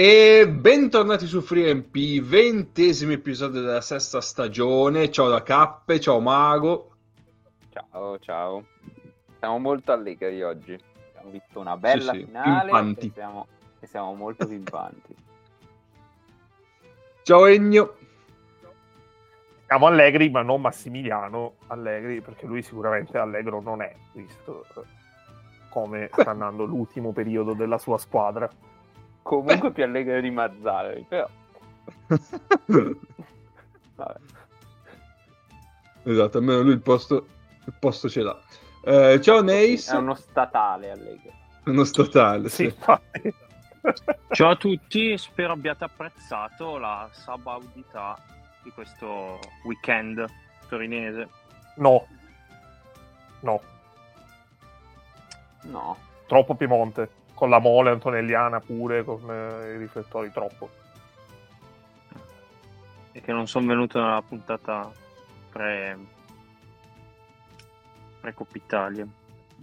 E bentornati su FreeMP, ventesimo episodio della sesta stagione. Ciao da Cappe, ciao Mago. Ciao, ciao. Siamo molto allegri oggi. Abbiamo visto una bella Sì, sì, finale e siamo, e siamo molto pimpanti. Ciao Egno. Siamo allegri, ma non Massimiliano Allegri, perché lui sicuramente allegro non è, visto eh, come sta andando l'ultimo periodo della sua squadra. Comunque più allegri di Mazzarri, però vabbè. esatto, almeno lui il posto, il posto ce l'ha. Eh, ciao Neis, È uno statale allegri. uno statale. Sì, Sì. Ciao a tutti, spero abbiate apprezzato la subaudità di questo weekend torinese. No. No, No, troppo Piemonte. Con la mole antonelliana pure, con eh, i riflettori, troppo. E che non sono venuto nella puntata pre... pre-Coppa Italia.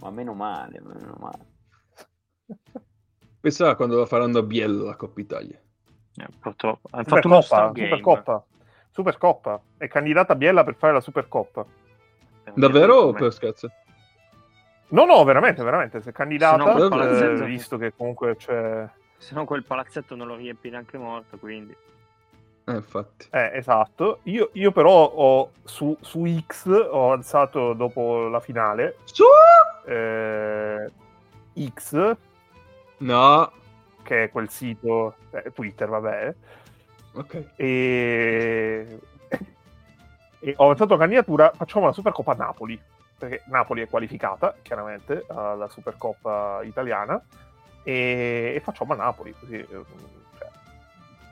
ma meno male, ma meno male. Pensava quando la faranno a Biella la Coppa Italia. Eh, purtroppo. Hanno fatto Supercoppa. Supercoppa. Supercoppa. È candidata Biella per fare la Supercoppa. Eh, Davvero o per scherzo? No, no, veramente, veramente. È candidata, Se eh, palazzetto- visto che comunque c'è... Se no quel palazzetto non lo riempi neanche morto, quindi... Eh, infatti. Eh, esatto. Io, io però ho su, su X ho alzato dopo la finale Su! eh, X, No. che è quel sito, eh, Twitter, vabbè, Ok. e, e ho alzato la candidatura, facciamo la Supercoppa Napoli, perché Napoli è qualificata, chiaramente, alla Supercoppa italiana, e, e facciamo a Napoli, così... eh, cioè,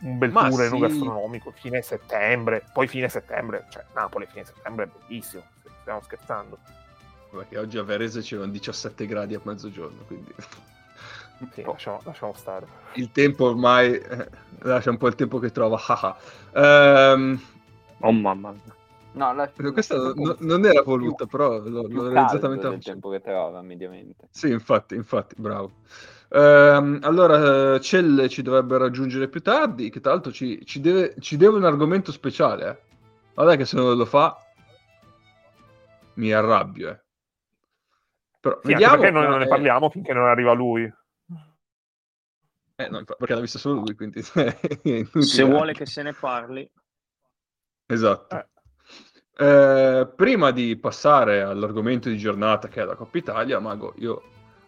un bel Ma tour sì. enogastronomico, fine settembre, poi fine settembre, cioè Napoli fine settembre è bellissimo, stiamo scherzando. Perché oggi a Varese c'erano 17 gradi a mezzogiorno, quindi Sì, Oh. lasciamo, lasciamo stare. il tempo ormai eh, lascia un po' il tempo che trova. Ehm, Oh mamma mia. No, la... questa no- non era voluta, però l'ho, più l'ho caldo realizzata mentre la del tempo che trova mediamente. Sì, infatti, infatti, bravo. Ehm, allora, Celle ci dovrebbe raggiungere più tardi, che tra l'altro ci, ci deve, ci deve un argomento speciale. Eh. Guarda che se non lo fa, mi arrabbio. Eh. Però, Sì, vediamo. perché noi non ne parliamo finché non arriva lui. eh, no, perché l'ha vista solo lui, quindi Se vuole che se ne parli... Esatto. Eh. Eh, prima di passare all'argomento di giornata che è la Coppa Italia, Mago, io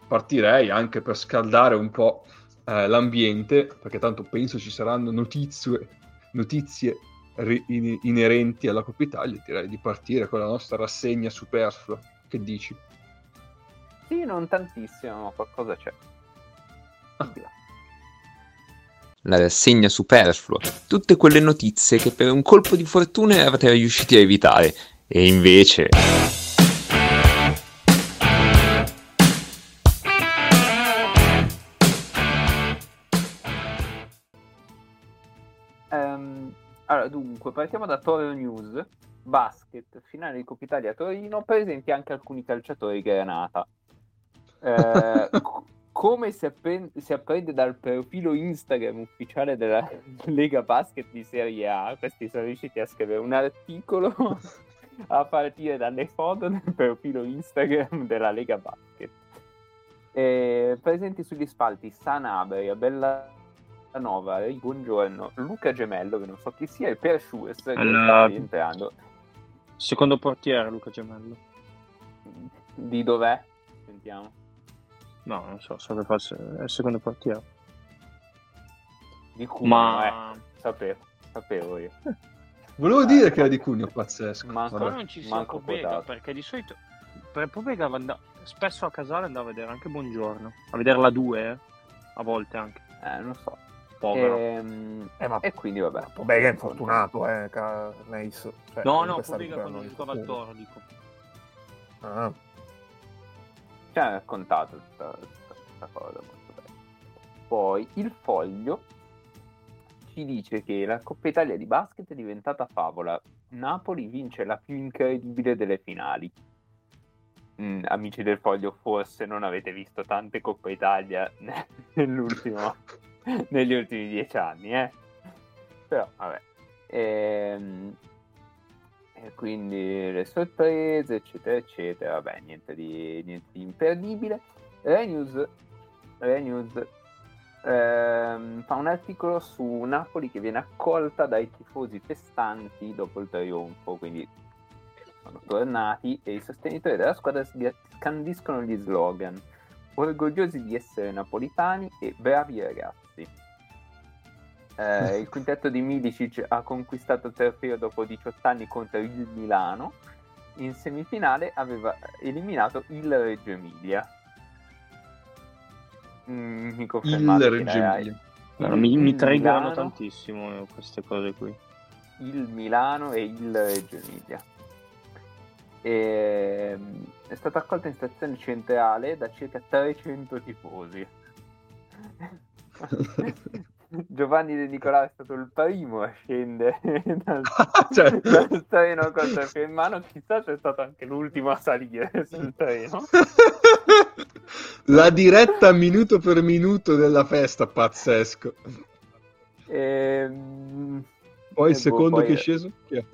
partirei anche per scaldare un po' eh, l'ambiente, perché tanto penso ci saranno notizie, notizie ri- in- inerenti alla Coppa Italia. Direi di partire con la nostra rassegna superflua. Che dici? Sì, non tantissimo, ma qualcosa c'è. Ah. La rassegna superflua, tutte quelle notizie che per un colpo di fortuna eravate riusciti a evitare. E invece... Ehm, allora, dunque, partiamo da Toro News. Basket, finale di Coppa Italia a Torino, presenti anche alcuni calciatori granata. Eh, come si, appren- si apprende dal profilo Instagram ufficiale della Lega Basket di Serie A, questi sono riusciti a scrivere un articolo a partire dalle foto del profilo Instagram della Lega Basket. Eh, presenti sugli spalti Sanabria, Bella Nova, Buongiorno, Luca Gemello, che non so chi sia, e Per che Alla- sta rientrando. Secondo portiere Luca Gemello. Di dov'è? Sentiamo. No, non so, so che fosse è il secondo portiere. Di Cuneo, Ma... eh. Sapevo, sapevo io. Volevo dire che era di Cuneo, pazzesco. Ma Vabbè. non ci sia Pobega, perché di solito per Pobega and- spesso a casale andava a vedere anche Buongiorno. A vedere la 2, eh. a volte anche. Eh, non so. Povero. Ehm, Eh, ma E quindi vabbè. Pobega è infortunato, eh, ca- Neis. Cioè, no, no, Pobega quando giocava al. Toro, dico. Ah, Ci ha raccontato questa cosa molto bene. Poi il foglio ci dice che la Coppa Italia di basket è diventata favola. Napoli vince la più incredibile delle finali. Mm, amici del foglio, forse non avete visto tante Coppa Italia nell'ultimo negli ultimi dieci anni, eh. Però, vabbè. Ehm, E, quindi le sorprese, eccetera, eccetera. Vabbè, niente di, niente di imperdibile. Rai News, Rai News ehm, fa un articolo su Napoli che viene accolta dai tifosi festanti dopo il trionfo, quindi sono tornati e i sostenitori della squadra scandiscono gli slogan orgogliosi di essere napolitani e bravi ragazzi. Eh, il quintetto di Milicic ha conquistato il trofeo dopo 18 anni contro il Milano. In semifinale aveva eliminato il Reggio Emilia. Mm, mi Il confermate che Reggio Emilia. No, mi, mi il triggerano Milano, tantissimo eh, queste cose qui. il Milano e il Reggio Emilia. E, è stata accolta in stazione centrale da circa 300 tifosi. Giovanni De Nicolò è stato il primo a scendere dal, Cioè. dal treno con il in mano. Chissà se è stato anche l'ultimo a salire sul treno. La diretta minuto per minuto della festa, pazzesco. Ehm, Poi eh, il secondo boh, poi- che è sceso? Chi è?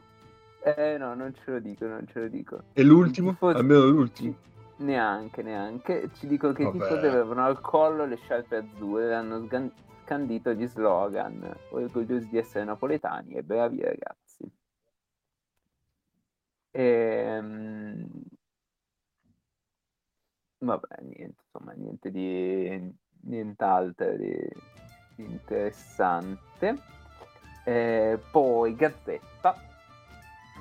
Eh no, non ce lo dico, non ce lo dico. E l'ultimo? I tifosi- Almeno l'ultimo. Neanche, neanche. Ci dico che i Vabbè. tifosi avevano al collo le sciarpe azzurre hanno sgan- scandito gli slogan orgogliosi di essere napoletani e bravi ragazzi. Ehm, Vabbè, niente, insomma, niente di nient'altro di, di interessante. Eh, poi Gazzetta.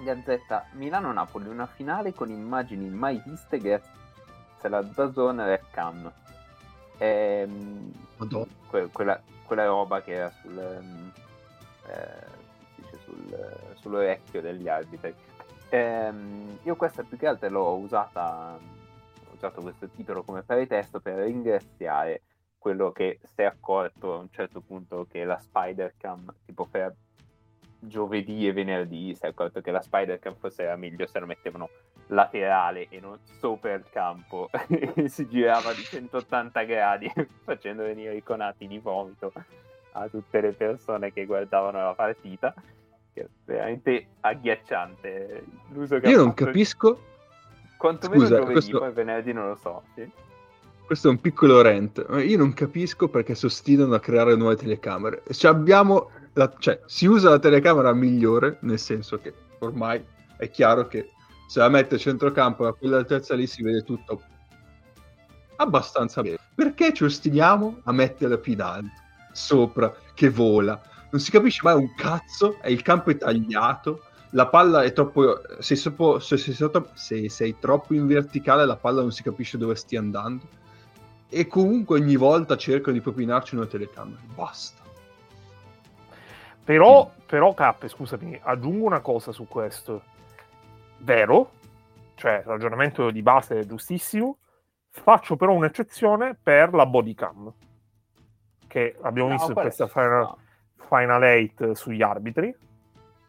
Gazzetta Milano-Napoli, una finale con immagini mai viste grazie alla Dazon Red Cam. Ehm, que- quella, quella roba che era sul, ehm, eh, sul, sull'orecchio degli arbitri. Ehm, io questa più che altro l'ho usata, ho usato questo titolo come pretesto per ringraziare quello che si è accorto a un certo punto che la Spider-Cam, tipo per giovedì e venerdì, si è accorto che la Spider-Cam forse era meglio se la mettevano laterale e non sopra il campo e si girava di 180 gradi facendo venire i conati di vomito a tutte le persone che guardavano la partita che è veramente agghiacciante l'uso che Io non fatto capisco. quantomeno Scusa, giovedì questo- poi venerdì non lo so sì. Questo è un piccolo rant. Io non capisco perché si ostinano a creare nuove telecamere. Cioè, abbiamo la- cioè, si usa la telecamera migliore, nel senso che ormai è chiaro che se la mette a centrocampo a quell'altezza lì si vede tutto abbastanza bene. Perché ci ostiniamo a in alto, sopra, che vola? Non si capisce mai un cazzo, e il campo è tagliato, la palla è troppo... Se, soppo- se- se- se- se sei troppo in verticale la palla non si capisce dove stia andando. E comunque ogni volta cercano di propinarci una telecamera. Basta. Però, però Cappe, scusami, aggiungo una cosa su questo. Vero, cioè il ragionamento di base è giustissimo, faccio però un'eccezione per la body cam, che abbiamo No, visto in questa final, final 8 sugli arbitri,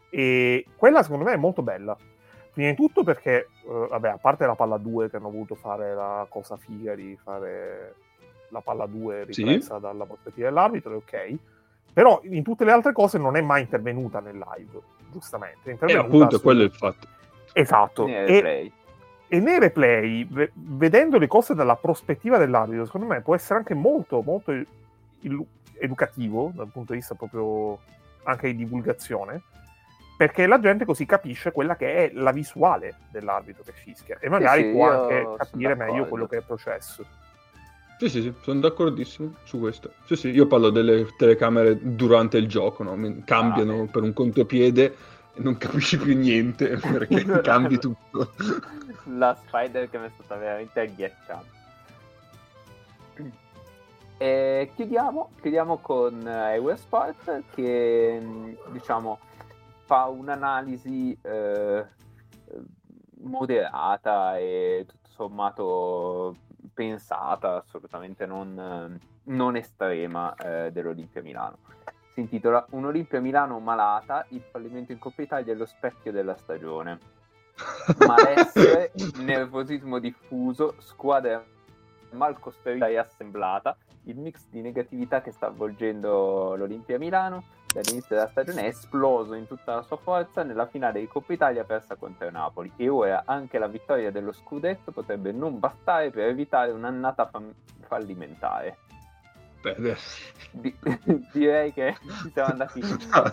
e quella secondo me è molto bella. Prima di tutto perché, eh, vabbè, a parte la palla 2 che hanno voluto fare la cosa figa di fare la palla 2 Sì. ripresa dalla prospettiva dell'arbitro, ok. Però in tutte le altre cose non è mai intervenuta nel live, giustamente. È E intervenuta appunto su- quello è il fatto. Esatto. Nel E, replay. e nei replay, ve- vedendo le cose dalla prospettiva dell'arbitro, secondo me può essere anche molto, molto il- educativo dal punto di vista proprio anche di divulgazione, perché la gente così capisce quella che è la visuale dell'arbitro che fischia e magari sì, può anche capire meglio quello che è il processo. Sì, sì, sì, sono d'accordissimo su questo. Sì, sì, io parlo delle telecamere durante il gioco, no? Cambiano Ah, per un contropiede e non capisci più niente perché cambi tutto. la spider che mi è stata veramente agghiacciante. E chiudiamo, chiudiamo con eh, Eurosport che mh, diciamo fa un'analisi eh, moderata e tutto sommato pensata, assolutamente non, non estrema eh, dell'Olimpia Milano. Si intitola Un Olimpia Milano malata, il fallimento in Coppa Italia è lo specchio della stagione malessere, nervosismo diffuso, squadra mal costruita e assemblata, il mix di negatività che sta avvolgendo l'Olimpia Milano dall'inizio della stagione è esploso in tutta la sua forza nella finale di Coppa Italia persa contro Napoli e ora anche la vittoria dello scudetto potrebbe non bastare per evitare un'annata fam- fallimentare. Di- direi che siamo andati,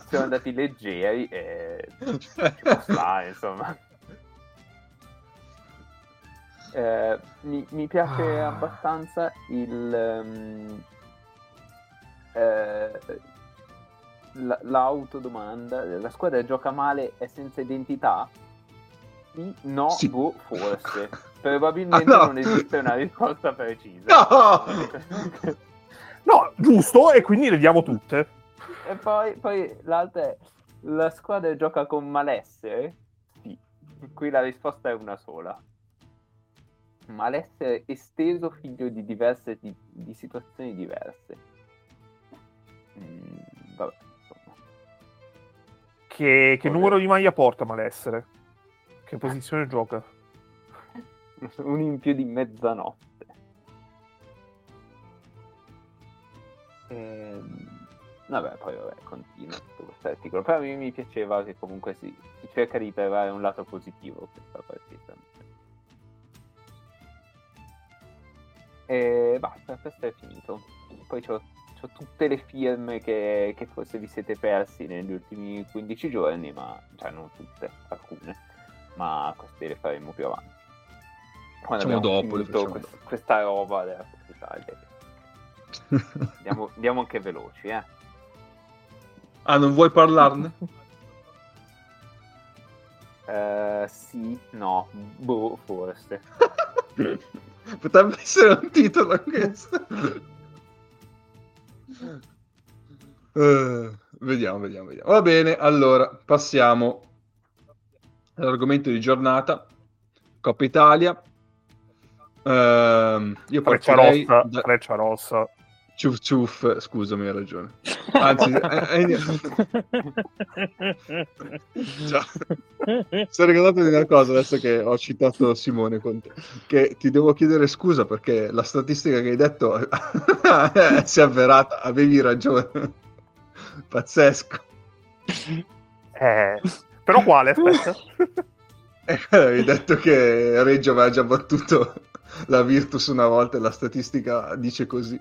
siamo andati leggeri e ci stare, insomma. Eh, mi, mi piace Ah. abbastanza il ehm, eh, la- l'autodomanda la squadra gioca male è senza identità no Sì. boh, forse probabilmente Ah, no. non esiste una risposta precisa No! No, giusto, e quindi le diamo tutte. e poi, poi l'altra è la squadra gioca con malessere sì qui la risposta è una sola malessere esteso figlio di diverse di, di situazioni diverse Mm, vabbè insomma Che, che numero di maglia porta malessere? Che posizione gioca? un in più di mezzanotte. Ehm, vabbè, poi vabbè, continua tutto questo articolo. Però a me mi piaceva che comunque si, si cerca di trovare un lato positivo questa partita. E basta, questo è finito. Poi c'ho, c'ho tutte le firme che, che forse vi siete persi negli ultimi 15 giorni, ma cioè non tutte, alcune, ma queste le faremo più avanti. Quando Facciamo abbiamo dopo, facciamo quest- dopo. questa roba della Italia. Andiamo, andiamo anche veloci, eh. ah, non vuoi parlarne? Eh, sì, no, boh, forse. Potrebbe essere un titolo questo. Eh, vediamo, vediamo, vediamo. Va bene, allora passiamo all'argomento di giornata. Coppa Italia. Ehm, io Freccia partirei rossa, da- freccia rossa. Ciuf ciuf, scusami, hai ragione. Anzi, eh, eh, già. Sono ricordato di una cosa adesso che ho citato Simone con te, che ti devo chiedere scusa perché la statistica che hai detto si è avverata, avevi ragione. Pazzesco. Eh, però quale? Aspetta. Eh, Avevi detto che Reggio aveva già battuto la Virtus una volta e la statistica dice così.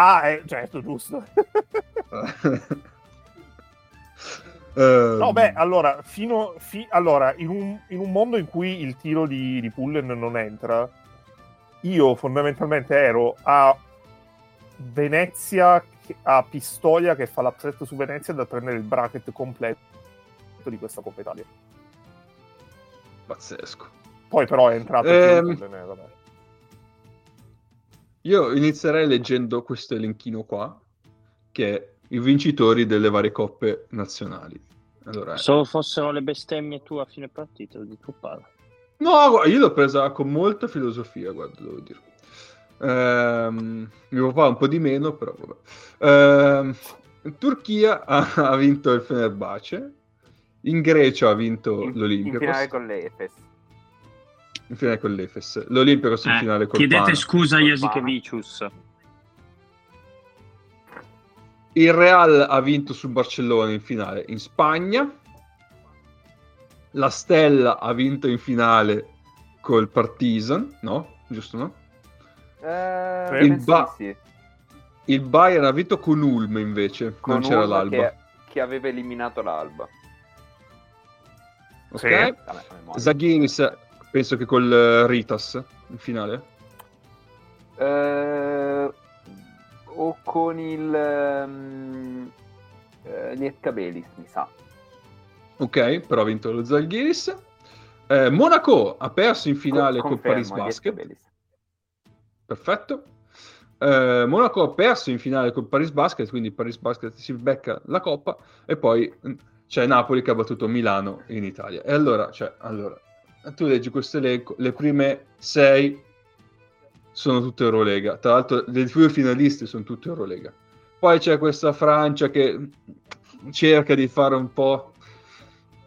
Ah, eh, certo, giusto. Ehm, No, beh, allora, fino, fi- allora in, un, in un mondo in cui il tiro di, di Pullen non entra, io fondamentalmente ero a Venezia, a Pistoia che fa l'upset su Venezia da prendere il bracket completo di questa Coppa Italia. pazzesco. Poi però è entrato Ehm, Pullen, eh, vabbè. Io inizierei leggendo questo elenchino qua, che è i vincitori delle varie coppe nazionali. Allora, Solo fossero le bestemmie tu a fine partita di tuo padre. no, io l'ho presa con molta filosofia, guarda, devo dire. Ehm, mio papà un po' di meno, però vabbè. Ehm, in Turchia ha, ha vinto il Fenerbahce, in Grecia ha vinto In, in l'Olympiakos, finale con l'Efes. In finale con l'Efes, l'Olympiakos in Eh, finale col chiedete Pana. scusa a Jasikevicius. Il Real ha vinto sul Barcellona in finale in Spagna. La Stella ha vinto in finale col Partizan, no? Giusto, no? Eh. Il ba- sì. Il Bayern ha vinto con Ulm invece, Con non c'era Ulm l'Alba. Che, che aveva eliminato l'Alba. Ok? Sì. Zaghiris penso che col eh, Ritas in finale. Eh, o con il um, Lietkabelis, mi sa. Ok, però ha vinto lo Zalgiris. Eh, Monaco ha perso in finale Con- col Paris Basket. Perfetto. Eh, Monaco ha perso in finale col Paris Basket, quindi Paris Basket si becca la coppa e poi mh, c'è Napoli che ha battuto Milano in Italia. E allora, cioè, allora, tu leggi questo elenco, le prime sei sono tutte Eurolega. Tra l'altro, le due finaliste sono tutte Eurolega. Poi c'è questa Francia che cerca di fare un po'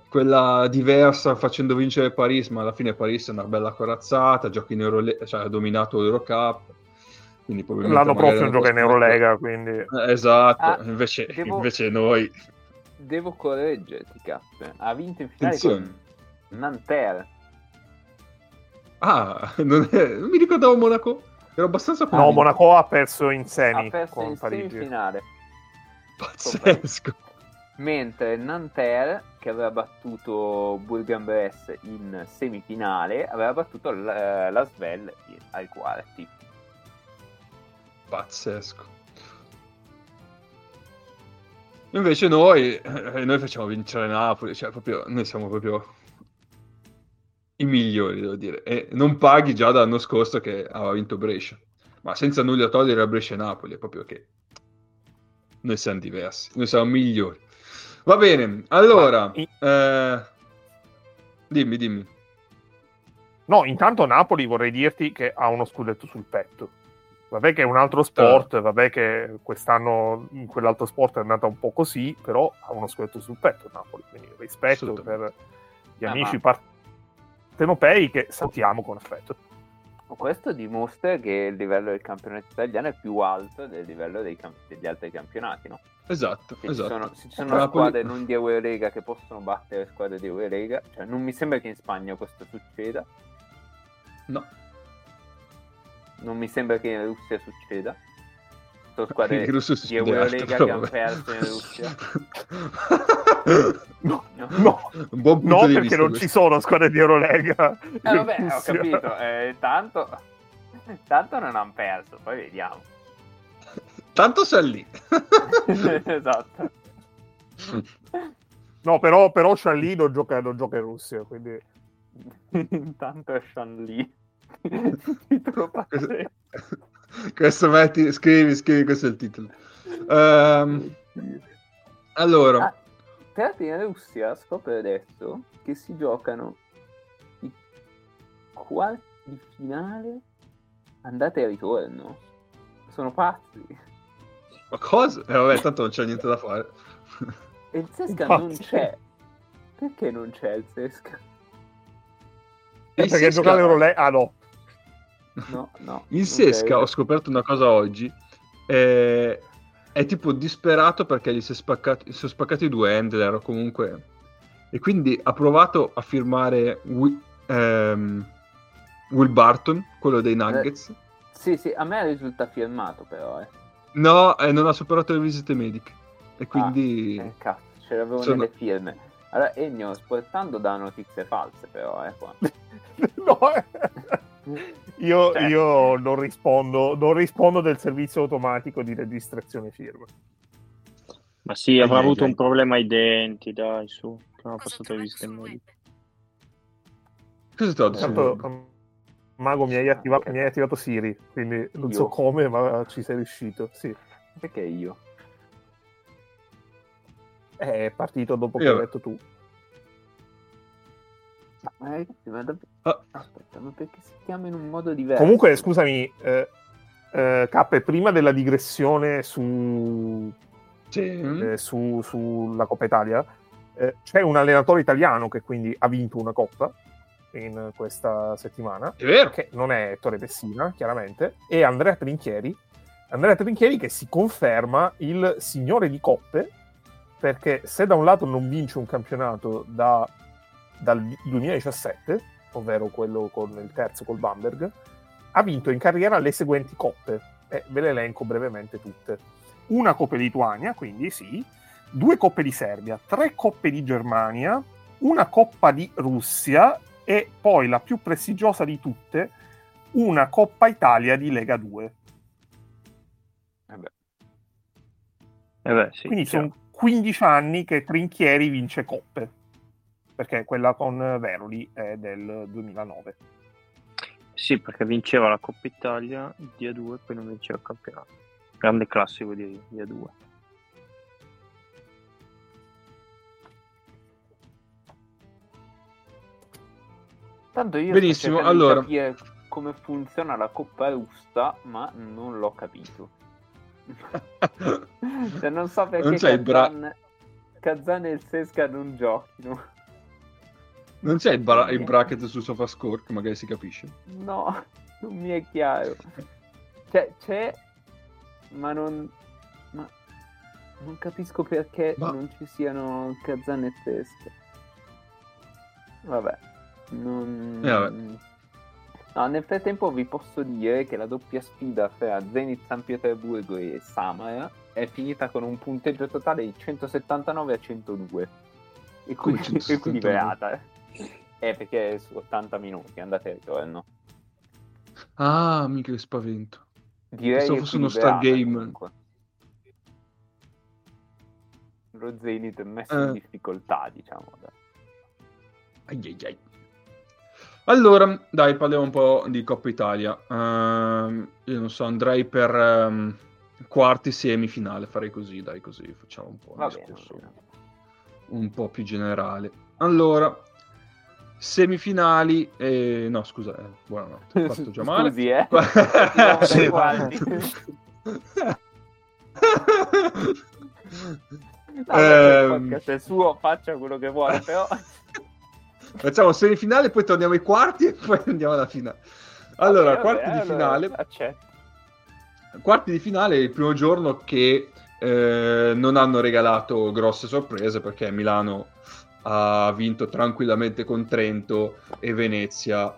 quella diversa facendo vincere Paris, ma alla fine Paris è una bella corazzata, giochi in Eurolega, cioè ha dominato l'Eurocup. Quindi L'anno prossimo gioca in Eurolega, quindi... Eh, Esatto, Ah, invece, devo- invece noi... Devo correggerti, Cap. Ha vinto in finale Attenzione. con Nanterre. Ah, non, è- non mi ricordavo Monaco, ero abbastanza No, convinto. Monaco ha perso in semi Ha perso con in Parigi. semifinale. Pazzesco. Mentre Nanterre, che aveva battuto Bourg-en-Bresse in semifinale, aveva battuto l- eh, la Svel in- ai quarti. Pazzesco. Invece noi, eh, noi facciamo vincere Napoli, cioè proprio, noi siamo proprio i migliori, devo dire. E non paghi già dall'anno scorso che aveva vinto Brescia. Ma senza nulla togliere a Brescia e Napoli, è proprio che noi siamo diversi, noi siamo migliori. Va bene, allora, eh, dimmi, dimmi. No, intanto Napoli vorrei dirti che ha uno scudetto sul petto. Vabbè che è un altro sport, vabbè che quest'anno in quell'altro sport è andata un po' così, però ha uno scudetto sul petto Napoli, quindi rispetto per gli Ah, amici ma- partenopei che salutiamo con affetto. Questo dimostra che il livello del campionato italiano è più alto del livello dei camp- degli altri campionati, no? Esatto, Se esatto. ci sono, se ci sono Napoli- squadre non di Eurolega che possono battere squadre di Eurolega, cioè non mi sembra che in Spagna questo succeda, No. non mi sembra che in Russia succeda. Sono squadre di Eurolega che hanno perso in Russia. No, No. no, no perché vista non questo. ci sono squadre di Eurolega. Eh, vabbè, ho capito, eh, tanto, tanto non hanno perso, poi vediamo. Tanto sei lì. esatto. No, però, però Shanli non gioca, non gioca in Russia, quindi... Intanto è Shan Lee. Titolo pazzesco. questo metti, scrivi, scrivi, questo è il titolo. Ehm, allora, Ah, tra l'altro in Russia scopro adesso che si giocano i quarti di finale andate e ritorno. Sono pazzi. ma cosa? Eh, vabbè, tanto non c'è niente da fare. E il Infatti. non c'è. Perché non c'è il Sesca? Il perché Sesca- giocare Eurolega... Ah no, No, no. In Sesca ho scoperto una cosa oggi. eh, è tipo disperato perché gli si, è spaccati, si sono spaccati due handler o comunque. E quindi ha provato a firmare Wi- ehm, Will Barton, quello dei Nuggets. Sì, sì, a me risulta firmato però, eh. No, e non ha superato le visite mediche. E quindi. Eh, cazzo, ce l'avevo Sono- nelle firme. Allora, Ennio, sportando da notizie false però, eh, qua. no. eh. Io, Cioè. io non, rispondo, non rispondo del servizio automatico di registrazione firma. Ma sì, avrà ai, avuto ai. un problema ai denti, dai, su. che ha passato le visite mediche. Cosa sto Tanto, dicendo? Mago, mi hai, attivato, mi hai attivato Siri, quindi non Io? so come, ma ci sei riuscito. Sì. Perché io? È partito dopo che Io- hai detto tu. Ma davvero... Ah. Aspetta, ma perché si chiama in un modo diverso? Comunque, scusami, eh, eh, prima della digressione su, Sì. eh, su- sulla Coppa Italia, eh, c'è un allenatore italiano che quindi ha vinto una coppa in questa settimana, È vero. che non è Ettore Pessina, chiaramente, e Andrea Trinchieri. Andrea Trinchieri che si conferma il signore di coppe, perché se da un lato non vince un campionato da- dal 2017, ovvero quello con il terzo col Bamberg, ha vinto in carriera le seguenti coppe, e ve le elenco brevemente tutte. Una Coppa Lituania, quindi sì, due Coppe di Serbia, tre Coppe di Germania, una Coppa di Russia e poi la più prestigiosa di tutte, una Coppa Italia di Lega 2. Vabbè. Eh beh, sì. Quindi sono 15 anni che Trinchieri vince coppe, perché quella con Veroli è del 2009. Sì, perché vinceva la Coppa Italia di A2 poi non vinceva il campionato. Grande classico di, di A2. Tanto io Benissimo, allora. di capire come funziona la Coppa Russa, ma non l'ho capito. cioè, non so perché Non c'è il bra- Kazan, Kazan e il Sesca non giochino. Non c'è il, bra- il bracket su SofaScore che magari si capisce? No, non mi è chiaro. C'è, c'è ma non... Ma non capisco perché Ma- non ci siano Kazan e Teste. Vabbè. Non... Eh, vabbè. No, nel frattempo vi posso dire che la doppia sfida fra Zenit San Pietroburgo e Samara è finita con un punteggio totale di 179 a 102. Come E quindi 179? equilibrata. Eh, perché è su 80 minuti, andate e ritorno. Ah, mica che spavento. Direi Pensavo fosse uno Stargame. comunque. Lo Zenit è messo in Eh. difficoltà, diciamo. Ai ai ai. Allora, dai, parliamo un po' di Coppa Italia. Ehm, io non so, andrei per ehm, quarti semifinale, farei così, dai, così facciamo un po' un discorso bene. un po' più generale. Allora, semifinali, e... no scusa, eh, buonanotte, ho fatto già male. Scusi, eh. Sì. No, podcast è suo, faccia quello che vuole, però... Facciamo semifinale, poi torniamo ai quarti e poi andiamo alla finale. Allora, Vabbè, quarti vabbè, di allora, finale. accetto. Quarti di finale è il primo giorno che eh, non hanno regalato grosse sorprese perché Milano ha vinto tranquillamente con Trento e Venezia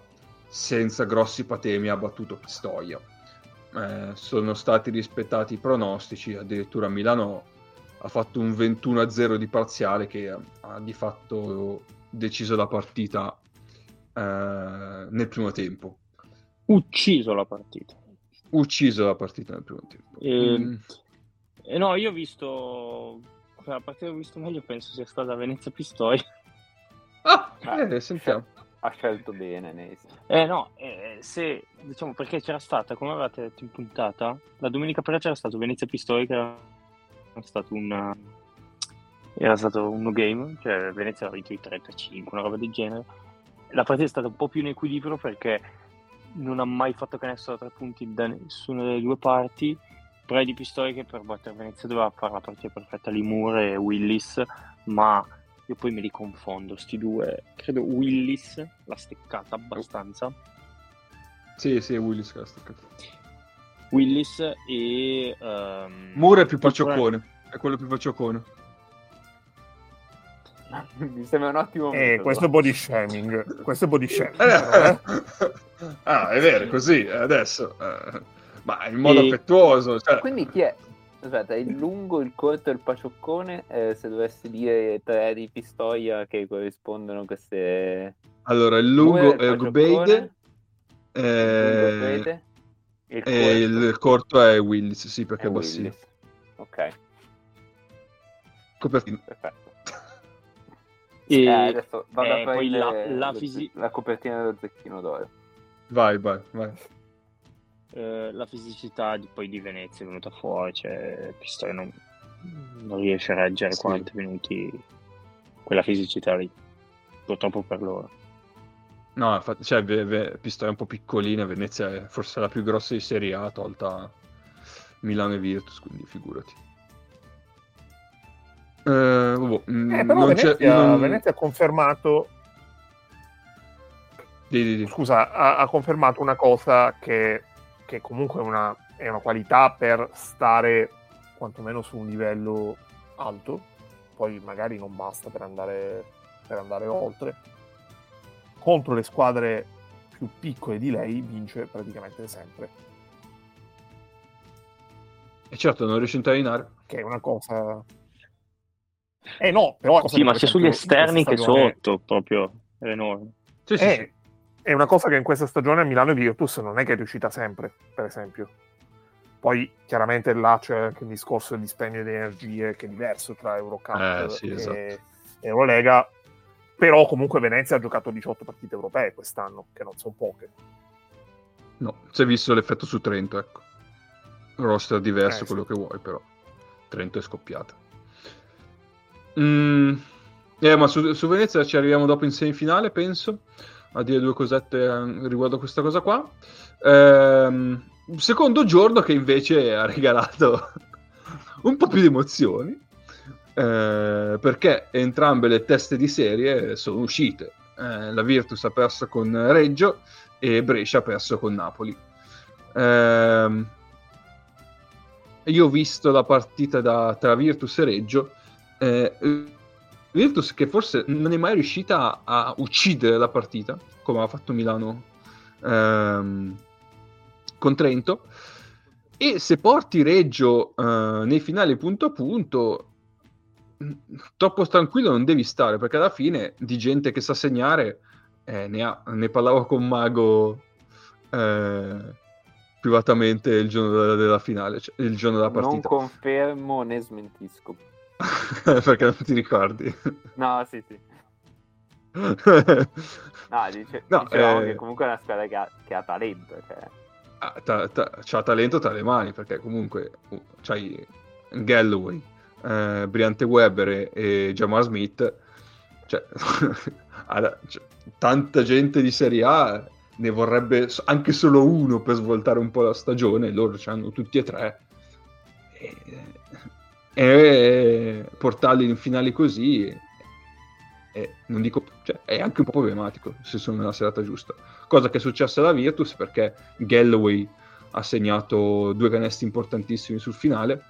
senza grossi patemi ha battuto Pistoia. Eh, sono stati rispettati i pronostici, addirittura Milano ha fatto un 21-0 di parziale che ha, di fatto deciso la partita eh, nel primo tempo. Ucciso la partita. Ucciso la partita nel primo tempo. E- Mm. E no, io ho visto. La partita che ho visto meglio penso sia stata Venezia Pistoia. Ah, eh, sentiamo. Ha scelto bene, Nesi. Eh no, eh, se diciamo perché c'era stata, come avevate detto in puntata, la domenica prima c'era stato Venezia Pistoia che era stato un era stato un no game, cioè Venezia aveva vinto i 35, una roba del genere. La partita è stata un po' più in equilibrio perché non ha mai fatto canestro da tre punti da nessuna delle due parti. Però di Pistoia che per battere Venezia doveva fare la partita perfetta Limur e Willis, ma io poi me li confondo, sti due. Credo Willis l'ha steccata abbastanza. Sì, sì, Willis che l'ha staccato. Willis e... ehm, Moore è più il paccioccone. È quello più paccioccone. Mi sembra un ottimo Eh, metodo. questo è body shaming. Questo è body shaming. però, eh. ah, è vero, è così adesso. eh, ma in modo E- affettuoso. Cioè... Quindi chi è? Aspetta, il lungo, il corto e il pacioccone, eh, se dovessi dire tre di Pistoia che corrispondono a queste... Allora, il lungo Due, è il eh, lungo e il e corto il corto è Willis, sì, perché è è bassino. Willis. Ok, Copertina. perfetto. E- Eh, adesso vado eh, a la- prendere la lo fisi- la copertina dello zecchino d'oro. Vai, vai, vai. Eh, la fisicità di, poi di Venezia è venuta fuori, cioè Pistoia non, non riesce a reggere Sì. 40 minuti quella fisicità lì, purtroppo per loro. No, infatti, cioè, Ve- Ve- Pistoia è un po' piccolina, Venezia è forse la più grossa di Serie A, tolta Milano e Virtus, quindi figurati. Eh, vabbè, mm, Eh, però non c'è- Venezia, non- Venezia ha confermato Di, di, di. scusa, ha, ha confermato una cosa che, che comunque è una, è una qualità per stare quantomeno su un livello alto, poi magari non basta per andare, per andare oltre. Contro le squadre più piccole di lei vince praticamente sempre, E certo, non riesce a intarinare. che è una cosa... Eh no, però... è una cosa Sì, ma sia sugli esterni che stagione- sotto, proprio è enorme. Sì, sì, Eh, sì. È una cosa che in questa stagione a Milano e Virtus non è che è riuscita sempre, per esempio. Poi chiaramente là c'è anche il discorso del dispendio di energie che è diverso tra Eurocup Eh, sì, e esatto. Eurolega, però comunque Venezia ha giocato 18 partite europee quest'anno, che non sono poche. No, si è visto l'effetto su Trento, ecco. Roster diverso, Eh, quello sì. che vuoi, però. Trento è scoppiata. Mm, eh, ma su, su Venezia ci arriviamo dopo in semifinale, penso, a dire due cosette eh, riguardo a questa cosa qua. Ehm, secondo giorno che invece ha regalato un po' più di emozioni, eh, perché entrambe le teste di serie sono uscite. eh, la Virtus ha perso con Reggio e Brescia ha perso con Napoli. Ehm, io ho visto la partita da, tra Virtus e Reggio. Eh, Virtus che forse non è mai riuscita a, uccidere la partita, come ha fatto Milano ehm, con Trento. E se porti Reggio eh, nei finali punto a punto, troppo tranquillo non devi stare, perché alla fine di gente che sa segnare eh, ne, ha, ne parlavo con Mago eh, privatamente il giorno della, della finale, cioè il giorno della partita. Non confermo né smentisco. perché non ti ricordi? No, sì, sì. no, dice, No, dicevamo eh, che comunque è una squadra che ha, che ha talento. Cioè. Ah, ta- ta- c'ha talento tra le mani perché comunque uh, c'hai Galloway, eh, Briante Weber e, e Jamar Smith cioè, alla- cioè, tanta gente di Serie A ne vorrebbe anche solo uno per svoltare un po' la stagione loro ce l'hanno tutti e tre e, e portarli in finali così è, non dico, cioè, è anche un po' problematico se sono nella serata giusta cosa che è successa alla Virtus perché Galloway ha segnato due canestri importantissimi sul finale.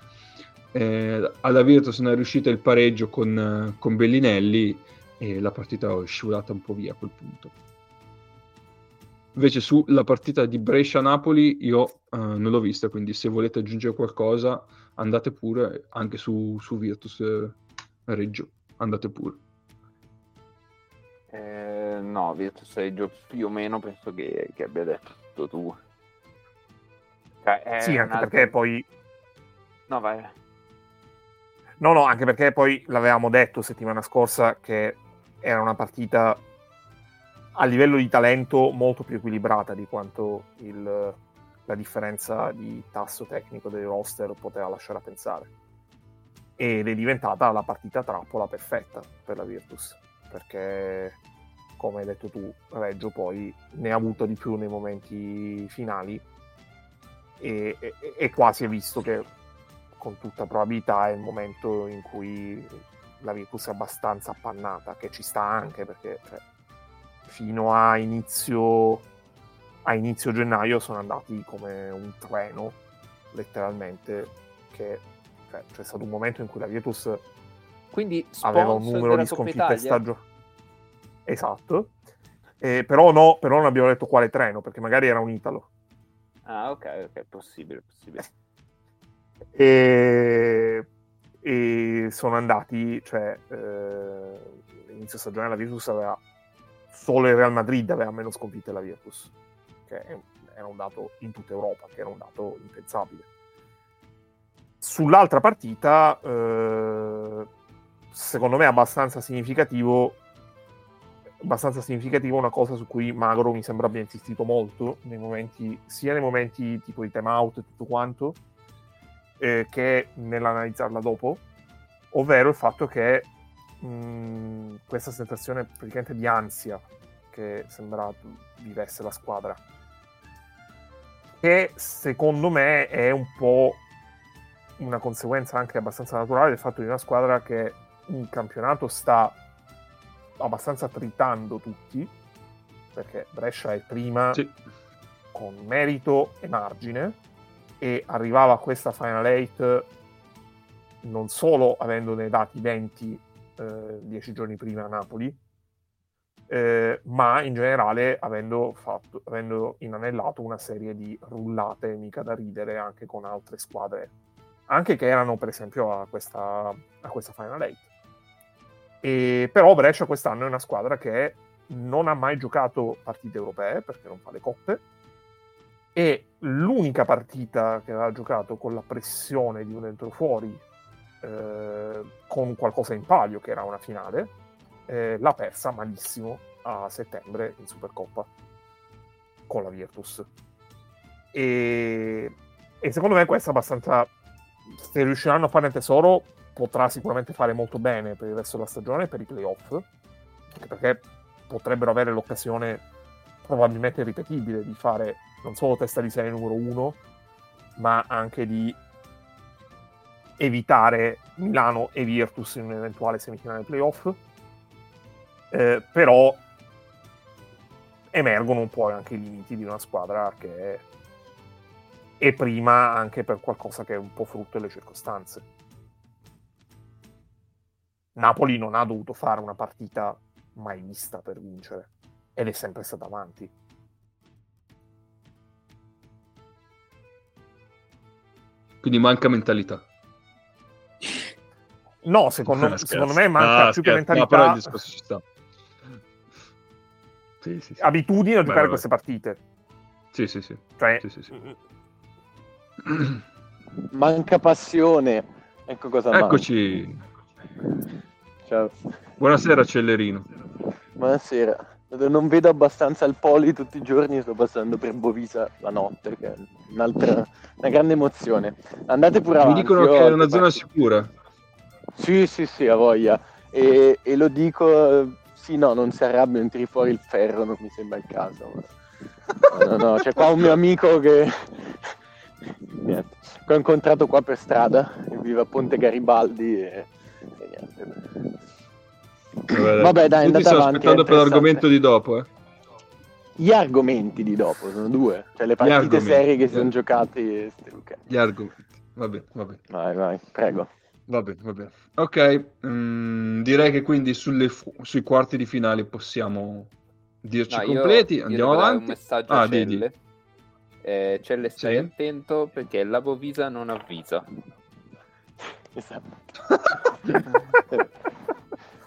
Eh, alla Virtus non è riuscito il pareggio con, con Bellinelli e la partita è scivolata un po' via a quel punto. Invece sulla partita di Brescia-Napoli io eh, non l'ho vista, quindi se volete aggiungere qualcosa andate pure, anche su, su Virtus eh, Reggio, andate pure. Eh, no, Virtus Reggio più o meno penso che, che abbia detto tu. Cioè, Sì, anche altro- perché poi No, vai. No, no, anche perché poi l'avevamo detto settimana scorsa che era una partita a livello di talento molto più equilibrata di quanto il- la differenza di tasso tecnico del roster poteva lasciare a pensare. Ed è diventata la partita trappola perfetta per la Virtus, perché come hai detto tu, Reggio poi ne ha avuto di più nei momenti finali e, e- e qua è visto che con tutta probabilità è il momento in cui la Virtus è abbastanza appannata, che ci sta anche perché cioè, fino a inizio, a inizio gennaio sono andati come un treno, letteralmente, che cioè, c'è stato un momento in cui la Virtus Quindi aveva un numero di sconfitte stagionali. Esatto. Eh, però no, però non abbiamo detto quale treno, perché magari era un Italo. Ah, ok, ok, possibile, possibile. e, e sono andati, cioè, eh, inizio stagione la Virtus aveva solo il Real Madrid aveva meno sconfitte della Virtus, è- era un dato in tutta Europa, che era un dato impensabile. Sull'altra partita, eh, secondo me è abbastanza significativo abbastanza significativo una cosa su cui Magro mi sembra abbia insistito molto nei momenti, sia nei momenti tipo di time out e tutto quanto, eh, che nell'analizzarla dopo, ovvero il fatto che mh, questa sensazione praticamente di ansia che sembra vivesse la squadra, che secondo me è un po' una conseguenza anche abbastanza naturale del fatto di una squadra che in campionato sta abbastanza tritando tutti, perché Brescia è prima Sì. con merito e margine e arrivava a questa Final 8 non solo avendone dati 20 eh, dieci giorni prima a Napoli, eh, ma in generale avendo, fatto, avendo inanellato una serie di rullate mica da ridere anche con altre squadre, anche che erano per esempio a questa, a questa Final 8. E, però Brescia quest'anno è una squadra che non ha mai giocato partite europee perché non fa le coppe e l'unica partita che aveva giocato con la pressione di un dentro fuori eh, con qualcosa in palio che era una finale eh, l'ha persa malissimo a settembre in Supercoppa con la Virtus. E, e secondo me questo è abbastanza se riusciranno a fare il tesoro potrà sicuramente fare molto bene per il resto della stagione per i playoff perché potrebbero avere l'occasione probabilmente ripetibile di fare non solo testa di serie numero uno ma anche di evitare Milano e Virtus in un'eventuale semifinale playoff eh, però emergono un po' anche i limiti di una squadra che è prima anche per qualcosa che è un po' frutto delle circostanze. Napoli non ha dovuto fare una partita mai vista per vincere ed è sempre stata avanti. Quindi manca mentalità. No, secondo, Ah, secondo me manca Ah, più che mentalità, No, però il discorso ci sta. Sì, sì, sì. abitudine a Beh, giocare vabbè. queste partite. Sì, sì, sì. Cioè, Sì, sì, sì. Manca passione. Ecco cosa manca. Eccoci. Ciao. Buonasera, Cellerino. Buonasera. Non vedo abbastanza il poli tutti i giorni, sto passando per Bovisa la notte, che è un'altra, una grande emozione. Andate pure Mi avanti. dicono io che è una zona sicura. Sì, sì, sì, ha voglia. E, e lo dico, sì, no, non si arrabbia, non tiri fuori il ferro, non mi sembra il caso. ma- No, no, no, c'è qua un mio amico che... Niente. Che ho incontrato qua per strada, vive a Ponte Garibaldi e... e niente. Vabbè, dai, Tutti andate avanti, aspettando per l'argomento di dopo, eh. Gli argomenti di dopo sono due, cioè le partite serie che si sono giocate. Gli argomenti. Va bene, va bene. Vai, vai, prego. Va bene, va bene. Ok, mm, direi che quindi sulle fu- sui quarti di finale possiamo dirci No, io- completi. io Andiamo dare avanti. un messaggio Ah, a di- di- Celle. Eh, Celle, stai Sì. attento perché la Bovisa non avvisa. Esatto.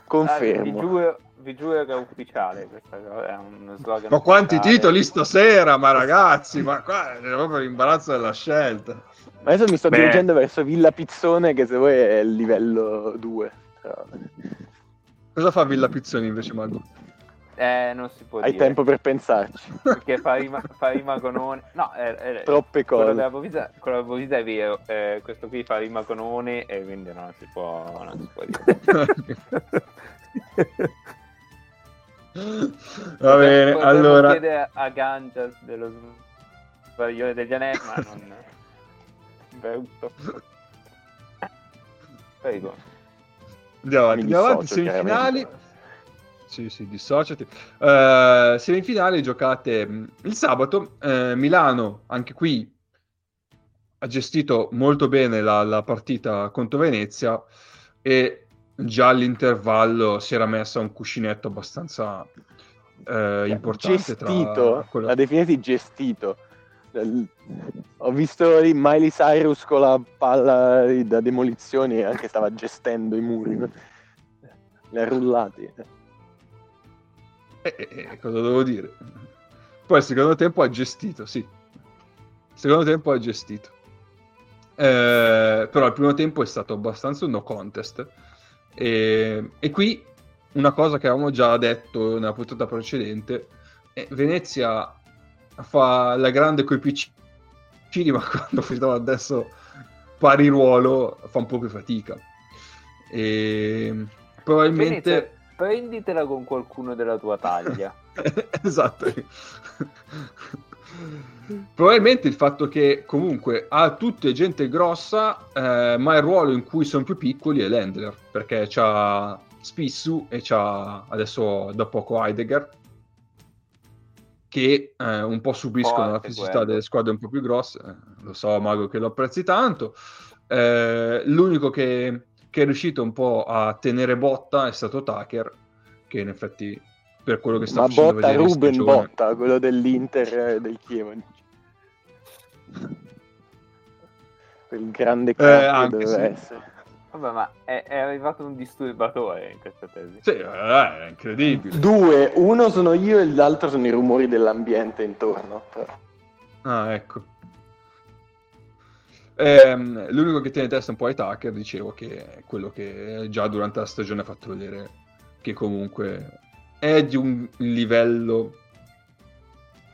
Ah, vi, Confermo. giuro, vi giuro che è ufficiale questa cosa, è uno slogan Ma quanti ufficiale. titoli stasera, ma ragazzi, ma qua è proprio l'imbarazzo della scelta. Adesso mi sto Beh. dirigendo verso Villa Pizzone, che se vuoi è il livello 2. Cosa fa Villa Pizzoni invece, Mago? Eh, non si può Hai dire. tempo per pensarci. Perché fa rima, fa rima con one. No, è, è- Troppe quello cose. della Bovisa, quello della Bovisa è vero. eh, questo qui fa rima con one e quindi non si può, non si può dire. Va bene, Potremmo allora... chiedere a Ganjas dello sbaglione degli anelli, ma non... Brutto. Prego. Andiamo avanti, andiamo avanti, semifinali. Sì, sì, dissociati. Eh, semifinali giocate mh, il sabato. eh, Milano, anche qui, ha gestito molto bene la, la partita contro Venezia e già all'intervallo si era messa un cuscinetto abbastanza eh, importante Gestito, tra quella- la definiti gestito. Ho visto Miley Cyrus con la palla da demolizione anche stava gestendo i muri. Le ha rullati. Eh, eh, eh, cosa devo dire? Poi il secondo tempo ha gestito, sì. Il secondo tempo ha gestito. Eh, però il primo tempo è stato abbastanza un no contest. E, e qui una cosa che avevamo già detto nella puntata precedente, è Venezia fa la grande coi piccini, ma quando si trova adesso pari ruolo fa un po' più fatica. E probabilmente... Venezia, prenditela con qualcuno della tua taglia. esatto. Probabilmente il fatto che comunque ha tutte gente grossa, eh, ma il ruolo in cui sono più piccoli è l'handler, perché c'ha Spissu e c'ha adesso da poco Heidegger, che eh, un po' subiscono la fisicità quello. delle squadre un po' più grosse. Eh, lo so, Mago, che lo apprezzi tanto. Eh, l'unico che, che è riuscito un po' a tenere botta è stato Tucker, che in effetti per quello che sta Ma facendo botta Ruben stagione- Botta, quello dell'Inter e del Chievo. Quel grande crack che anche doveva sì. essere. Vabbè, ma è, è arrivato un disturbatore in questa tesi. Sì, eh, è incredibile. Due, uno sono io e l'altro sono i rumori dell'ambiente intorno. però. Ah, ecco. Ehm, l'unico che tiene in testa un po' ai Tucker, dicevo, che è quello che già durante la stagione ha fatto vedere che comunque è di un livello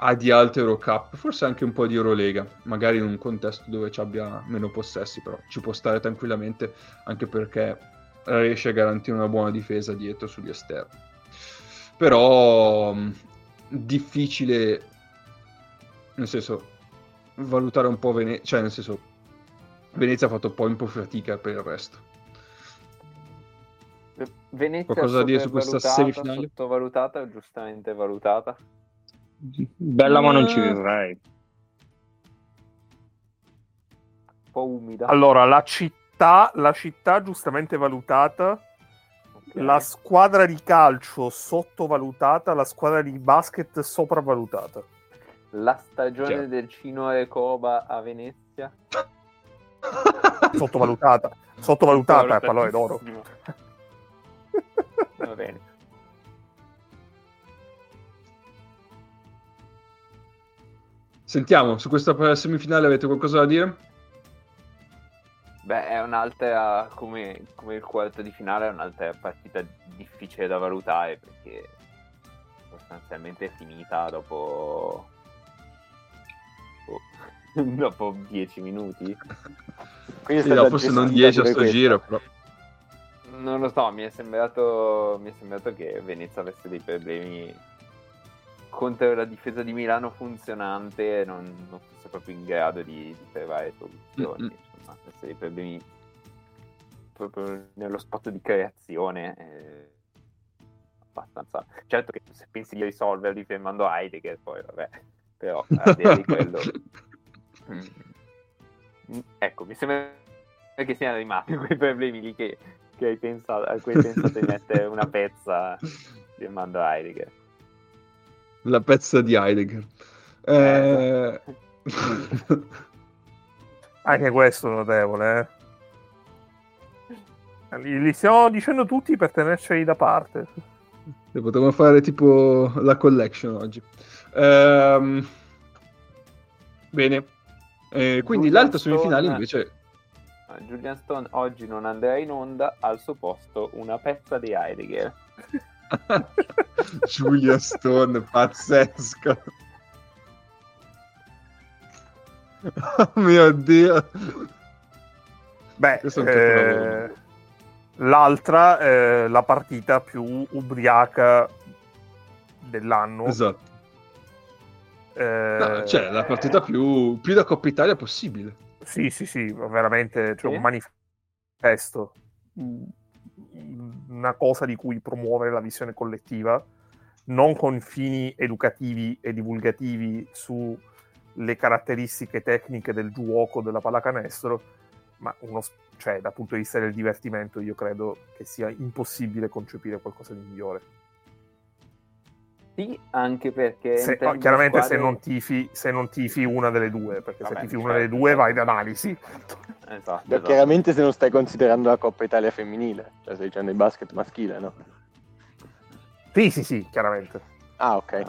a di alto Eurocup, forse anche un po' di Eurolega, magari in un contesto dove ci abbia meno possessi, però ci può stare tranquillamente, anche perché riesce a garantire una buona difesa dietro sugli esterni. Però mh, difficile, nel senso, valutare un po' Venezia, cioè nel senso, Venezia ha fatto poi un po' fatica per il resto. Venezia Qualcosa da dire su questa sopravvalutata, semifinale? Sottovalutata o giustamente valutata? Bella ma non ci vivrei. Un po' umida. Allora, la città, la città giustamente valutata, Ok. la squadra di calcio sottovalutata, la squadra di basket sopravvalutata. La stagione Chiaro. del Cino e Coba a Venezia. Sottovalutata. Sottovalutata è pallone d'oro. Va bene. Sentiamo, su questa semifinale avete qualcosa da dire? Beh, è un'altra, come, come il quarto di finale, è un'altra partita difficile da valutare perché sostanzialmente è finita dopo... oh, dopo 10 minuti. Quindi Sì, forse non gestita 10 a sto questa. giro, però. Non lo so, mi è sembrato, mi è sembrato che Venezia avesse dei problemi contro la difesa di Milano funzionante non, non fosse proprio in grado di, di trovare soluzioni. Mm-mm. Insomma, dei problemi proprio nello spot di creazione. eh, abbastanza. Certo che se pensi di risolverli fermando Heidegger, poi vabbè, però al di quello. Mm. Mm, Ecco, mi sembra che siano rimasti quei problemi lì che, che hai pensato, a cui hai pensato di mettere una pezza firmando Heidegger. La pezza di Heidegger. Eh... Anche questo è notevole, eh. Li, stiamo dicendo tutti per tenerceli da parte. Potremmo fare tipo la collection oggi. Ehm, Bene. Eh, quindi Julian l'altra semifinale Stone- invece... Ah, Julian Stone oggi non andrà in onda, al suo posto una pezza di Heidegger. Giulia Stone, pazzesco. Oh mio Dio. Beh, è eh, l'altra, eh, la partita più ubriaca dell'anno. Esatto. Eh, No, cioè, la partita più, più da Coppa Italia possibile. Sì, sì, sì, veramente cioè, Sì? un manifesto, una cosa di cui promuovere la visione collettiva, non con fini educativi e divulgativi sulle caratteristiche tecniche del gioco della pallacanestro, ma uno, cioè, dal punto di vista del divertimento io credo che sia impossibile concepire qualcosa di migliore. Sì, anche perché... Se- le chiaramente se, squadre- non tifi, se non tifi una delle due, perché se Vabbè, tifi una delle certo, due certo. vai ad analisi. Esatto, esatto. Chiaramente se non stai considerando la Coppa Italia femminile, cioè stai dicendo il basket maschile, no? Sì, sì, sì, chiaramente. Ah, ok.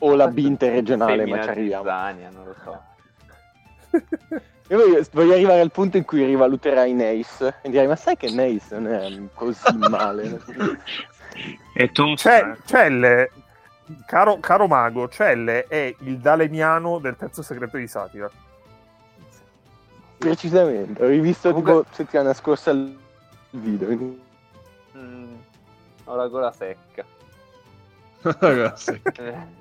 O la B interregionale, ma ci arriviamo. Zizzania, non lo so. Io voglio, voglio arrivare al punto in cui rivaluterai Nace e direi, ma sai che Nace non è così male? E tu? C'è, Celle, caro, caro mago, Celle è il dalemiano del terzo segreto di satira. Precisamente, ho rivisto Comunque- tipo settimana scorsa il video. Mm, ho la gola secca. Ragazzi. Eh,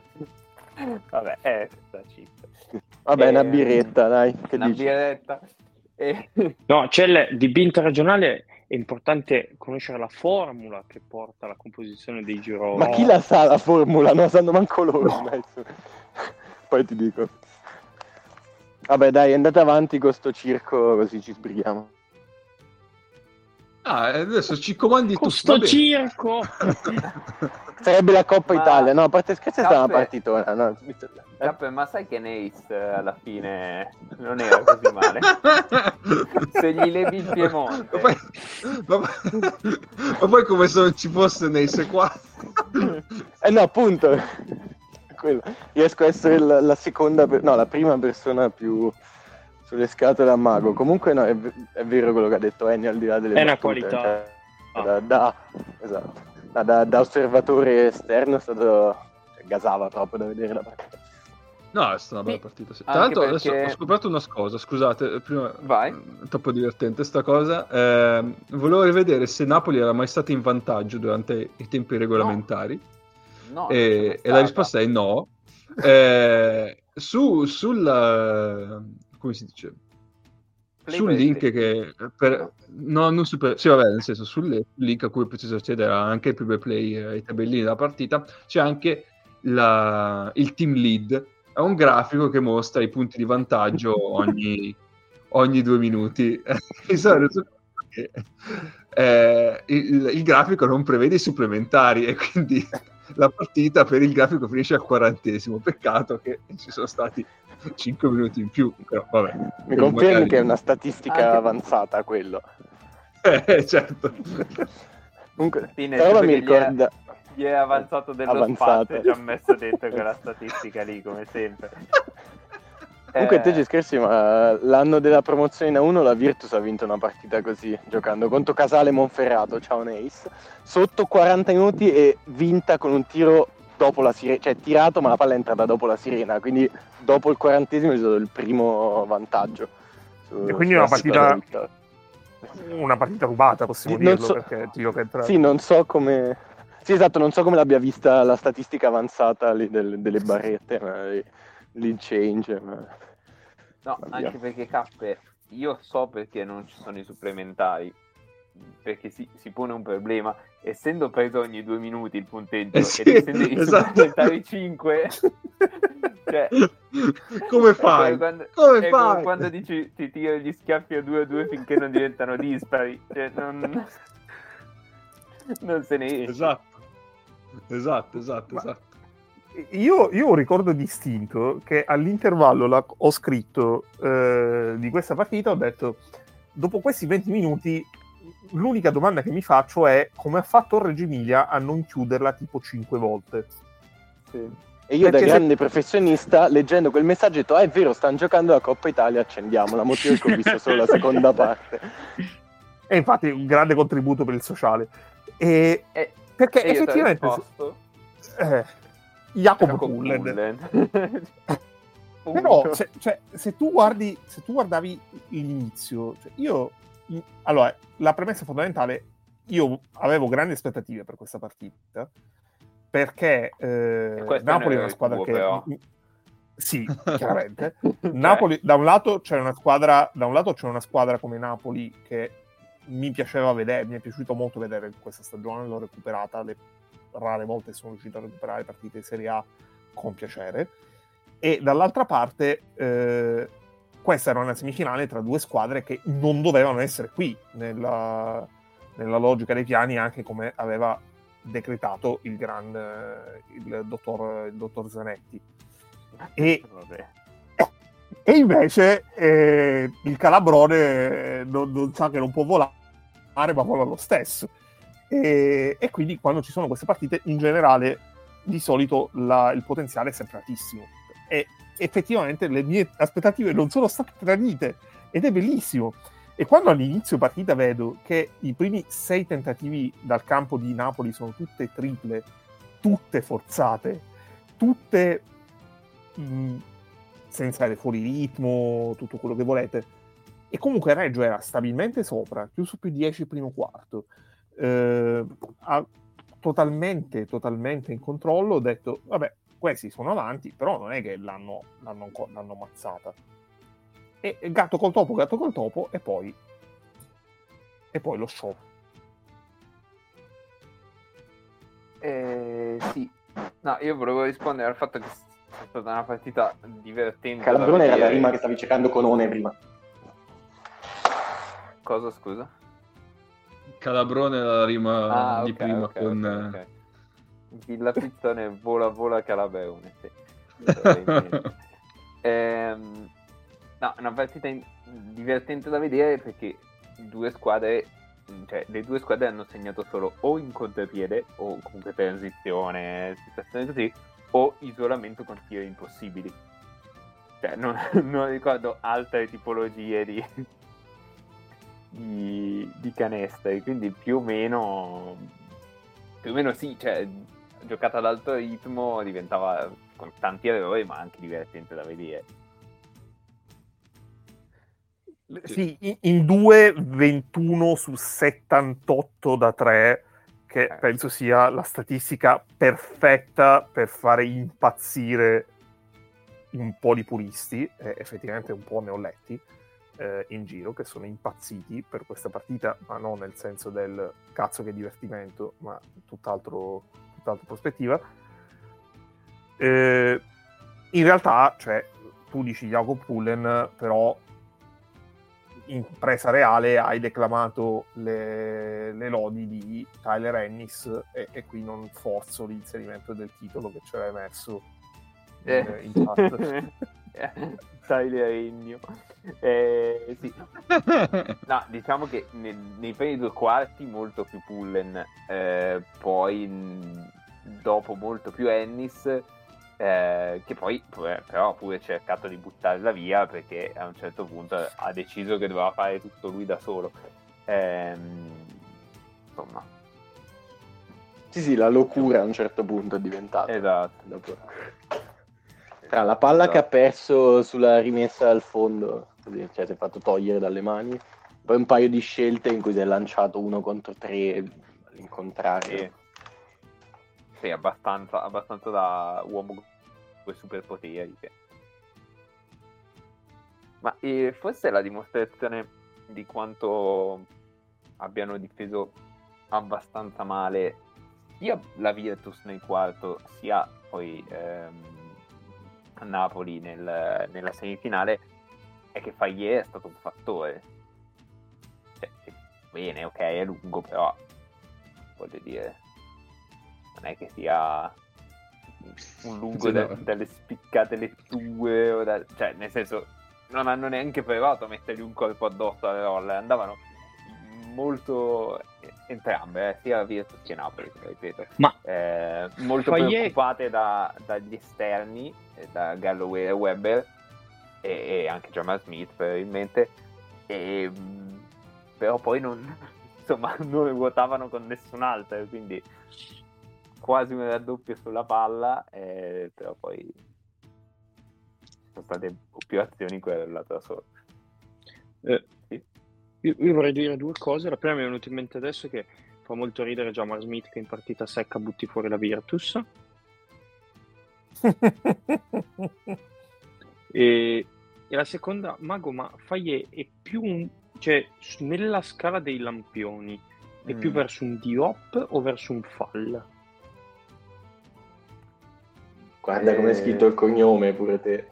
Vabbè, è questa cheat. Vabbè, una Eh, birretta, dai, che Una dici? birretta. E... No, c'è il- di B interregionale è importante conoscere la formula che porta alla composizione dei gironi. Ma chi la sa la formula? Non sanno manco loro. adesso. Poi ti dico. Vabbè, dai, andate avanti con sto circo così ci sbrighiamo. Ah, adesso ci comandi tu. Con va sto circo! Sarebbe la Coppa Ma- Italia. No, a parte scherzi, è stata una partitona. No? Cappe, ma sai che Nace eh, alla fine non era così male? Se gli levi il Piemonte. Ma poi, ma poi- ma poi come se non ci fosse nei qua. Eh no, appunto. Quello. Riesco a essere la, la seconda, per- no, la prima persona più sulle scatole a mago. Comunque no, è, è vero quello che ha detto Ennio al di là delle È una battute, qualità. cioè, da, da- esatto. Da, da- da osservatore esterno è stato... cioè, gasava proprio da vedere la partita. No, è stata una bella partita. sì. Tra l'altro, adesso perché- ho scoperto una cosa. Scusate, prima Vai. è troppo divertente sta cosa. Ehm, volevo rivedere se Napoli era mai stata in vantaggio durante i tempi regolamentari. No, non e, e la risposta è no. Eh, su, sul come si dice? Play sul link play. che per, no, non super, sì, vabbè, nel senso sul link a cui potete accedere anche il by play eh, ai tabellini della partita c'è anche la- il team lead è un grafico che mostra i punti di vantaggio ogni, ogni due minuti. Eh, il, il grafico non prevede i supplementari e quindi la partita per il grafico finisce al quarantesimo. Peccato che ci sono stati 5 minuti in più, però vabbè. Mi confermi Magari- che è una statistica Anche- avanzata quello. Eh, certo. Comunque, nel però mi che gli è- ricorda... Gli è avanzato dello Avanzata. spazio e ci ha messo dentro quella statistica lì, come sempre. Comunque, Eh, te ci scherzi, ma eh, l'anno della promozione in A1 la Virtus ha vinto una partita così, giocando contro Casale Monferrato, ciao Neis, sotto 40 minuti e vinta con un tiro dopo la sirena, cioè tirato ma la palla è entrata dopo la sirena, quindi dopo il quarantesimo è stato il primo vantaggio. su- E quindi una partita-. Una partita rubata, possiamo Sì, non dirlo, so- perché il tiro che entra... Sì, non so come... Sì, esatto, non so come l'abbia vista la statistica avanzata lì del- delle barrette, ma l'in change. Ma... No, Via. anche perché Cappe, io so perché non ci sono i supplementari, perché si, si pone un problema, essendo preso ogni due minuti il punteggio Eh sì, ed essendo i esatto. supplementari 5, cioè, Come fai? come quando, come fai? quando dici ti tiro gli schiaffi a 2 a 2 finché non diventano dispari, cioè non, non se ne esce. Esatto. Esatto, esatto, Ma- esatto. Io, io ho un ricordo distinto che all'intervallo la- ho scritto eh, di questa partita, ho detto, dopo questi 20 minuti, l'unica domanda che mi faccio è come ha fatto Reggio Emilia a non chiuderla tipo 5 volte. E io da Perché se- grande professionista, leggendo quel messaggio, ho detto, ah è vero, stanno giocando la Coppa Italia, accendiamola, motivo che ho visto solo la seconda parte. E infatti un grande contributo per il sociale. E, E- perché e effettivamente... eh, Jacob Jacob Pullen. Pullen. Però se, cioè, se tu guardi, se tu guardavi l'inizio, cioè, io allora la premessa fondamentale, io avevo grandi aspettative per questa partita perché eh, Napoli è una squadra tuo, che però. sì, chiaramente. Napoli, da un lato c'è una squadra, da un lato c'è una squadra come Napoli che mi piaceva vedere, mi è piaciuto molto vedere questa stagione, l'ho recuperata le rare volte sono riuscito a recuperare partite di Serie A con piacere. E dall'altra parte, eh, questa era una semifinale tra due squadre che non dovevano essere qui nella, nella logica dei piani, anche come aveva decretato il gran eh, il dottor, il dottor Zanetti. E, Vabbè. e invece eh, il calabrone non, non sa che non può volare, ma vola lo stesso. E, e quindi quando ci sono queste partite, in generale, di solito la- il potenziale è sempre altissimo. E effettivamente le mie aspettative non sono state tradite ed è bellissimo. E quando all'inizio partita vedo che i primi sei tentativi dal campo di Napoli sono tutte triple, tutte forzate, tutte mh, senza andare fuori ritmo, tutto quello che volete. E comunque Reggio era stabilmente sopra, chiuso più 10 il primo quarto, eh, totalmente, totalmente in controllo. Ho detto, vabbè, questi sono avanti, però non è che l'hanno, l'hanno, l'hanno ammazzata. E e gatto col topo, gatto col topo, e poi, e poi lo show. Eh, sì, no, io volevo rispondere al fatto che è stata una partita divertente. Calabrone era la vedere. rima che stavi cercando con One prima. Cosa, scusa? Calabrone la rima Ah, di prima ok, con... ok, eh, ok. Villa Pizzone vola vola Calabrone, sì. Ehm, no, una partita in- divertente da vedere perché due squadre, cioè le due squadre hanno segnato solo o in contropiede o comunque transizione, situazioni così, o isolamento con tiri impossibili. Cioè, non, non ricordo altre tipologie di, di, di canestri, quindi più o meno, più o meno sì, cioè, giocata ad alto ritmo diventava con tanti errori, ma anche divertente da vedere. Sì, in- in due 21 su 78 da 3, che Eh. penso sia la statistica perfetta per fare impazzire un po' di puristi, e effettivamente un po' ne ho letti eh, in giro, che sono impazziti per questa partita, ma non nel senso del cazzo che divertimento, ma tutt'altro, tutt'altra prospettiva. Eh, in realtà, cioè, tu dici Jacob Pullen, però in presa reale hai declamato le, le lodi di Tyler Ennis e, e qui non forzo l'inserimento del titolo che ci aveva messo Eh. eh, in chat. Tyler Ennio. Eh, sì. No, diciamo che ne- nei primi due quarti molto più Pullen, eh, poi mh, dopo molto più Ennis, eh, che poi però ha pure cercato di buttarla via perché a un certo punto ha deciso che doveva fare tutto lui da solo. Ehm, insomma, Sì, sì, la locura a un certo punto è diventata. esatto. Dopo- Tra la palla che ha Esatto. perso sulla rimessa al fondo, cioè si è fatto togliere dalle mani, poi un paio di scelte in cui si è lanciato uno contro tre all'incontrario. Sì, Sì, abbastanza, abbastanza da uomo con i superpoteri. che- Ma eh, forse è la dimostrazione di quanto abbiano difeso abbastanza male sia la Virtus nel quarto, sia poi ehm, Napoli nel- nella semifinale, è che Faglie è stato un fattore. Cioè, bene, ok, è lungo, però voglio dire, non è che sia un lungo Sì, da- no. dalle spiccate letture, o da- cioè, nel senso, non hanno neanche provato a mettergli un colpo addosso alle rolle, andavano molto entrambe, eh, sia Virtus che Napoli, ripeto, Ma eh, molto Faglie- preoccupate da- dagli esterni, eh, da Galloway e Webber, e, e anche Jamal Smith probabilmente, e, però poi non, insomma, non ruotavano con nessun altro, quindi quasi un raddoppio sulla palla, eh, però poi sono state più azioni quella del lato da solo. Eh, Sì. Io, io vorrei dire due cose. La prima mi è venuta in mente adesso che fa molto ridere Jamar Smith che in partita secca butti fuori la Virtus. E, e la seconda, Mago, ma Faye è più un, cioè nella scala dei lampioni è più Mm. verso un Diop o verso un Fall? Guarda come è Eh. scritto il cognome pure te.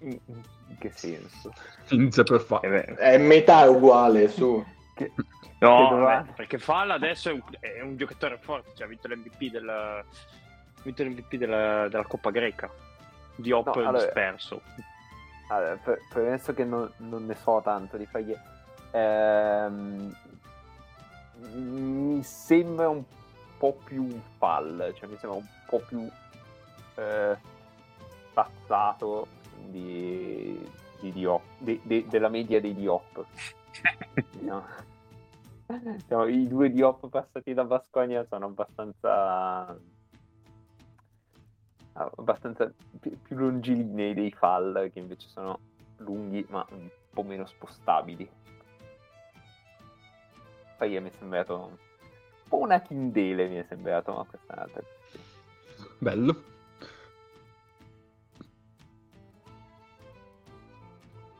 In, in che senso? Inizia per fare. Eh beh, È metà uguale, su. Che- No, Che doveva- perché Fall adesso è un, è un giocatore forte, cioè ha vinto l'MVP della, ha vinto l'MVP della, della Coppa Greca. Diop No, è allora- disperso. Allora, per- premesso che non, non ne so tanto di Faglie, ehm, mi sembra un po' più un fall, cioè mi sembra un po' più eh, passato di, di Diop, di- di- della media dei Diop. No. Diciamo, I due Diop passati da Basconia sono abbastanza abbastanza più, longilinei dei fall che invece sono lunghi ma un po' meno spostabili. Poi mi è sembrato un po' una Kindele mi è sembrato, ma questa è un'altra. Bello.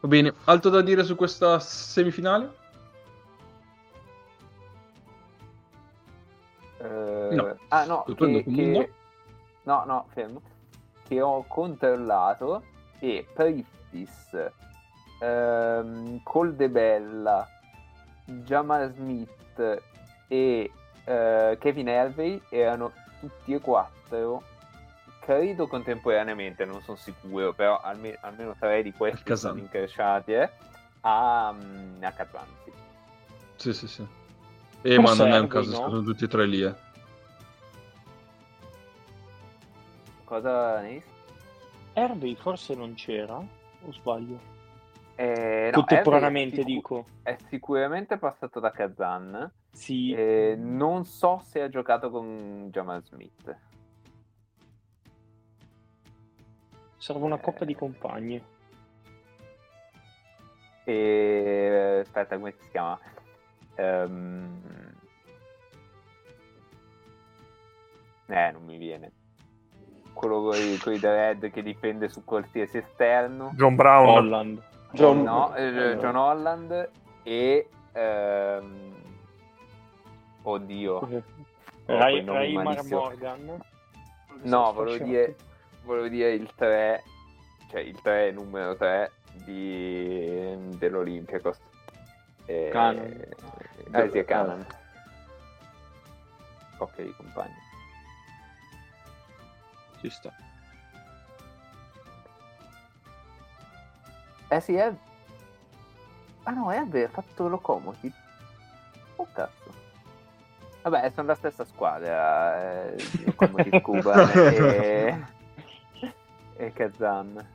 Va bene, altro da dire su questa semifinale? Eh, No. Ah no, che, che- no. no, no, fermo. Che ho controllato e Priftis, ehm, Coldebella, Jamal Smith e eh, Kevin Hervey erano tutti e quattro, credo contemporaneamente, non sono sicuro, però alme- almeno tre di questi Kazan. sono incrociati eh, a, mm, a Kazanzi. Sì, sì, sì. Eh, ma non è un caso, no? sono tutti e tre lì, eh. Cosa dici? Hervey forse non c'era, o sbaglio? Eh, no, Contemporaneamente sicu- dico. È sicuramente passato da Kazan. Sì. Eh, non so se ha giocato con Jamal Smith. Serve una eh. coppa di compagni. E aspetta, come si chiama? Ehm, Eh, non mi viene. Quello con i Red che difende su qualsiasi esterno. John Brown. Holland. John- No, eh, John Holland e... ehm, Oddio. Raymar malissimo. Morgan. No, volevo dire, volevo dire il 3, cioè il 3 numero 3 di, dell'Olympiacos. E... Eh sì, è Cannon. Coppia di compagni. Ci sta. Eh sì, è... Ah no, è ha fatto Locomotive. Oh cazzo. Vabbè, sono la stessa squadra, eh, Locomotive Cuba e... e Kazan.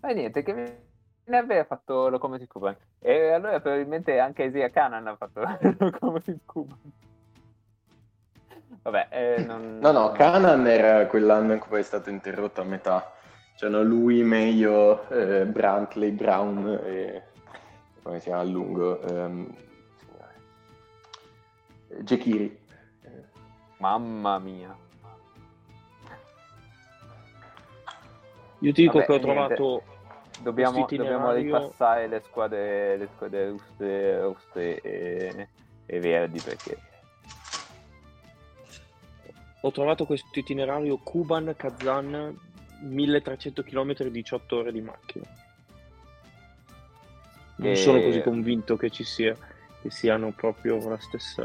Ma niente, che Neve ha fatto Locomotive Cuban. E allora probabilmente anche Esia Kanan ha fatto Locomotive Cuban. Vabbè, eh, non... No, no, Canan era quell'anno in cui è stato interrotto a metà. C'erano lui, Meglio, eh, Brantley, Brown e... come si chiama a lungo? Ehm... Jekiri. Mamma mia. Io ti dico Vabbè, che ho niente. trovato Dobbiamo, dobbiamo ripassare le squadre, le squadre russe, russe e, e verdi perché... Ho trovato questo itinerario Kuban Kazan 1300 km 18 ore di macchina. Non E- sono così convinto che ci sia che siano proprio la stessa.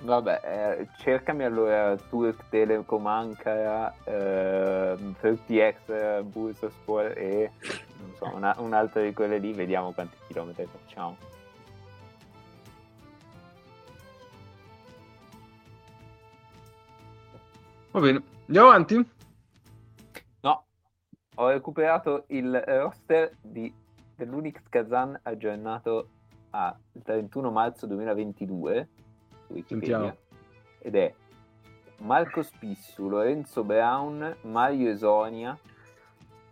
Vabbè, eh, cercami allora Turk Telecom Ankara, eh, 30X Bursaspor e non so, una- un'altra di quelle lì, vediamo quanti chilometri facciamo. Va bene, andiamo avanti? No, ho recuperato il roster di, dell'Unix Kazan aggiornato al 31 marzo 2022 su Wikipedia Sentiamo. ed è Marco Spissu, Lorenzo Brown, Mario Esonia,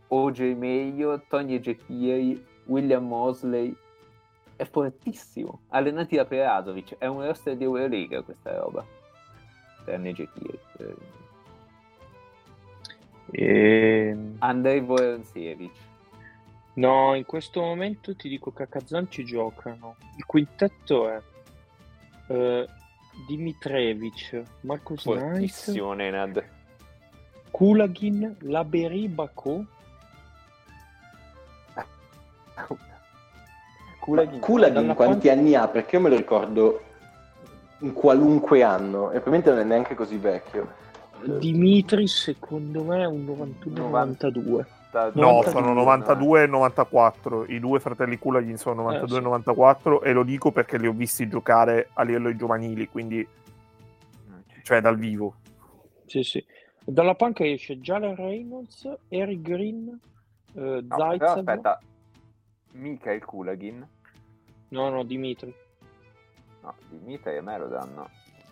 OJ Meglio, Tony Ejekiri, William Mosley. È fortissimo, allenati da Perasovic, è un roster di Eurolega questa roba. Tranne eh. E... Andrei Voronsevic. No, in questo momento ti dico che a Kazan ci giocano. Il quintetto è eh, Dimitrevich, Marcus Knight, Fortissimo Nenad. Kulagin, Laberi, Bako. Kulagin. Kulagin quanti pan- anni ha? Perché io me lo ricordo in qualunque anno e probabilmente non è neanche così vecchio. Dimitri secondo me è un 91-92. Da- No, 92, sono 92 e 94. I due fratelli Kulagin sono 92 Eh, e sì. 94 e lo dico perché li ho visti giocare a livello giovanili, quindi cioè dal vivo. Sì, sì. Dalla panca esce Jalen Reynolds, Eric Green, eh, No, Zaitsev. aspetta, mica il Kulagin. No, no, Dimitri. No, Dimitri a me lo danno.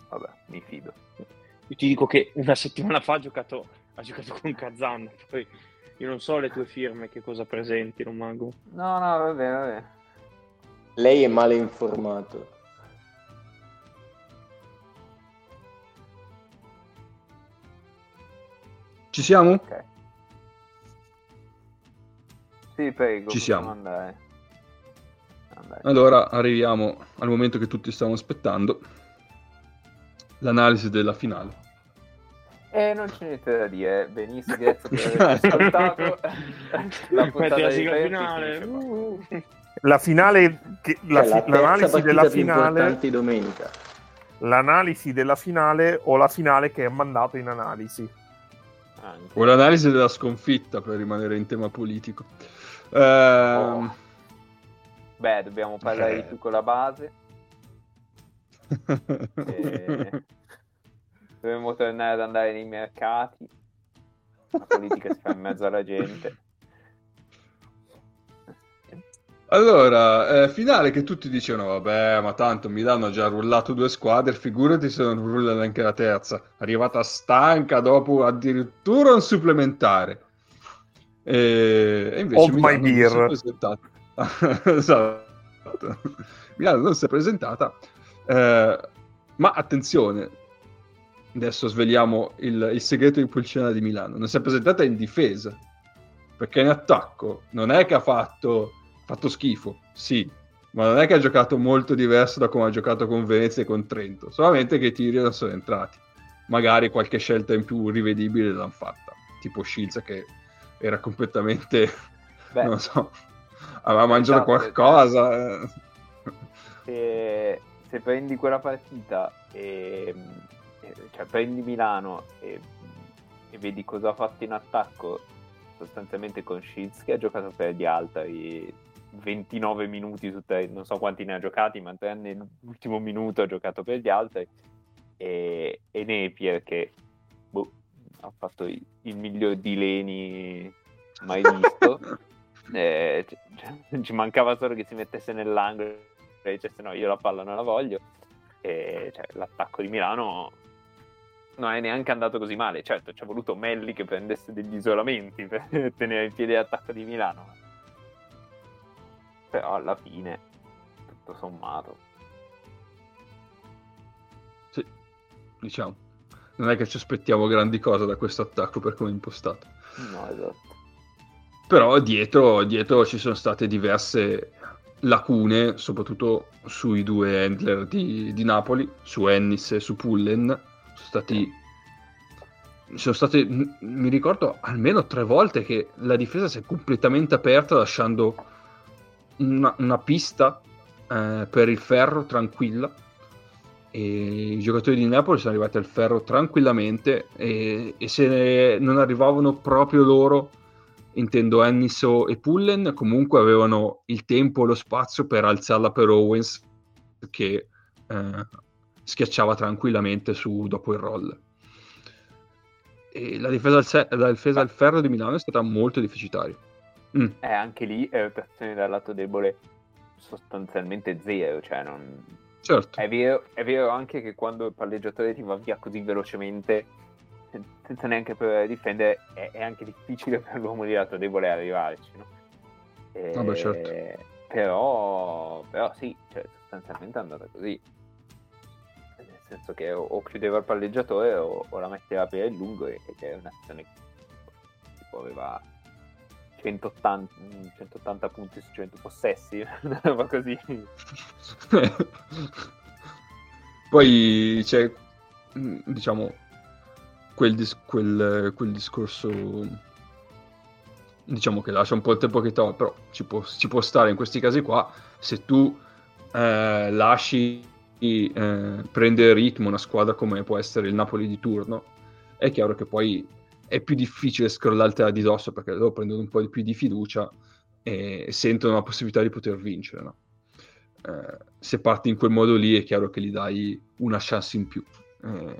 Vabbè, mi fido. Io ti dico che una settimana fa ha giocato, ha giocato con Kazan. Poi io non so le tue firme che cosa presentino, Mago. No, no, va bene, va bene. Lei è male informato. Ci siamo? Ok. Sì, prego. Ci siamo. Andare. Andare. Allora arriviamo al momento che tutti stavano aspettando. L'analisi della finale. E non c'è niente da dire. Benissimo, grazie per aver ascoltato. La puntata di finale. Uh. La finale, che- la Cioè, la fi- l'analisi della finale, importante domenica. l'analisi della finale o la finale che è mandato in analisi. Anche. O l'analisi della sconfitta per rimanere in tema politico. Ehm, Oh. Beh, dobbiamo parlare di Eh. più con la base. E... Dovremmo tornare ad andare nei mercati. La politica si fa in mezzo alla gente. Allora, eh, finale che tutti dicevano, vabbè, ma tanto Milano ha già rullato due squadre, figurati se non rulla neanche la terza. Arrivata stanca dopo addirittura un supplementare. E, e invece Hold my Milano non si è beer. presentata. esatto. Milano non si è presentata. Eh, ma attenzione, adesso sveliamo il, il segreto di Pulcinella di Milano. Non si è presentata in difesa, perché in attacco non è che ha fatto fatto schifo, sì, ma non è che ha giocato molto diverso da come ha giocato con Venezia e con Trento, solamente che i tiri non sono entrati. magari qualche scelta in più rivedibile l'hanno fatta, tipo Shields che era completamente, Beh, non so, aveva mangiato esatto, qualcosa. eh. se, se prendi quella partita e- cioè prendi Milano e, e vedi cosa ha fatto in attacco sostanzialmente con Shields che ha giocato per gli altri 29 minuti su tre, non so quanti ne ha giocati ma tre nell'ultimo minuto ha giocato per gli altri e, e Napier che boh, ha fatto il, il miglior di Leni mai visto. Eh, c- c- ci mancava solo che si mettesse nell'angolo e dicesse no io la palla non la voglio. E cioè, l'attacco di Milano non è neanche andato così male certo ci è voluto Melli che prendesse degli isolamenti per tenere in piedi l'attacco di Milano però alla fine tutto sommato Sì, diciamo. Non è che ci aspettiamo grandi cose da questo attacco per come è impostato. no esatto Però dietro, dietro ci sono state diverse lacune, soprattutto sui due handler di, di Napoli, su Ennis e su Pullen. Stati. Sono state, mi ricordo almeno tre volte che la difesa si è completamente aperta, lasciando una, una pista eh, per il ferro tranquilla. E i giocatori di Napoli sono arrivati al ferro tranquillamente. E, e se non arrivavano proprio loro, intendo Enniso e Pullen, comunque avevano il tempo e lo spazio per alzarla per Owens che eh, schiacciava tranquillamente su, dopo il roll. E la difesa al, se- la difesa al ferro di Milano è stata molto deficitaria. Mm, e anche lì eh, rotazioni dal lato debole sostanzialmente zero cioè non certo, È vero, è vero anche che quando il palleggiatore ti va via così velocemente, sen- senza neanche provare a difendere, è, è anche difficile per l'uomo di lato debole arrivarci, no? E- Vabbè, certo. Però, però sì, cioè, sostanzialmente è andata così. Senso che o, o chiudeva il palleggiatore o, o la metteva per il lungo ed è un'azione che tipo aveva 180, 180 punti su 100 possessi, roba così. Poi c'è, mm, diciamo, quel, dis- quel- quel discorso, diciamo che lascia un po' il tempo che trova, però ci può, ci può stare in questi casi qua, se tu eh, lasci eh, prendere ritmo una squadra come può essere il Napoli di turno, è chiaro che poi è più difficile scrollartela di dosso perché loro prendono un po' di più di fiducia e sentono la possibilità di poter vincere, no? Eh, se parti in quel modo lì è chiaro che gli dai una chance in più. Eh,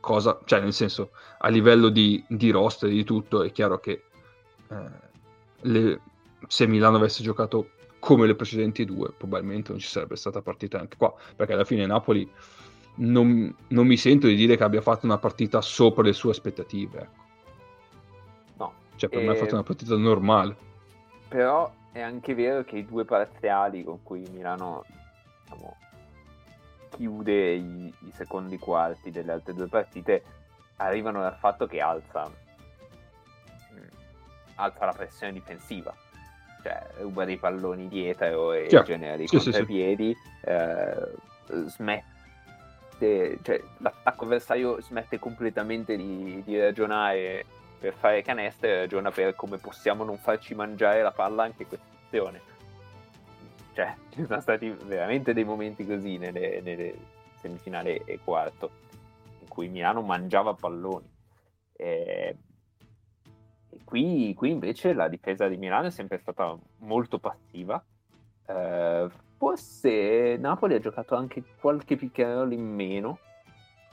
cosa, cioè, nel senso, a livello di, di roster e di tutto, è chiaro che eh, le- se Milano avesse giocato come le precedenti due, probabilmente non ci sarebbe stata partita anche qua, perché alla fine Napoli non, non mi sento di dire che abbia fatto una partita sopra le sue aspettative. Ecco. No, Cioè, per me ha E- fatto una partita normale. Però è anche vero che i due parziali con cui Milano diciamo, chiude i, i secondi quarti delle altre due partite arrivano dal fatto che alza, mm, alza la pressione difensiva. Cioè, ruba dei palloni dietro e Chiaro. genera dei Sì, sì, sì. contrapiedi, eh, smette, cioè, l'attacco avversario smette completamente di, di ragionare per fare canestro e ragiona per come possiamo non farci mangiare la palla anche questa azione. Cioè, ci sono stati veramente dei momenti così nelle, nelle semifinali e quarto, in cui Milano mangiava palloni. E, e qui, qui invece la difesa di Milano è sempre stata molto passiva. Eh, forse Napoli ha giocato anche qualche piccherello in meno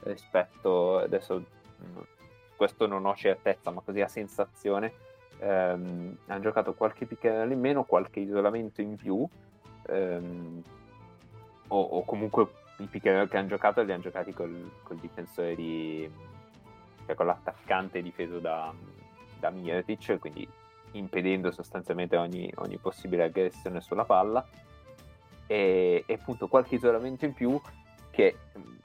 rispetto adesso mm, questo non ho certezza, ma così a sensazione. Ehm, hanno giocato qualche piccherello in meno, qualche isolamento in più, ehm, o, o comunque i piccherelli che hanno giocato li hanno giocati col, col difensore di. cioè con l'attaccante difeso da, da Mirotic, quindi impedendo sostanzialmente ogni, ogni possibile aggressione sulla palla. E, e appunto qualche isolamento in più che mm,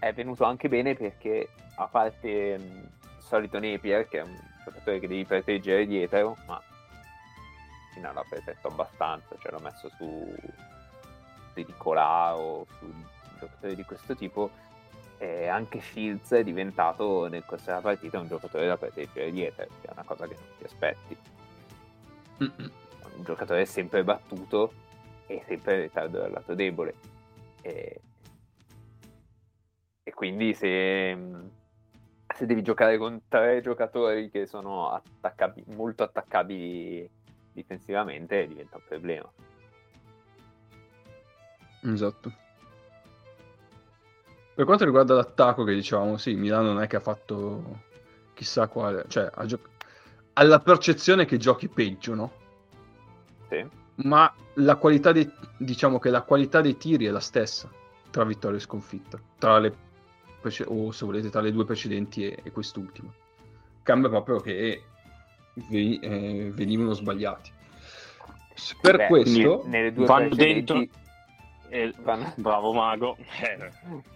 è venuto anche bene perché a parte il solito Napier che è un giocatore che devi proteggere dietro ma fino l'ha protetto abbastanza cioè l'ho messo su su o su giocatori di questo tipo E anche Shields è diventato nel corso della partita un giocatore da proteggere dietro, che è una cosa che non ti aspetti. Mm-mm. Un giocatore sempre battuto e sempre in ritardo dal lato debole. E, e quindi se, se devi giocare con tre giocatori che sono attaccabi- molto attaccabili difensivamente diventa un problema. Esatto. Per quanto riguarda l'attacco che dicevamo, sì, Milano non è che ha fatto chissà quale, cioè ha gio- ha la percezione che giochi peggio, no? Sì. Ma la qualità dei, diciamo che la qualità dei tiri è la stessa tra vittoria e sconfitta, tra le prece- o se volete tra le due precedenti e, e quest'ultima. Cambia proprio che eh, venivano sbagliati. Per Beh, questo nelle due vanno precedenti Eh, vanno- Bravo mago. Eh,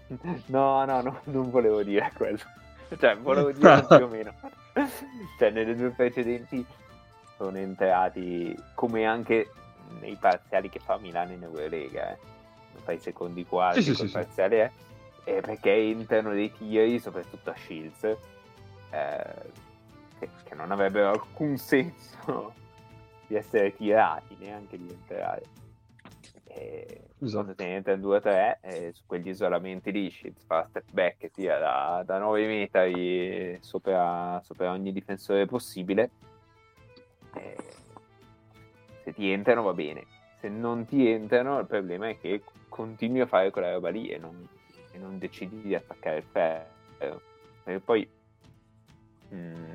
No, no, no, non volevo dire quello. Cioè, volevo dire più o meno. Cioè, nelle due precedenti sono entrati come anche nei parziali che fa Milano in Eurolega, eh. Non fai i secondi quarti, Sì, sì, sì, sì. parziale è. eh, perché entrano dei tiri, soprattutto a Shields, eh, che, che non avrebbero alcun senso di essere tirati, neanche di entrare. E Esatto. quando te ne entra in 2-3 eh, su quegli isolamenti lì Shields fa step back e tira da, da 9 metri sopra, sopra ogni difensore possibile Eh, se ti entrano va bene se non ti entrano il problema è che continui a fare quella roba lì e non, e non decidi di attaccare il ferro e poi mm,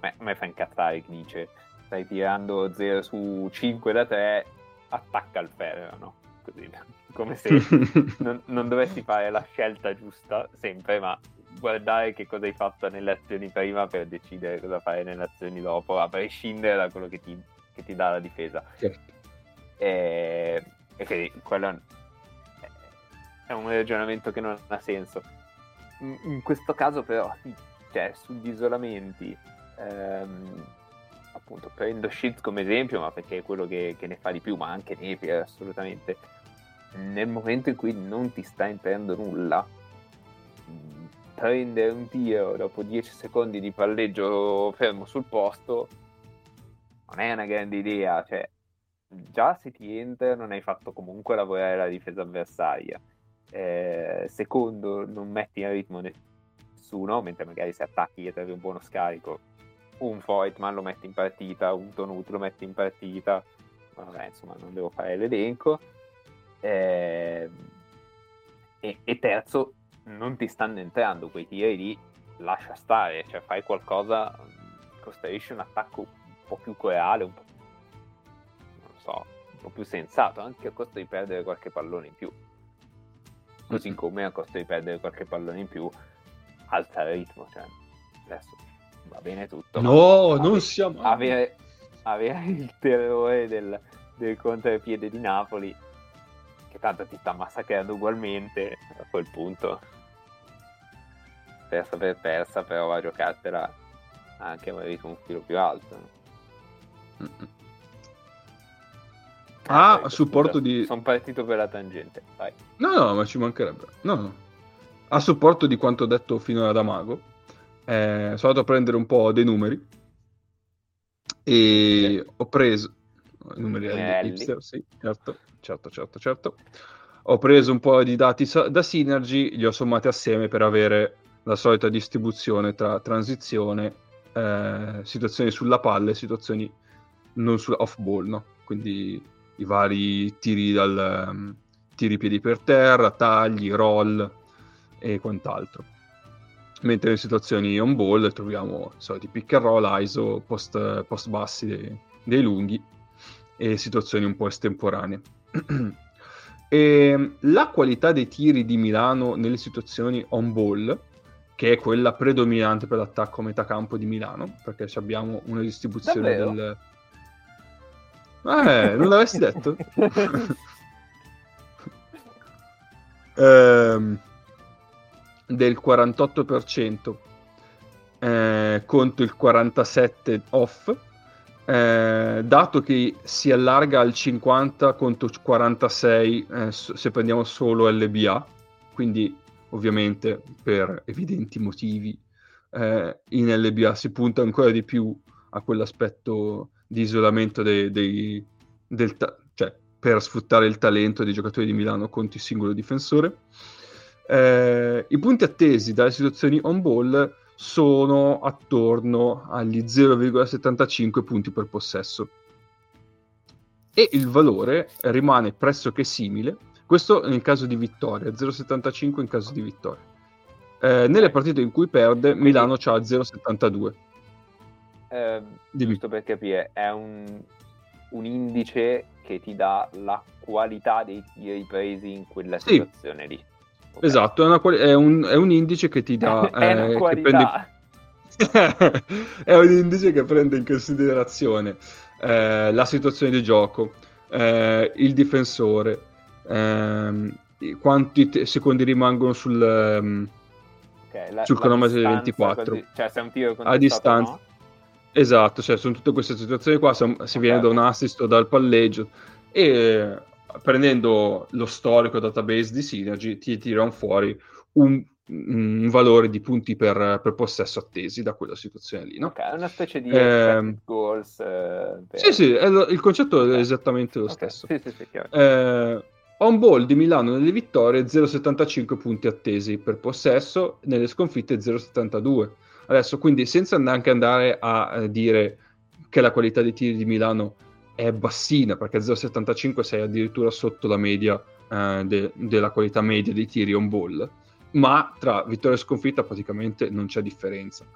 beh, a me fa incazzare chi dice stai tirando 0 su 5 da 3 attacca il ferro no? Così, come se non, non dovessi fare la scelta giusta sempre, ma guardare che cosa hai fatto nelle azioni prima per decidere cosa fare nelle azioni dopo, a prescindere da quello che ti, che ti dà la difesa. Certo. E, e quindi quello è- un ragionamento che non ha senso. In, in questo caso, però, sì, cioè, sugli isolamenti, ehm, appunto, prendo Shields come esempio, ma perché è quello che, che ne fa di più, ma anche Napier assolutamente. Nel momento in cui non ti sta entrando nulla, mh, prendere un tiro dopo 10 secondi di palleggio fermo sul posto non è una grande idea. Cioè, già se ti entra non hai fatto comunque lavorare la difesa avversaria. Eh, secondo, non metti in ritmo nessuno, mentre magari se attacchi e trovi un buono scarico, un Voigtman lo metti in partita, un Tonut lo metti in partita, ma vabbè, insomma, non devo fare l'elenco. Eh, e, e terzo, non ti stanno entrando quei tiri lì, lascia stare, cioè fai qualcosa, costruisci un attacco un po' più coreale, un po' non so, un po' più sensato, anche a costo di perdere qualche pallone in più. Così come a costo di perdere qualche pallone in più, alza il ritmo. Cioè, adesso va bene tutto. No, non ave- siamo... Avere, avere il terrore del, del contropiede di Napoli, che tanto ti sta massacrando ugualmente, a quel punto, persa per persa, però va a giocartela anche un ritmo un filo più alto. Mm-mm. Ah, a supporto di... Sono partito per la tangente, vai. No, no, ma ci mancherebbe. No, no. A supporto di quanto detto finora da Mago, eh, sono andato a prendere un po' dei numeri e ho preso i numeri Numerelli. hipster, sì, certo, certo, certo, certo. Ho preso un po' di dati da Synergy, li ho sommati assieme per avere la solita distribuzione tra transizione, eh, situazioni sulla palla e situazioni non sulla off ball, no? Quindi i vari tiri dal ehm, tiri piedi per terra, tagli, roll e quant'altro. Mentre in situazioni on ball troviamo i soliti pick and roll, ISO, post, post bassi dei, dei lunghi e situazioni un po' estemporanee. e la qualità dei tiri di Milano nelle situazioni on ball, che è quella predominante per l'attacco a metà campo di Milano, perché abbiamo una distribuzione Davvero? del... Eh, non l'avessi detto? Ehm, del 48% eh, contro il 47% off, eh, dato che si allarga al 50 contro il 46 eh, s- se prendiamo solo LBA, quindi ovviamente per evidenti motivi eh, in LBA si punta ancora di più a quell'aspetto di isolamento dei, dei, del ta- cioè per sfruttare il talento dei giocatori di Milano contro il singolo difensore. Eh, I punti attesi dalle situazioni on ball sono attorno agli 0,75 punti per possesso e il valore rimane pressoché simile, questo nel caso di vittoria, 0,75 in caso di vittoria. Eh, nelle partite in cui perde, Milano c'ha 0,72. Eh, giusto per capire, è un, un, indice che ti dà la qualità dei tiri presi in quella sì. situazione lì. Okay. Esatto, è, una, è, un, è, un, indice che ti dà... è una qualità. Prende... è un indice che prende in considerazione eh, la situazione di gioco, eh, il difensore, ehm, quanti te- secondi rimangono sul, um, okay, la, sul cronometro dei 24. Così, cioè se è un tiro a distanza. No? Esatto, cioè sono tutte queste situazioni qua, se, se okay. viene da un assist o dal palleggio e prendendo lo storico database di Synergy ti tirano fuori un un valore di punti per, per, possesso attesi da quella situazione lì. No? Ok, è una specie di eh, goals. Eh, per... Sì, sì, lo, il concetto okay. è esattamente lo okay. stesso. Sì, sì, sì, eh, on ball di Milano nelle vittorie 0,75 punti attesi per possesso, nelle sconfitte 0,72. Adesso, quindi, senza neanche andare a, a dire che la qualità dei tiri di Milano è bassina, perché 0,75 sei addirittura sotto la media eh, de- della qualità media dei tiri on ball ma tra vittoria e sconfitta praticamente non c'è differenza.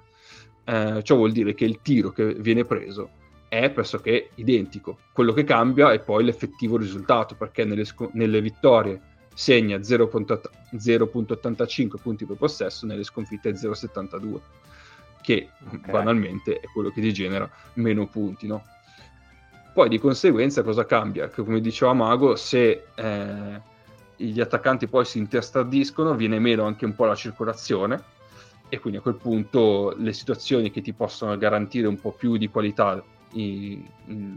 Eh, ciò vuol dire che il tiro che viene preso è pressoché identico. Quello che cambia è poi l'effettivo risultato, perché nelle, sc- nelle vittorie segna 0.85 punti per possesso, nelle sconfitte 0.72, che okay. banalmente è quello che ti genera meno punti, no? Poi di conseguenza cosa cambia? Che come diceva Mago, se eh, gli attaccanti poi si interstardiscono, viene meno anche un po' la circolazione e quindi a quel punto le situazioni che ti possono garantire un po' più di qualità, i, in,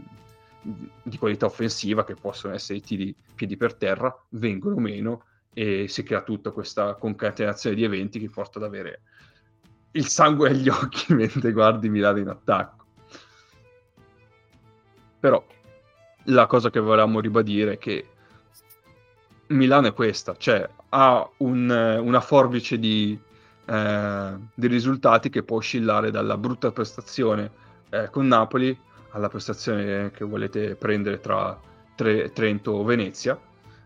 di qualità offensiva, che possono essere i tiri piedi per terra, vengono meno e si crea tutta questa concatenazione di eventi che porta ad avere il sangue agli occhi mentre guardi Milano in attacco. Però la cosa che volevamo ribadire è che Milano è questa, cioè ha un, una forbice di, eh, di, risultati che può oscillare dalla brutta prestazione eh, con Napoli alla prestazione che volete prendere tra tre, Trento o Venezia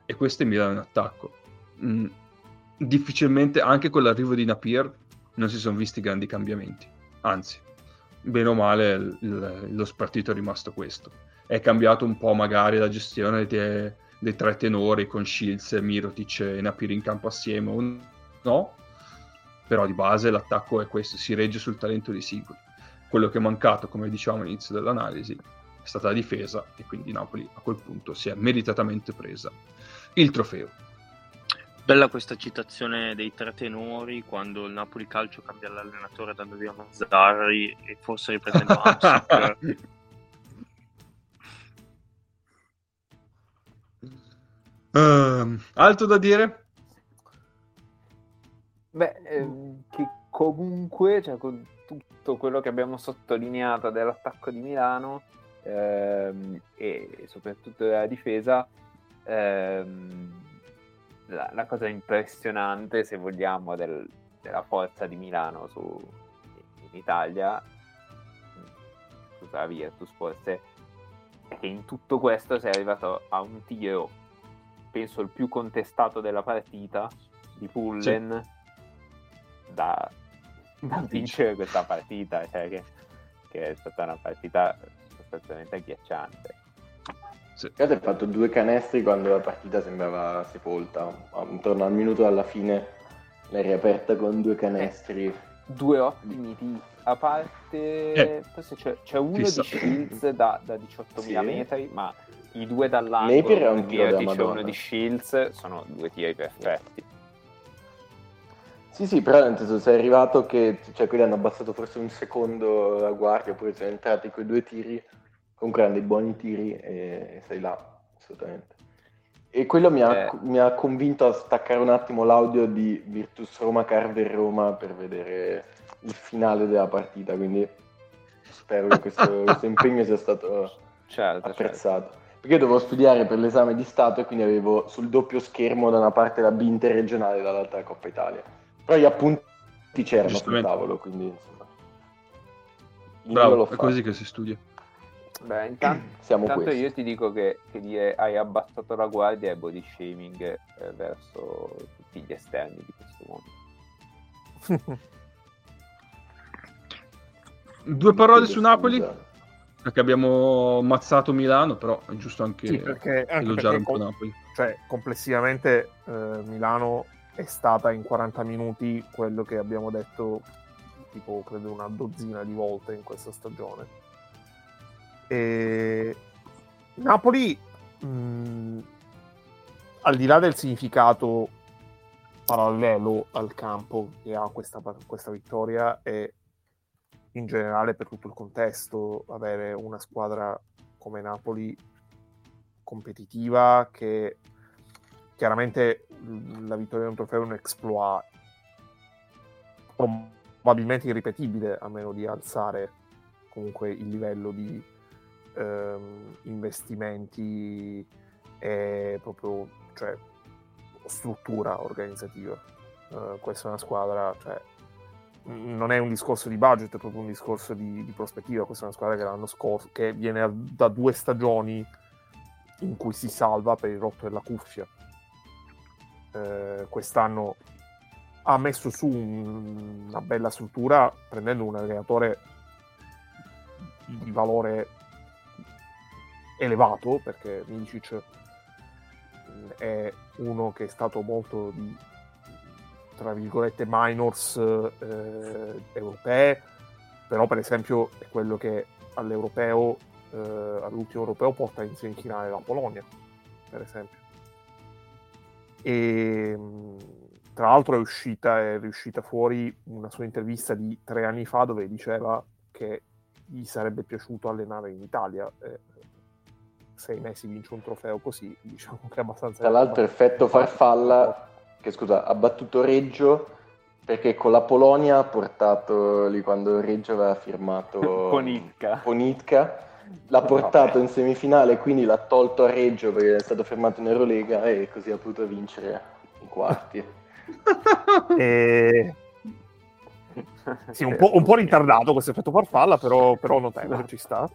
e questo è Milano in attacco. Mm, difficilmente, anche con l'arrivo di Napier, non si sono visti grandi cambiamenti, anzi, bene o male il, il, lo spartito è rimasto questo. È cambiato un po' magari la gestione di dei tre tenori con Shields, Mirotic e Napir in campo assieme o no, però di base l'attacco è questo, si regge sul talento dei singoli. Quello che è mancato, come dicevamo all'inizio dell'analisi, è stata la difesa e quindi Napoli a quel punto si è meritatamente presa il trofeo. Bella questa citazione dei tre tenori quando il Napoli Calcio cambia l'allenatore dando via Mazzarri e forse riprendendo Hamsik Uh, altro da dire? Beh, ehm, che comunque, cioè, con tutto quello che abbiamo sottolineato dell'attacco di Milano ehm, e soprattutto della difesa, ehm, la, la, cosa impressionante, se vogliamo, del, della forza di Milano su, in Italia, scusa la Virtus forse, è che in tutto questo sei arrivato a un tiro penso il più contestato della partita di Pullen sì. da, da, vincere questa partita cioè che, che, è stata una partita sostanzialmente agghiacciante sì. ha fatto due canestri quando la partita sembrava sepolta intorno al minuto alla fine l'hai riaperta con due canestri due ottimi tiri a parte eh. forse c'è, c'è uno Fissa. di Shields da, da 18.000 sì. metri ma i due dall'angolo Napier è un tiro da uno di Shields sono due tiri perfetti sì sì però nel senso sei arrivato che cioè quelli hanno abbassato forse un secondo la guardia oppure sono entrati quei due tiri comunque hanno dei buoni tiri e sei là assolutamente E quello mi ha, Eh. mi ha convinto a staccare un attimo l'audio di Virtus Roma Carver Roma per vedere il finale della partita, quindi spero che questo, questo impegno sia stato Certo, certo. Perché io dovevo studiare per l'esame di Stato e quindi avevo sul doppio schermo da una parte la B interregionale e dall'altra la Coppa Italia. Però gli appunti c'erano sul tavolo, quindi insomma. Bravo, è così che si studia. Beh, intanto, Siamo intanto io ti dico che, che hai abbassato la guardia è body shaming eh, verso tutti gli esterni di questo mondo. Due parole su Napoli, Scusa. perché abbiamo ammazzato Milano, però è giusto anche, Sì, perché, anche elogiare perché un po' Napoli. cioè, complessivamente eh, Milano è stata in 40 minuti quello che abbiamo detto tipo credo una dozzina di volte in questa stagione. E Napoli, mh, al di là del significato parallelo al campo che ha questa, questa vittoria e in generale per tutto il contesto avere una squadra come Napoli competitiva che chiaramente la vittoria di un trofeo è un exploit probabilmente irripetibile a meno di alzare comunque il livello di ehm, investimenti e proprio cioè, struttura organizzativa. Eh, questa è una squadra, cioè, non è un discorso di budget, è proprio un discorso di, di prospettiva. Questa è una squadra che l'anno scorso, che viene da due stagioni in cui si salva per il rotto della cuffia. Eh, quest'anno ha messo su un- una bella struttura prendendo un allenatore di valore elevato perché Milicic mh, è uno che è stato molto di tra virgolette minors eh, europee però per esempio è quello che all'europeo eh, all'ultimo europeo porta in semifinale la Polonia per esempio e mh, tra l'altro è uscita, è riuscita fuori una sua intervista di tre anni fa dove diceva che gli sarebbe piaciuto allenare in Italia. Eh, sei mesi vince un trofeo così, diciamo che è abbastanza... Tra l'altro effetto farfalla, che scusa, ha battuto Reggio perché con la Polonia ha portato lì quando Reggio aveva firmato Ponitka. Ponitka, l'ha portato in semifinale, quindi l'ha tolto a Reggio perché è stato fermato in Eurolega e così ha potuto vincere i quarti. E- Sì, un po', un po' ritardato questo effetto farfalla, però, però notevole, ci sta.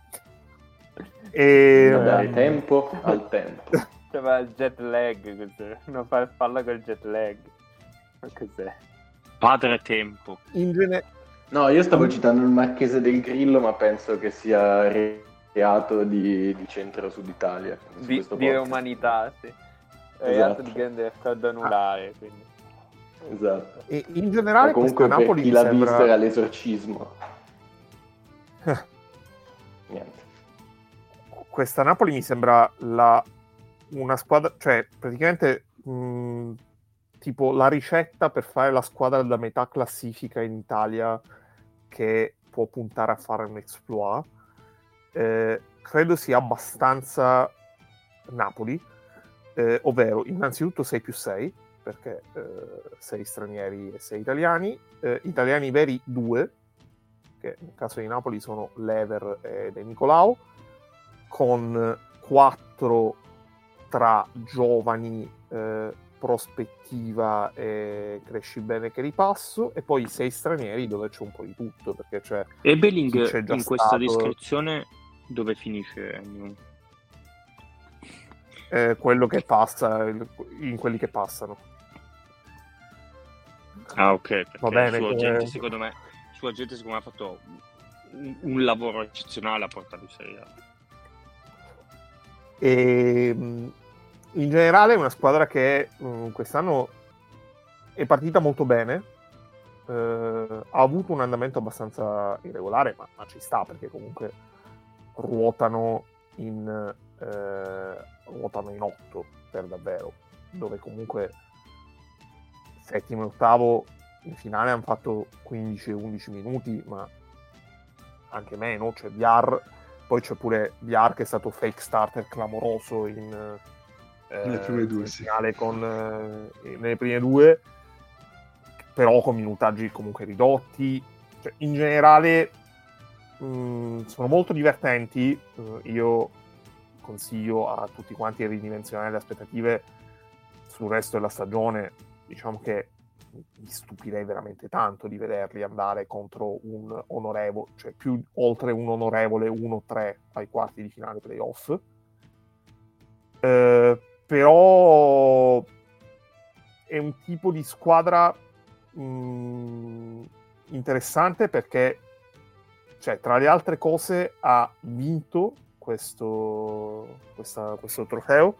E, Da dare tempo al tempo. C'era il jet lag, cos'è? una farfalla col jet lag. Ma cos'è? Padre tempo. in gene- No, io stavo citando il Marchese del Grillo, ma penso che sia reato di, di centro-sud Italia. Di, di umanità, sì. È Esatto. reato di grande raccordo anulare, quindi. Esatto. e in generale comunque per Napoli chi mi l'ha sembra... visto era l'esorcismo. Niente. questa Napoli mi sembra la, una squadra, cioè praticamente mh, tipo la ricetta per fare la squadra da metà classifica in Italia che può puntare a fare un exploit. Eh, credo sia abbastanza Napoli, eh, ovvero innanzitutto 6 più 6, perché 6 stranieri e 6 italiani, eh, italiani veri 2, che nel caso di Napoli sono Lever e De Nicolao, con 4 tra giovani, eh, prospettiva e cresci bene che ripasso, e poi 6 stranieri dove c'è un po' di tutto, perché c'è E Belling c'è in questa stato? descrizione dove finisce? Eh, quello che passa in quelli che passano. Ah, ok. Va bene, Sua eh. gente, secondo me, sua gente, secondo me, ha fatto un, un lavoro eccezionale a portarlo in Serie A. E mh, in generale è una squadra che mh, quest'anno è partita molto bene. eh, ha avuto un andamento abbastanza irregolare, ma, ma ci sta perché comunque ruotano in, eh, ruotano in otto per davvero, dove comunque settimo e ottavo in finale hanno fatto 15-11 minuti, ma anche meno, c'è Viar poi c'è pure Viar che è stato fake starter clamoroso in, Nelle prime due, sì. con, eh, nelle prime due, però con minutaggi comunque ridotti. Cioè, in generale mh, sono molto divertenti. Eh, io consiglio a tutti quanti di ridimensionare le aspettative sul resto della stagione. Diciamo che mi stupirei veramente tanto di vederli andare contro un onorevole, cioè più oltre un onorevole 1-3 ai quarti di finale playoff. Eh, però è un tipo di squadra mh, interessante perché cioè, tra le altre cose ha vinto questo, questa, questo trofeo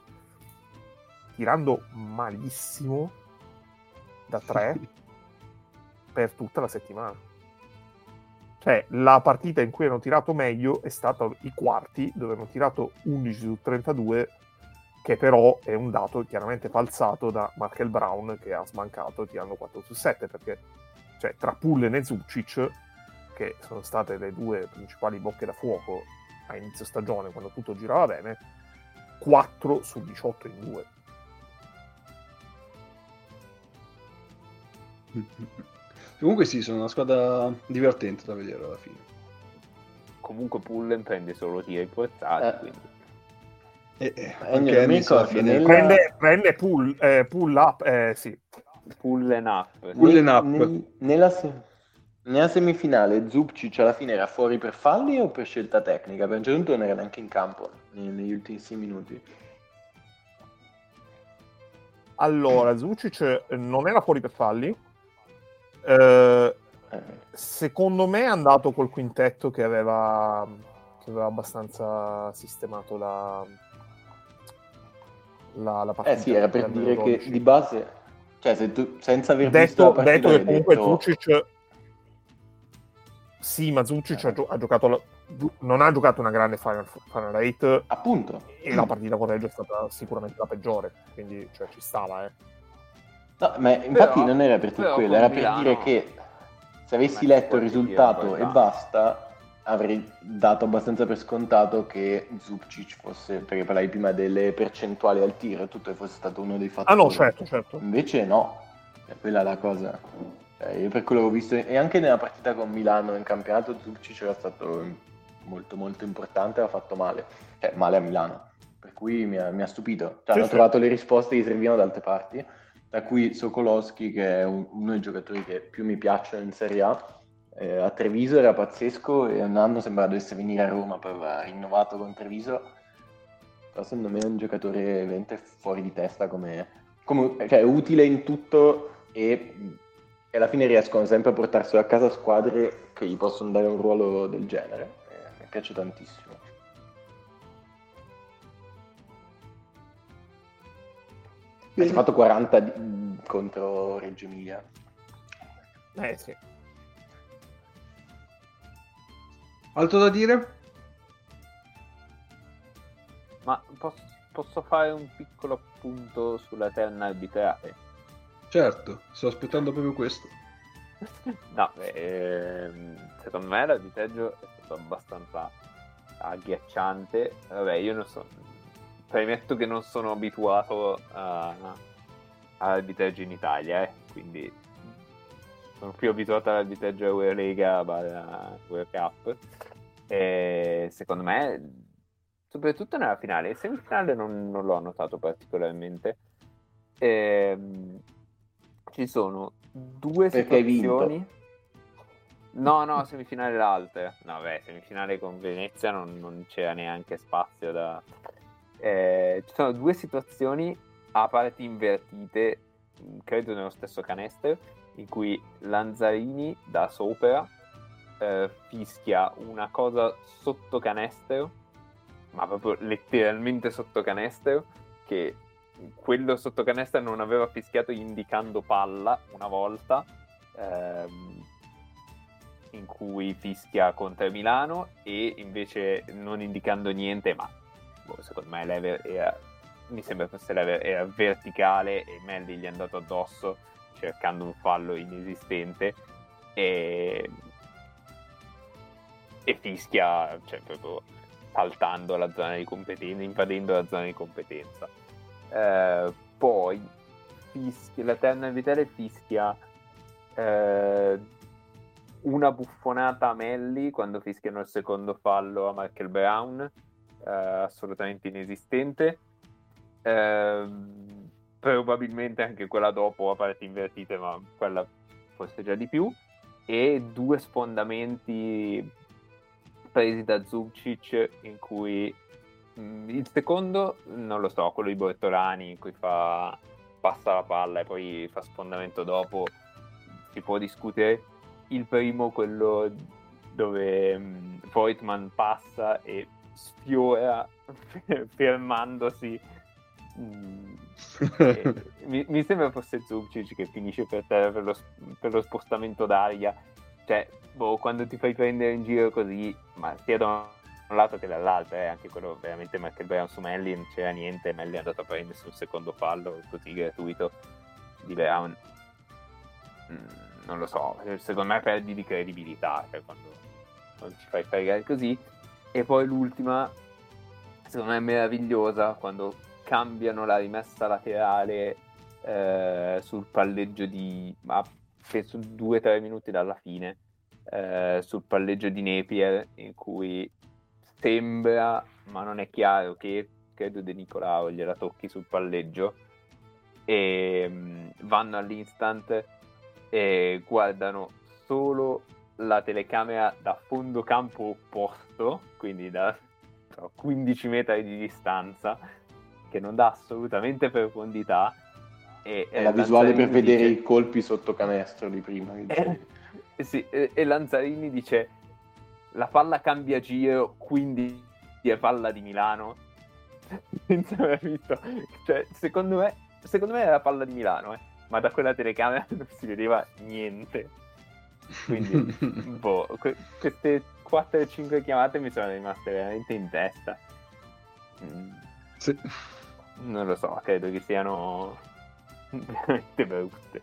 tirando malissimo da 3 per tutta la settimana. Cioè, la partita in cui hanno tirato meglio è stata i quarti, dove hanno tirato 11 su 32 che però è un dato chiaramente falsato da Markel Brown che ha smancato tirando 4 su 7 perché cioè, tra Pullen e Zucic che sono state le due principali bocche da fuoco a inizio stagione quando tutto girava bene 4 su 18 in 2 Comunque sì, sono una squadra divertente da vedere alla fine. Comunque Pullen prende solo tiri forzati, Eh. quindi E, e Eh, anche mio alla fine... nel- prende, prende pull, eh, pull up eh, sì Pullen up. Pullen Ne- up. nel- nella, se- nella semifinale Zupcic alla fine era fuori per falli o per scelta tecnica? Per un certo punto non era neanche in campo ne- negli ultimissimi minuti. allora Zucic non era fuori per falli Eh, Eh, secondo me è andato col quintetto che aveva, che aveva abbastanza sistemato la, la, la partita eh sì, era per dire che 12. di base, cioè se tu, senza aver visto detto, la partita detto che comunque detto- Zucic sì ma Zucic Eh. ha, gio- ha giocato la- non ha giocato una grande final, final rate appunto, e la partita con Reggio è stata sicuramente la peggiore quindi cioè, ci stava eh. No, ma infatti Però- non era per quello, era per Milano- dire che se avessi letto il risultato dire, e basta, avrei dato abbastanza per scontato che Zupcic fosse, perché parlavi prima delle percentuali al tiro, tutto che fosse stato uno dei fattori. ah no certo certo Invece no, Cioè, quella è la cosa. Cioè, io per quello che ho visto, e anche nella partita con Milano in campionato, Zupcic era stato molto molto importante, ha fatto male, cioè male a Milano, per cui mi ha, mi ha stupito. Cioè, hanno trovato le risposte che servivano da altre parti, da cui Sokolowski, che è un- uno dei giocatori che più mi piacciono in Serie A, eh, a Treviso era pazzesco e un anno sembrava dovesse venire a Roma, poi aveva rinnovato con Treviso, però secondo me è un giocatore veramente fuori di testa come, come- cioè utile in tutto e, e alla fine riescono sempre a portarselo a casa squadre che gli possono dare un ruolo del genere. Eh, mi piace tantissimo. Ha fatto 40 di- contro Reggio Emilia. eh sì Altro da dire? Ma posso, posso fare un piccolo appunto sulla terna arbitrale? Certo, sto aspettando proprio questo. No, ehm, secondo me l'arbitraggio è stato abbastanza agghiacciante. Vabbè, io non so. Premetto che non sono abituato a, all'arbitraggio in Italia, eh, quindi sono più abituato all'arbitraggio Eurolega barra World Cup. E secondo me, soprattutto nella finale, in semifinale non, non l'ho notato particolarmente. Ehm, ci sono due Perché situazioni. No, no, semifinale l'altra. No, beh, semifinale con Venezia non, non c'era neanche spazio da... Eh, ci sono due situazioni a parti invertite, credo nello stesso canestro, in cui Lanzarini da sopra eh, fischia una cosa sotto canestro, ma proprio letteralmente sotto canestro, che quello sotto canestro non aveva fischiato indicando palla una volta, ehm, in cui fischia contro Milano, e invece non indicando niente, ma boh, secondo me l'ever era, mi sembra fosse l'ever era verticale e Melli gli è andato addosso cercando un fallo inesistente e, e fischia cioè proprio saltando la zona di competenza invadendo la zona di competenza Eh, poi fischia, l'Eterna Vitale fischia eh, una buffonata a Melli quando fischiano il secondo fallo a Michael Brown, eh, assolutamente inesistente. Eh, probabilmente anche quella dopo a parti invertite, ma quella forse già di più. E due sfondamenti presi da Zubcic in cui mh, il secondo non lo so, quello di Bortolani in cui fa passa la palla e poi fa sfondamento dopo si può discutere il primo quello dove um, Voigtman passa e sfiora fermandosi mm, e, mi, mi, sembra fosse Zubcic che finisce per terra per lo, per lo spostamento d'aria cioè boh, quando ti fai prendere in giro così ma sia da un lato che dall'altro eh, anche quello veramente Michael Brown su Melli non c'era niente Melli è andato a prendersi un secondo fallo così gratuito di Brown mm non lo so, secondo me perdi di credibilità cioè quando, quando ci fai fregare così. E poi l'ultima, secondo me è meravigliosa, quando cambiano la rimessa laterale eh, sul palleggio di... ma penso due o tre minuti dalla fine, eh, sul palleggio di Napier, in cui sembra, ma non è chiaro, che credo De Nicolao gliela tocchi sul palleggio e um, vanno all'instant e guardano solo la telecamera da fondo campo opposto, quindi da 15 metri di distanza, che non dà assolutamente profondità. E, è la visuale per dice... vedere i colpi sotto canestro di prima. Eh, sì, e, e Lanzarini dice la palla cambia giro, quindi è palla di Milano. Senza aver visto, cioè, secondo me, secondo me è la palla di Milano, eh ma da quella telecamera non si vedeva niente. Quindi, boh, que- queste 4-5 chiamate mi sono rimaste veramente in testa. Mm. Sì. Non lo so, credo che siano veramente brutte.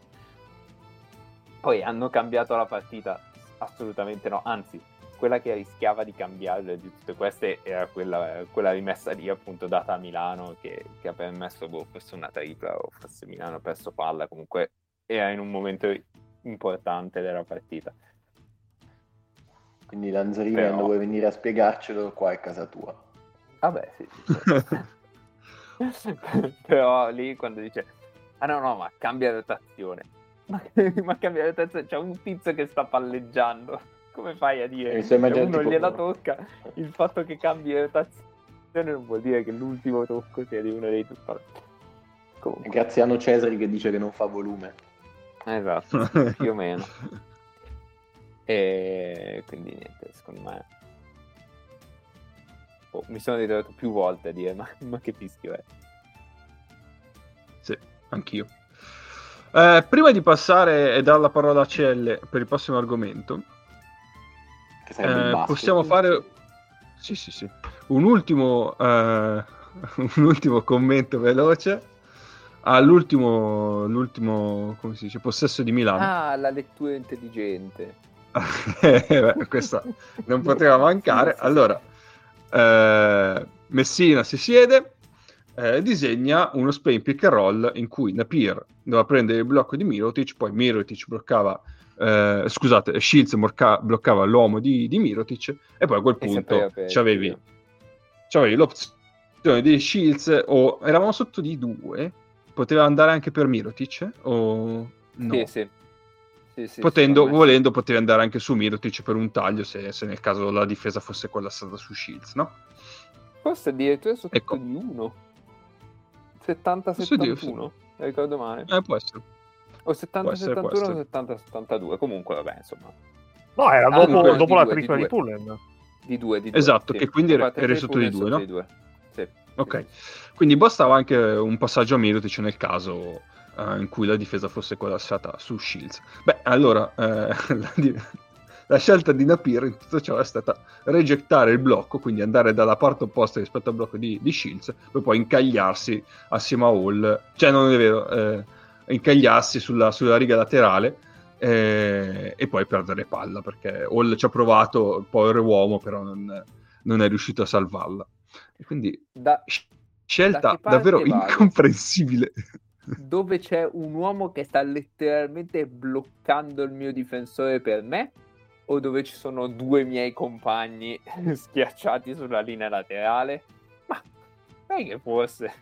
Poi hanno cambiato la partita? Assolutamente no, anzi, quella che rischiava di cambiare di tutte queste era quella, quella rimessa lì appunto data a Milano che, che ha permesso boh, fosse una tripla o fosse Milano ha perso palla comunque era in un momento importante della partita quindi Lanzarini Però... quando vuoi venire a spiegarcelo qua è casa tua vabbè sì, sì. Però lì quando dice ah no no ma cambia rotazione. Ma, ma cambia rotazione c'è un tizio che sta palleggiando. Come fai a dire? Che uno tipo... gliela tocca. Il fatto che cambi rotazione non vuol dire che l'ultimo tocco sia di uno dei due. Comunque. Graziano Cesari che dice che non fa volume. Esatto più o meno. E quindi niente secondo me oh, mi sono ritrovato più volte a dire ma, ma che fischio è sì anch'io eh, prima di passare e dare la parola a CL per il prossimo argomento eh, possiamo fare sì, sì, sì. Un, ultimo, uh, un ultimo commento veloce all'ultimo l'ultimo, come si dice, possesso di Milano. Ah, la lettura intelligente. Eh, questa non poteva mancare. Allora, eh, Messina si siede, eh, disegna uno Spain pick and roll in cui Napier doveva prendere il blocco di Mirotic, poi Mirotic bloccava eh, scusate, Shields morca- bloccava l'uomo di, di, Mirotic e poi a quel punto c'avevi, c'avevi l'opzione di Shields o eravamo sotto di due, poteva andare anche per Mirotic o no? Sì, sì. Sì, sì, Potendo, volendo, potevi andare anche su Mirotic per un taglio se, se, nel caso la difesa fosse quella stata su Shields, no? Forse addirittura sotto ecco. di 1 70-71, ricordo male. Eh, può essere. O 70-71 o 70-72, comunque vabbè, insomma. No, era ah, dopo, dopo la tripla di, Pullen. Di due, di due. Esatto, sì. che quindi era, era sotto di due, no? Di due. Sì. Ok, quindi bastava anche un passaggio a Mirotic nel caso uh, in cui la difesa fosse collassata su Shields. Beh, allora, uh, la, la, scelta di Napier in tutto ciò è stata regettare il blocco, quindi andare dalla parte opposta rispetto al blocco di, di Shields, per poi incagliarsi assieme a Hall. Cioè, non è vero... Eh, incagliarsi sulla, sulla riga laterale eh, e poi perdere palla perché Hall ci ha provato, povero uomo, però non, non è riuscito a salvarla. E quindi da, Scelta Da davvero vado? incomprensibile. Dove c'è un uomo che sta letteralmente bloccando il mio difensore per me o dove ci sono due miei compagni schiacciati sulla linea laterale? Ma sai che forse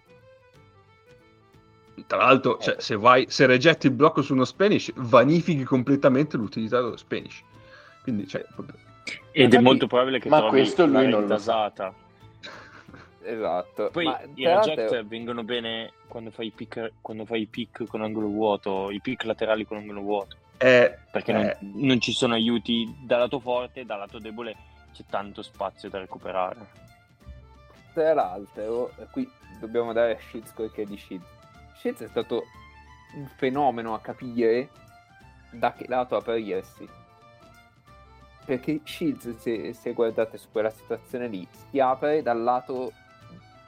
Tra l'altro, cioè, se, vai, se rigetti il blocco su uno Spanish, vanifichi completamente l'utilità dello Spanish. Quindi, cioè, proprio- Ed è molto probabile che ma trovi questo lui non lo sa. Esatto. Poi Ma i reject l'altro- vengono bene quando fai, i pick, quando fai i pick con angolo vuoto, i pick laterali con angolo vuoto, è, perché Eh. non, non ci sono aiuti dal lato forte e dal lato debole c'è tanto spazio da recuperare. tra l'altro, e qui dobbiamo dare a Shields quel che è di Shields. Shields è stato un fenomeno a capire da che lato aprirsi. Perché Shields, se, se guardate su quella situazione lì, si apre dal lato,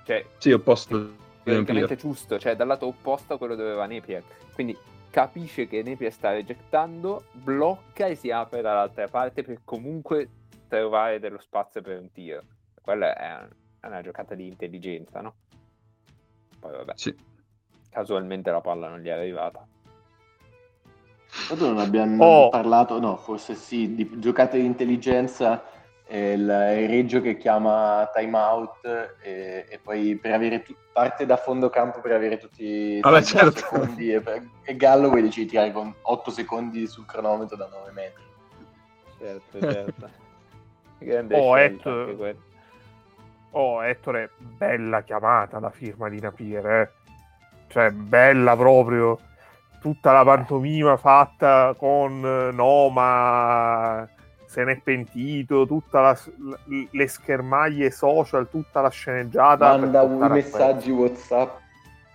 cioè, sì, opposto teoricamente giusto, cioè dal lato opposto a quello dove va Napier. Quindi capisce che Napier sta regettando, blocca e si apre dall'altra parte per comunque trovare dello spazio per un tiro. Quella è, una giocata di intelligenza, no? Poi vabbè, Sì. casualmente la palla non gli è arrivata. Tanto non abbiamo Oh. parlato, no, forse sì, di giocate di intelligenza, il, il Reggio che chiama timeout e, e poi per avere tu- parte da fondo campo per avere tutti i Vabbè, 30 certo. secondi e, per- e Gallo vuoi decidi di tirare con 8 secondi sul cronometro da 9 metri. Certo, certo. Grande Oh, quella. Oh, Ettore, bella chiamata la firma di Napier, eh. Cioè, bella proprio. Tutta la pantomima fatta con eh, no, ma se n'è pentito, l- le schermaglie social, tutta la sceneggiata. Manda i a messaggi WhatsApp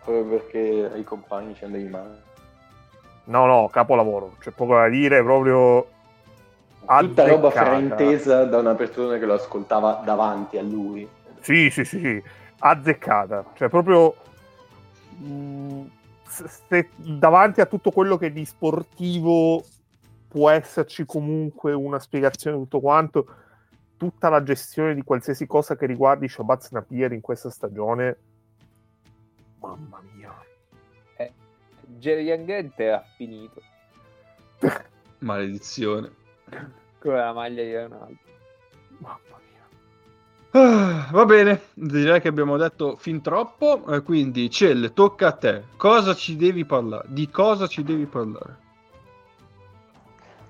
perché ai compagni ci andavi male. No, no, capolavoro. C'è poco da dire, proprio Tutta roba fraintesa da una persona che lo ascoltava davanti a lui. Sì, sì, sì, sì, azzeccata. Cioè, proprio mh, se davanti a tutto quello che di sportivo può esserci comunque una spiegazione di tutto quanto, tutta la gestione di qualsiasi cosa che riguardi Shabazz Napier in questa stagione, mamma mia. Jerry Young era finito Maledizione. con la maglia di Ronaldo. Mamma mia. Ah, va bene, direi che abbiamo detto fin troppo, eh, quindi Cell, tocca a te. Cosa ci devi parlare? Di cosa ci devi parlare?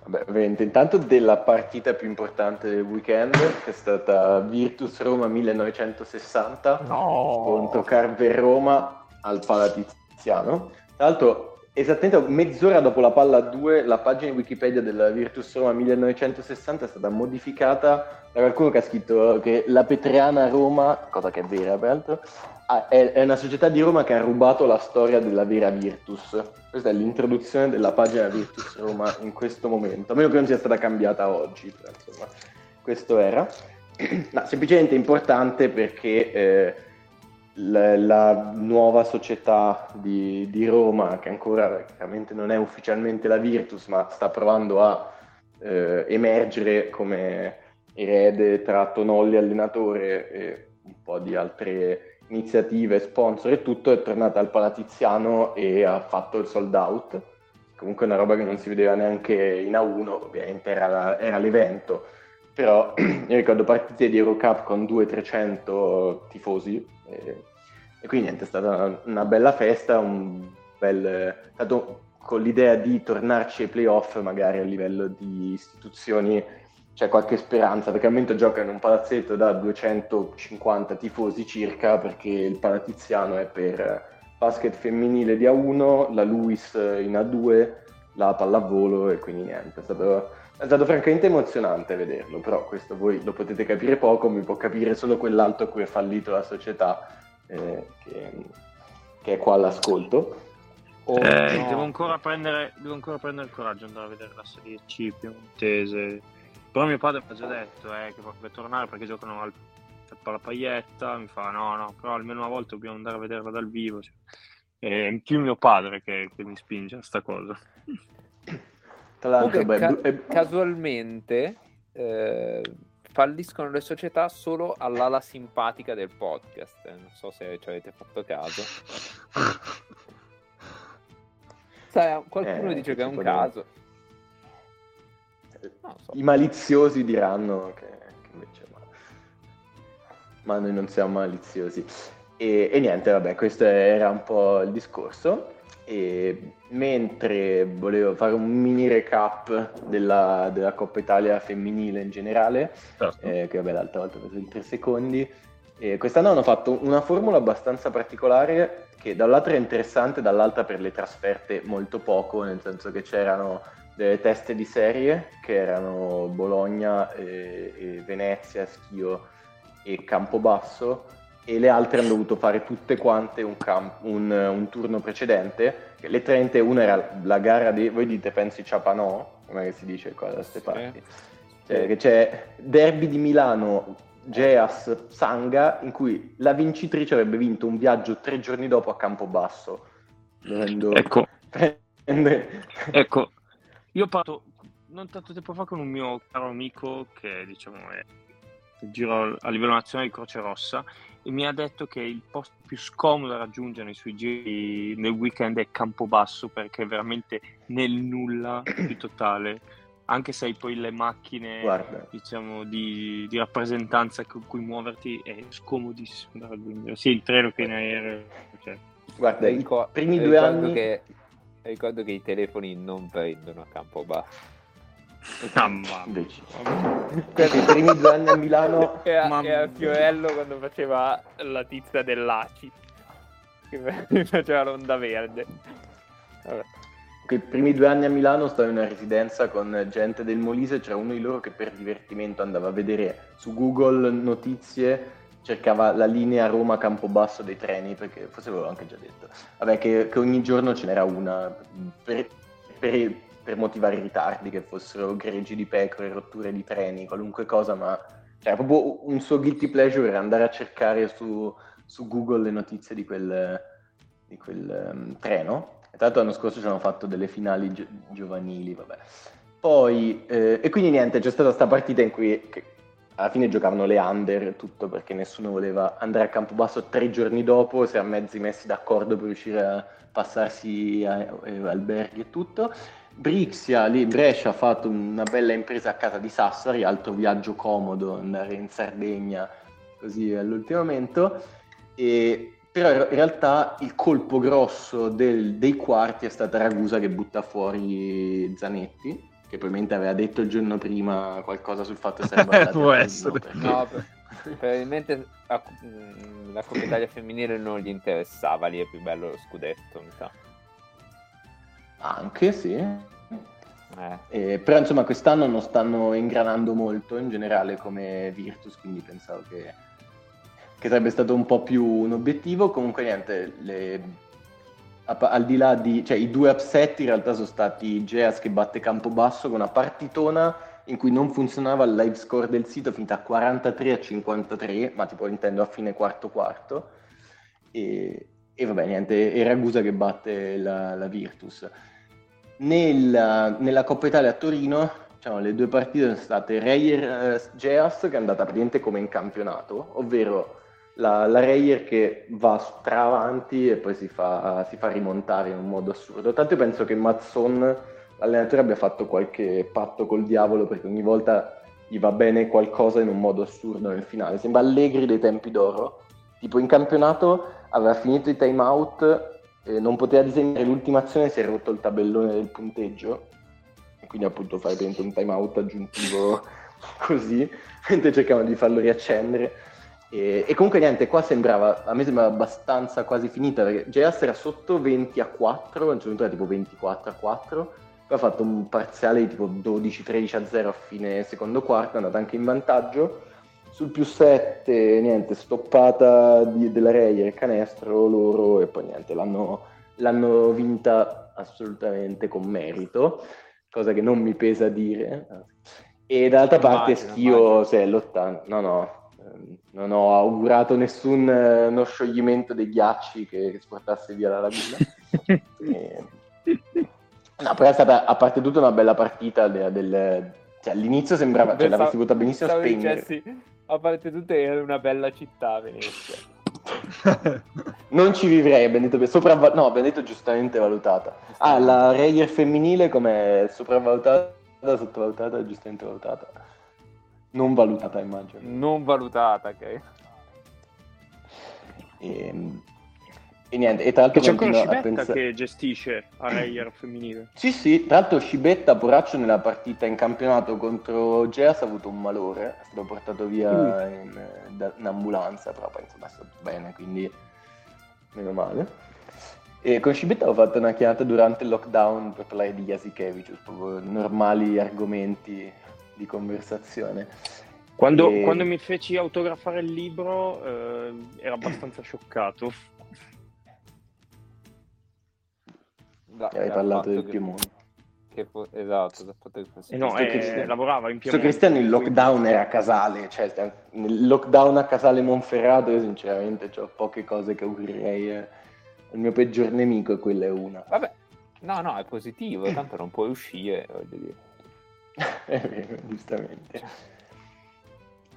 Vabbè, ovviamente, intanto della partita più importante del weekend, che è stata Virtus Roma 1960 No. contro Carver Roma al Palatiziano. Tra l'altro, esattamente mezz'ora dopo la palla a 2, la pagina Wikipedia della Virtus Roma 1960 è stata modificata da qualcuno che ha scritto che la Petriana Roma, cosa che è vera peraltro, è una società di Roma che ha rubato la storia della vera Virtus. Questa è l'introduzione della pagina Virtus Roma in questo momento, a meno che non sia stata cambiata oggi, però, insomma, questo era. No, semplicemente importante perché eh, la, la nuova società di, di Roma, che ancora chiaramente non è ufficialmente la Virtus, ma sta provando a eh, emergere come erede tra Tonolli allenatore e un po' di altre iniziative, sponsor e tutto, è tornata al Palatiziano e ha fatto il sold out. Comunque una roba che non si vedeva neanche in A1, ovviamente era, era l'evento, però io ricordo partite di Eurocup con 200-300 tifosi e, e quindi niente, è stata una, bella festa, un bel, stato con l'idea di tornarci ai playoff magari a livello di istituzioni c'è qualche speranza perché al momento gioca in un palazzetto da 250 tifosi circa perché il palatiziano è per basket femminile di A1, la Luis in A2, la pallavolo e quindi niente, è stato, è stato francamente emozionante vederlo, però questo voi lo potete capire poco, mi può capire solo quell'altro a cui è fallito la società eh, che, che è qua all'ascolto. Oh, Eh, no. devo, ancora prendere, devo ancora prendere il coraggio di andare a vedere la Serie C piemontese. Però mio padre mi ha già detto eh, che vorrebbe tornare perché giocano al, Palapaietta. Mi fa no, no, però almeno una volta dobbiamo andare a vederla dal vivo. cioè. È più mio padre che, che mi spinge a sta cosa. Tra l'altro, beh, ca- è- casualmente, eh, falliscono le società solo all'ala simpatica del podcast. Non so se ci avete fatto caso. Sai, qualcuno Eh, dice che è un caso. Non so. I maliziosi diranno che, che invece ma... ma noi non siamo maliziosi. E, e niente, vabbè, questo era un po' il discorso. E mentre volevo fare un mini recap della, della Coppa Italia femminile in generale, Certo. eh, che vabbè l'altra volta ho preso in tre secondi. E quest'anno hanno fatto una formula abbastanza particolare che da un lato era interessante, dall'altra per le trasferte molto poco, nel senso che c'erano delle teste di serie che erano Bologna, e, e Venezia, Schio e Campobasso e le altre hanno dovuto fare tutte quante un, cam- un- un turno precedente. Le 30, una era la gara di, voi dite pensi Ciapanò, come si dice qua da queste Sì. parti? Cioè, che c'è Derby di Milano, Geas Sanga, in cui la vincitrice avrebbe vinto un viaggio tre giorni dopo a Campobasso. Dovendo Ecco, prendere- ecco, io ho parlato non tanto tempo fa con un mio caro amico che diciamo è giro a livello nazionale di Croce Rossa e mi ha detto che il posto più scomodo da raggiungere nei suoi giri nel weekend è Campobasso perché è veramente nel nulla più totale anche se hai poi le macchine Guarda, diciamo di, di rappresentanza con cui muoverti è scomodissimo da raggiungere sia il treno che in aereo cioè. guarda, i primi due anni... Che, ricordo che i telefoni non prendono a campo basso. Ah, mamma. Invece. I primi due anni a Milano Era, Mamma era. Fiorello quando faceva la tizia dell'ACI. Che faceva l'onda verde. Vabbè. I primi due anni a Milano stavo in una residenza con gente del Molise, c'era uno di loro che per divertimento andava a vedere su Google notizie, cercava la linea Roma-Campobasso dei treni, perché forse avevo anche già detto, vabbè che, che ogni giorno ce n'era una, per, per- per motivare i ritardi, che fossero greggi di pecore, rotture di treni, qualunque cosa, ma cioè, proprio un suo guilty pleasure andare a cercare su, su Google le notizie di quel, di quel ehm, treno. E tra l'altro l'anno scorso ci hanno fatto delle finali gio- giovanili, vabbè. Poi, eh, e quindi niente, c'è stata questa partita in cui alla fine giocavano le under tutto perché nessuno voleva andare a Campobasso tre giorni dopo, si erano mezzi messi d'accordo per riuscire a passarsi a, a- alberghi e tutto. Brixia, lì Brescia ha fatto una bella impresa a casa di Sassari, altro viaggio comodo, andare in Sardegna così all'ultimo momento. E, però in realtà il colpo grosso del- dei quarti è stata Ragusa che butta fuori Zanetti, che probabilmente aveva detto il giorno prima qualcosa sul fatto che sarebbe andati Può a Torino, essere. perché- No, probabilmente mm, la Coppa Italia femminile non gli interessava, lì è più bello lo scudetto, mi sa. Anche sì. Eh. Eh, però insomma quest'anno non stanno ingranando molto in generale come Virtus, quindi pensavo che, che sarebbe stato un po' più un obiettivo. Comunque niente, le- a- al di là di... cioè i due upset in realtà sono stati Geas che batte Campobasso con una partitona in cui non funzionava il live score del sito, finita a 43 a 53, ma tipo intendo a fine quarto quarto. E, e vabbè, niente, e Ragusa che batte la, la Virtus. Nella, nella Coppa Italia a Torino, diciamo, le due partite sono state Reyer Geas, che è andata praticamente come in campionato, ovvero la, la Reyer che va stra avanti e poi si fa, si fa rimontare in un modo assurdo. Tanto io penso che Mazzon, l'allenatore, abbia fatto qualche patto col diavolo perché ogni volta gli va bene qualcosa in un modo assurdo nel finale. Sembra Allegri dei tempi d'oro. Tipo in campionato aveva finito i time out, eh, non poteva disegnare l'ultima azione, si è rotto il tabellone del punteggio e quindi appunto fare un time out aggiuntivo così, mentre cercavano di farlo riaccendere. E, e comunque niente, qua sembrava, a me sembrava abbastanza quasi finita, perché Geas era sotto 20 a 4, a un certo punto era tipo 24 a 4, poi ha fatto un parziale di tipo 12-13 a 0 a fine secondo quarto, è andato anche in vantaggio. Sul più 7, niente, stoppata di- della Reyer, canestro loro e poi niente, l'hanno, l'hanno vinta assolutamente con merito, cosa che non mi pesa dire. E dall'altra parte Immagino, Schio è lottato, no no, ehm, non ho augurato nessun scioglimento dei ghiacci che, che sportasse via la laguna. E- No, però è stata a parte tutto una bella partita del, del- Cioè, all'inizio sembrava, cioè, Pensavo- l'avresti potuta benissimo spegnere. dicessi, a parte tutto era una bella città Venezia. Non ci vivrei, abbiamo detto, sopravva- no, abbiamo detto giustamente valutata. Ah, la Reyer femminile come sopravvalutata, sottovalutata, giustamente valutata. Non valutata, immagino. Non valutata, ok? E, e niente, e tra l'altro C'è ancora Scibetta pensare... che gestisce a Reyer femminile. Sì, sì, tra l'altro Scibetta, poraccio, nella partita in campionato contro Geas ha avuto un malore, è stato portato via in, da- in ambulanza, però poi insomma è stato bene, quindi meno male. E con Scibetta ho fatto una chiamata durante il lockdown per parlare di Jasikevicius, proprio normali argomenti di conversazione. Quando, E- quando mi feci autografare il libro eh, ero abbastanza scioccato. Da- Hai parlato del che- Piemonte. che fo- esatto, dal fatto che fosse E no, eh, Cristiano- lavorava in Piemonte. Cristiano il lockdown era a Casale, cioè nel lockdown a Casale Monferrato io sinceramente ho poche cose che augurerei eh, al mio peggior nemico e quella è una. Vabbè, no, no, è positivo, tanto non puoi uscire, voglio dire. È vero, giustamente.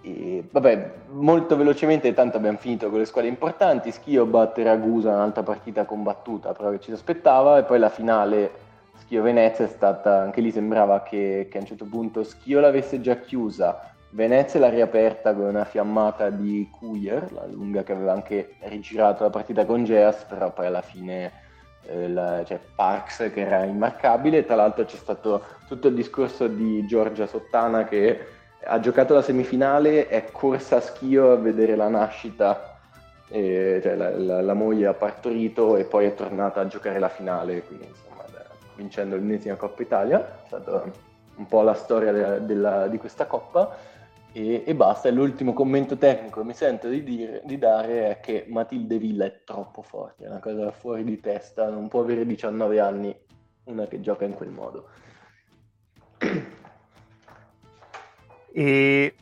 E, vabbè, molto velocemente, tanto abbiamo finito con le squadre importanti. Schio batte Ragusa, un'altra partita combattuta, però che ci si aspettava. E poi la finale Schio-Venezia è stata, anche lì sembrava che, che a un certo punto Schio l'avesse già chiusa. Venezia l'ha riaperta con una fiammata di Kuyer, la lunga che aveva anche rigirato la partita con Geas, però poi alla fine eh, la- cioè Parks che era immarcabile. Tra l'altro c'è stato tutto il discorso di Giorgia Sottana che ha giocato la semifinale, è corsa a schio a vedere la nascita, e, cioè la, la- la moglie ha partorito e poi è tornata a giocare la finale, quindi insomma vincendo l'ennesima Coppa Italia, è stata un po' la storia della- della- di questa Coppa. E, e basta, e l'ultimo commento tecnico che mi sento di, dire, di dare è che Matilde Villa è troppo forte, è una cosa fuori di testa, non può avere 19 anni una che gioca in quel modo. E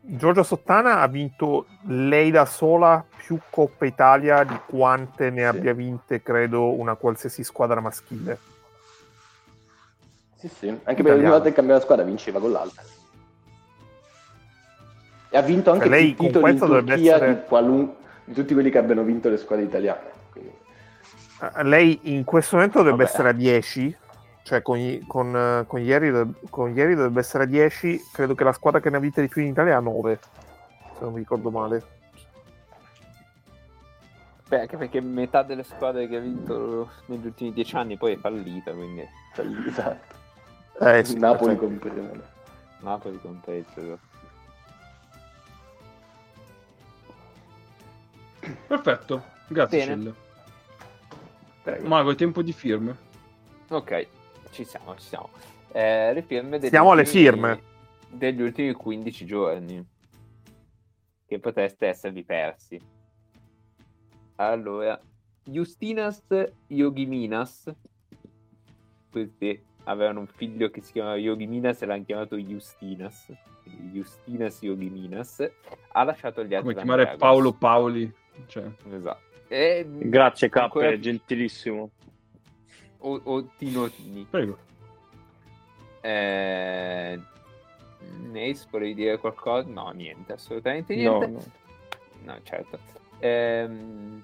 Giorgia Sottana ha vinto lei da sola più Coppa Italia di quante ne Sì. abbia vinte, credo, una qualsiasi squadra maschile. Sì, sì, anche perché ogni volta che cambiava squadra vinceva con l'altra. E ha vinto anche Cioè, lei titoli in Turchia essere- di, qualun- di tutti quelli che abbiano vinto le squadre italiane. Quindi, Lei in questo momento dovrebbe Vabbè. essere a 10, cioè con, i- con, eh, con ieri, con ieri dovrebbe essere a 10, credo che la squadra che ne ha vinte di più in Italia è a 9, se non mi ricordo male. Beh, anche perché metà delle squadre che ha vinto negli ultimi dieci anni poi è fallita, quindi esatto. Eh, sì, Napoli cioè, compreso. Napoli compreso. Perfetto, grazie Bene. Mago, è tempo di firme. Ok, ci siamo, ci siamo. Eh, le firme degli Siamo alle ultimi- firme. Degli ultimi 15 giorni. Che potreste esservi persi. Allora, Justinas Yogiminas. Questi avevano un figlio che si chiamava Yogiminas e l'hanno chiamato Justinas. Justinas Yogiminas. Ha lasciato gli altri Come chiamare Paolo Paoli. Cioè, Esatto. E, Grazie, K, ancora- è gentilissimo. O, o Tino Tini. prego. Eh, Nace, volevi dire qualcosa? No, niente, assolutamente No, niente. no. No, certo. Ehm,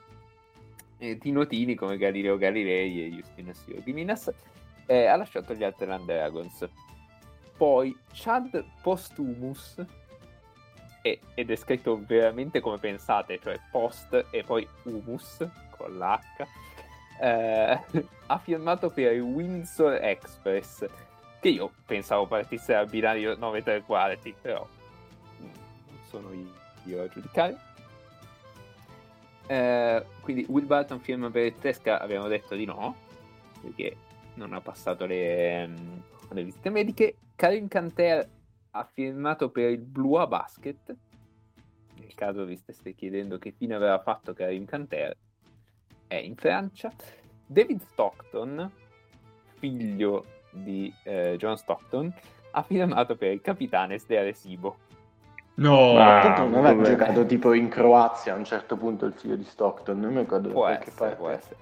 eh, Tino Tini come Galileo Galilei e Justinas Yogiminas eh, ha lasciato gli Alterland Dragons. Poi Chad Postumus e- ed è scritto veramente come pensate, cioè post e poi humus con l'H. Eh, ha firmato per il Windsor Express che io pensavo partisse dal binario 9 quarti, però mm, non sono io a giudicare. Eh, quindi Will Barton firma per il Tresca, abbiamo detto di no, perché non ha passato le, mm, le visite mediche. Karim Canter ha firmato per il Blua Basket. Nel caso vi stesse chiedendo che fine aveva fatto Karim Canter, è in Francia. David Stockton, figlio di eh, John Stockton, ha firmato per il Capitanes de Arecibo. No, Ah, Tanto non aveva vabbè. giocato tipo in Croazia a un certo punto il figlio di Stockton, non mi ricordo Può essere, parte. può essere.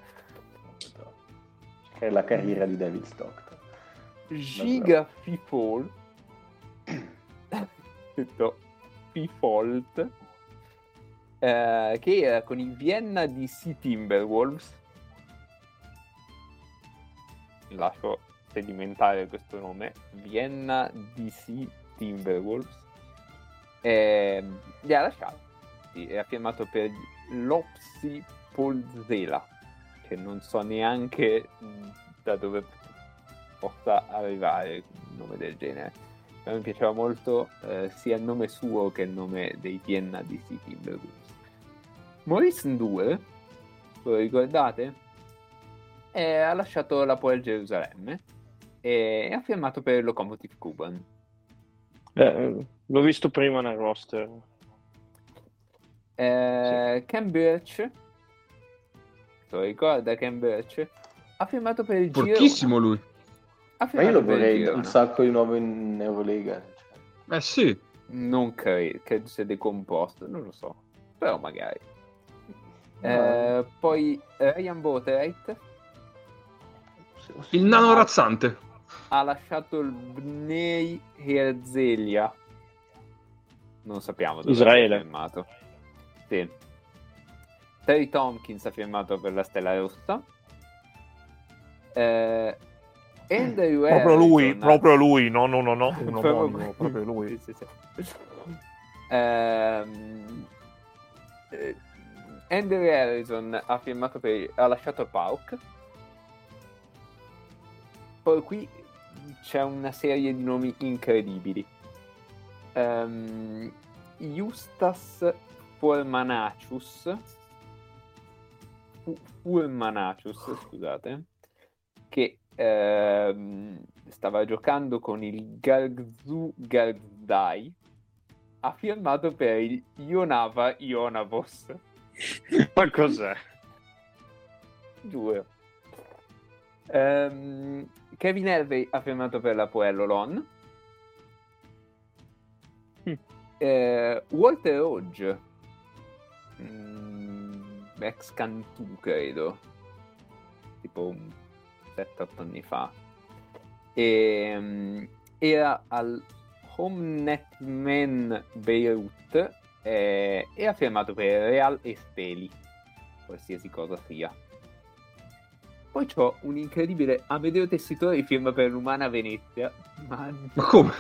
Che è la carriera di David Stockton. Giga Fifol detto Fifault, eh, che era con i Vienna DC Timberwolves. Lascio sedimentare questo nome, Vienna DC Timberwolves. E, li ha lasciati e ha firmato per l'Opsi Polzela, che non so neanche da dove possa arrivare un nome del genere. A me piaceva molto eh, sia il nome suo che il nome dei Vienna DC Timberwolves. Maurice Ndue, lo ricordate? E ha lasciato la Poel Gerusalemme e ha firmato per il Locomotive Cuban. Eh, l'ho visto prima nel roster. Eh, Ken Birch, lo ricorda Ken Birch? Ha firmato per il Porchissimo lui. Ha Ma io lo vorrei Girona. un sacco di nuovo in Eurolega. Eh sì. Non credo, credo sia decomposto, non lo so, però magari. Eh, poi Ryan Boatwright Il nano razzante. ha lasciato il Bnei Herzliya. Non sappiamo dove Israele. ha firmato. Sì. Terry Tompkins ha firmato per la Stella Rossa. Eh, Andrew Proprio lui, proprio lui, no, no, no, no, un Proprio- omonimo, proprio lui. Sì, sì, sì. Ehm, eh, Andrew Harrison ha firmato per ha lasciato il PAOK. Poi qui c'è una serie di nomi incredibili. Ehm, Justas Formanacius Fu- Furmanacius, scusate, che ehm, stava giocando con il Gargzu Garzdai, ha firmato per il Ionava Ionavos. Ma cos'è? Giuro. Ehm, Kevin Hervey ha firmato per la Poello Lon. Mm. Eh, Walter Hodge, mm, ex Cantù credo, tipo 7-8 anni fa, e, era al Homenetmen Beirut eh, e ha firmato per Real Esteli, qualsiasi cosa sia. Poi c'ho un incredibile Amedeo Tessitore firma per l'Umana Venezia, ma Ma come?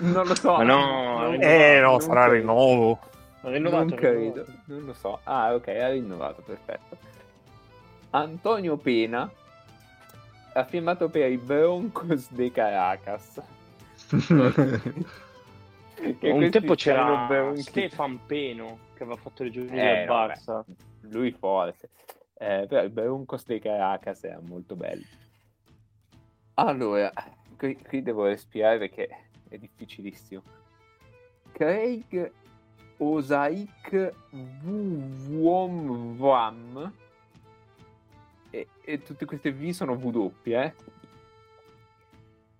non lo so. Ma no, non- Eh no, sarà credo. rinnovo. Ha rinnovato, Non credo, rinnovato. non lo so. Ah, ok, ha rinnovato, perfetto. Antonio Pena ha firmato per i Broncos de Caracas. Che Un tempo c'era Bronchi. Stefan Peno che aveva fatto le giornate Eh, del vabbè. Barça. Lui forse. Eh, però i Broncos de Caracas erano molto belli. Allora, qui, qui devo respirare perché è difficilissimo. Craig Osaik Vuom e, e tutte queste V sono W, eh?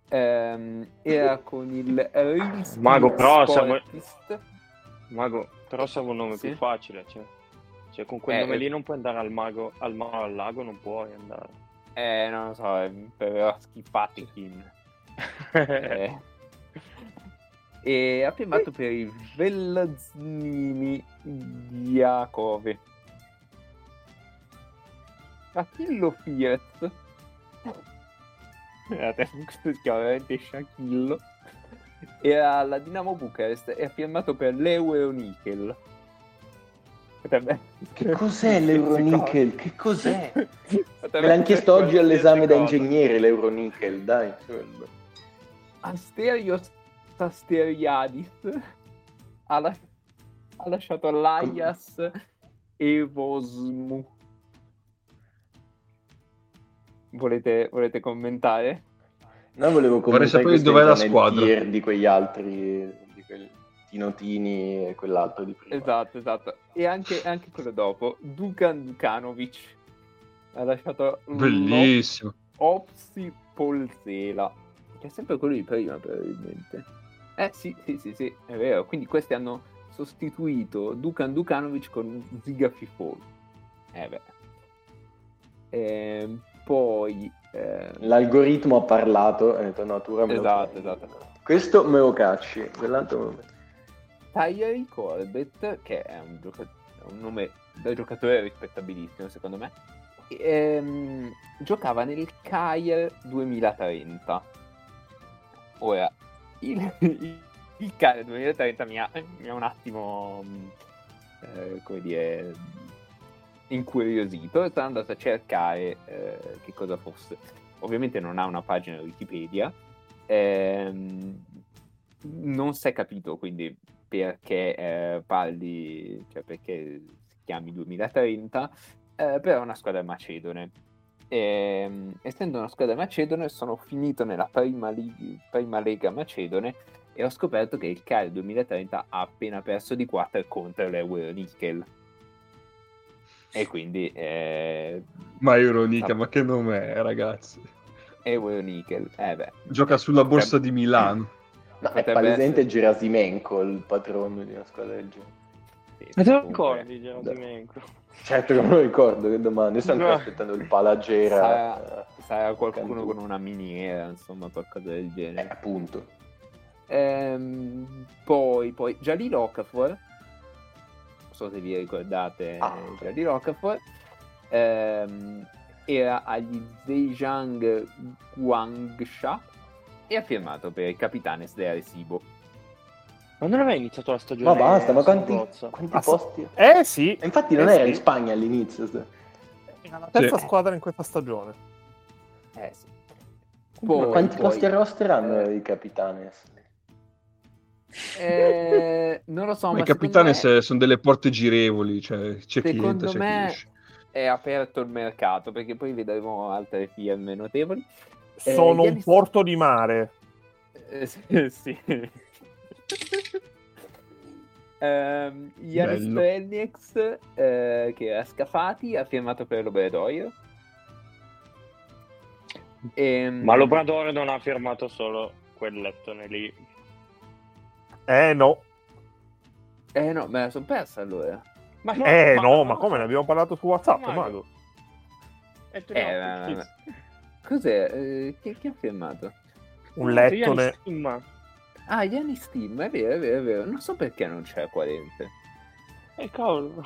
Ehm, era con il Real Mago, però siamo-. Mago, però serve un nome Sì. più facile. Cioè, Cioè, con quel Eh, nome eh. lì non puoi andare al mago, al mago al lago, non puoi andare. Eh, non lo so, è però Schifatikin. Eh. E ha firmato per i Vellaznini Diacove. Shakillo Fiat. Si chiama veramente Shakillo. Era alla Dinamo Bucarest e ha firmato per l'Euronickel. Potrebbe- Che cos'è l'Euronickel? Che cos'è? Me l'hanno chiesto oggi all'esame da ingegnere l'Euronickel, dai. Asterios Asteriadis ha, la- ha lasciato l'Aias Evosmu. Volete, volete commentare? No, volevo Vorrei commentare sapere questo dov'è la squadra. di quegli altri, di quel Tinotini e quell'altro di prima. Esatto, esatto. E anche, anche quello dopo, Dukan Dukanovic ha lasciato Bellissimo. Opsi Polzela, che è sempre quello di prima probabilmente. Eh sì, sì, sì, sì, è vero. Quindi questi hanno sostituito Dukan Dukanovic con Ziga Fifol. Eh beh. Ehm, poi... ehm, L'algoritmo ha parlato e ha detto no, tu Ramiro, Esatto, tu- esatto. Questo me lo cacci, quell'altro me lo- Tyree Corbett, che è un, gioca- un nome da giocatore rispettabilissimo secondo me, ehm, giocava nel Cagliari 2030. Ora, il, il, il Cagliari 2030 mi ha, mi ha un attimo, mh, eh, come dire, incuriosito e sono andato a cercare eh, che cosa fosse. Ovviamente non ha una pagina Wikipedia, ehm, non si è capito quindi perché eh, parli, cioè perché si chiami 2030, eh, però è una squadra macedone. E, essendo una squadra macedone, sono finito nella prima, lig- prima lega macedone e ho scoperto che il Cagliari 2030 ha appena perso di 4 contro l'Euro Nickel. E quindi eh, Ma Euronica, Ah. ma che nome è, ragazzi? Euro Nickel, eh beh, Gioca sulla borsa di Milano. No, è palesemente essere. Gerasimenko il patrono di una squadra del genere. sì, Ma te lo ricordi, Gerasimenko? Certo che me lo ricordo, che domanda. Io sto ancora No. aspettando il Palagera. Sarà, sarà qualcuno Cantù. con una miniera, insomma, qualcosa del Eh, genere. appunto. Ehm, poi, poi, Jalil Okafor, non so se vi ricordate Ah. Jalil Okafor, ehm, era agli Zhejiang Guangsha e ha firmato per il Capitanes dell'Arecibo. Ma non aveva iniziato la stagione? Ma basta, ma quanti, quanti Ah, posti? Eh sì, E infatti non Eh era sì. in Spagna all'inizio. era la terza Sì. squadra in questa stagione. Eh sì. Ma Poi- quanti poi- posti a roster hanno eh, i Capitanes? Eh, non lo so, Ma ma i capitani me sono delle porte girevoli, cioè c'è chi Secondo entra, c'è chi me- esce. è aperto il mercato perché poi vedremo altre firme notevoli. Eh, Sono un Giannis- porto di mare. Eh, sì. sì. Ehm, Yanis Bello. Strelnieks, eh, che era Scafati, ha firmato per l'Obradoiro. Ehm, Ma l'Obrador non ha firmato solo quel lettone lì. Eh no. Eh no, me la sono persa allora. Ma Eh no, ma come ne abbiamo parlato su WhatsApp, Mago. Mago? Eh, tu Eh, no, ma- ma- Cos'è? Eh, chi, chi ha firmato? Un lettone. Timma. Ah, Yanis Steam, è vero, è vero, è vero. Non so perché non c'è qua dentro. Eh, cavolo.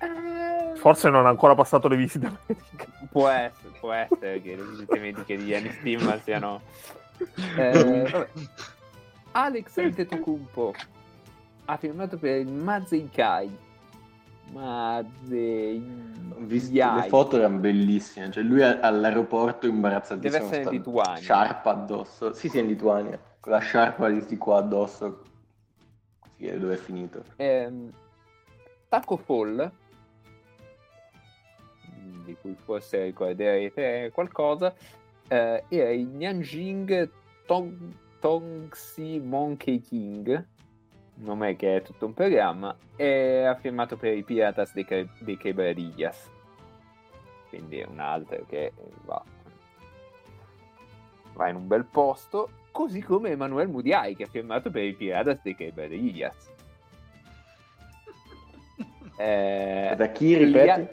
Eh, Forse non ha ancora passato le visite mediche. Può essere, può essere che le visite mediche di Yanis Steam siano... Eh, vabbè. Alex Antetokounmpo ha firmato per il Mazeikai. Mazei... Ho visto le foto erano bellissime. Cioè, lui all'aeroporto imbarazzatissimo. Deve essere in Lituania. Sciarpa addosso. Sì, sì, è in Lituania. Con la sciarpa di sti qua addosso. Si vede dove è finito. Ehm, Taco Fall, di cui forse ricorderete qualcosa, eh, era il Nanjing Tong- Tongxi Monkey King, nome che è tutto un programma, e ha firmato per i Piratas de, Ca- de Quebradillas. Quindi è un altro che va, va in un bel posto, così come Emanuele Mudiai che ha firmato per i Piratas de Quebradillas. Eh, Da chi, ripeti?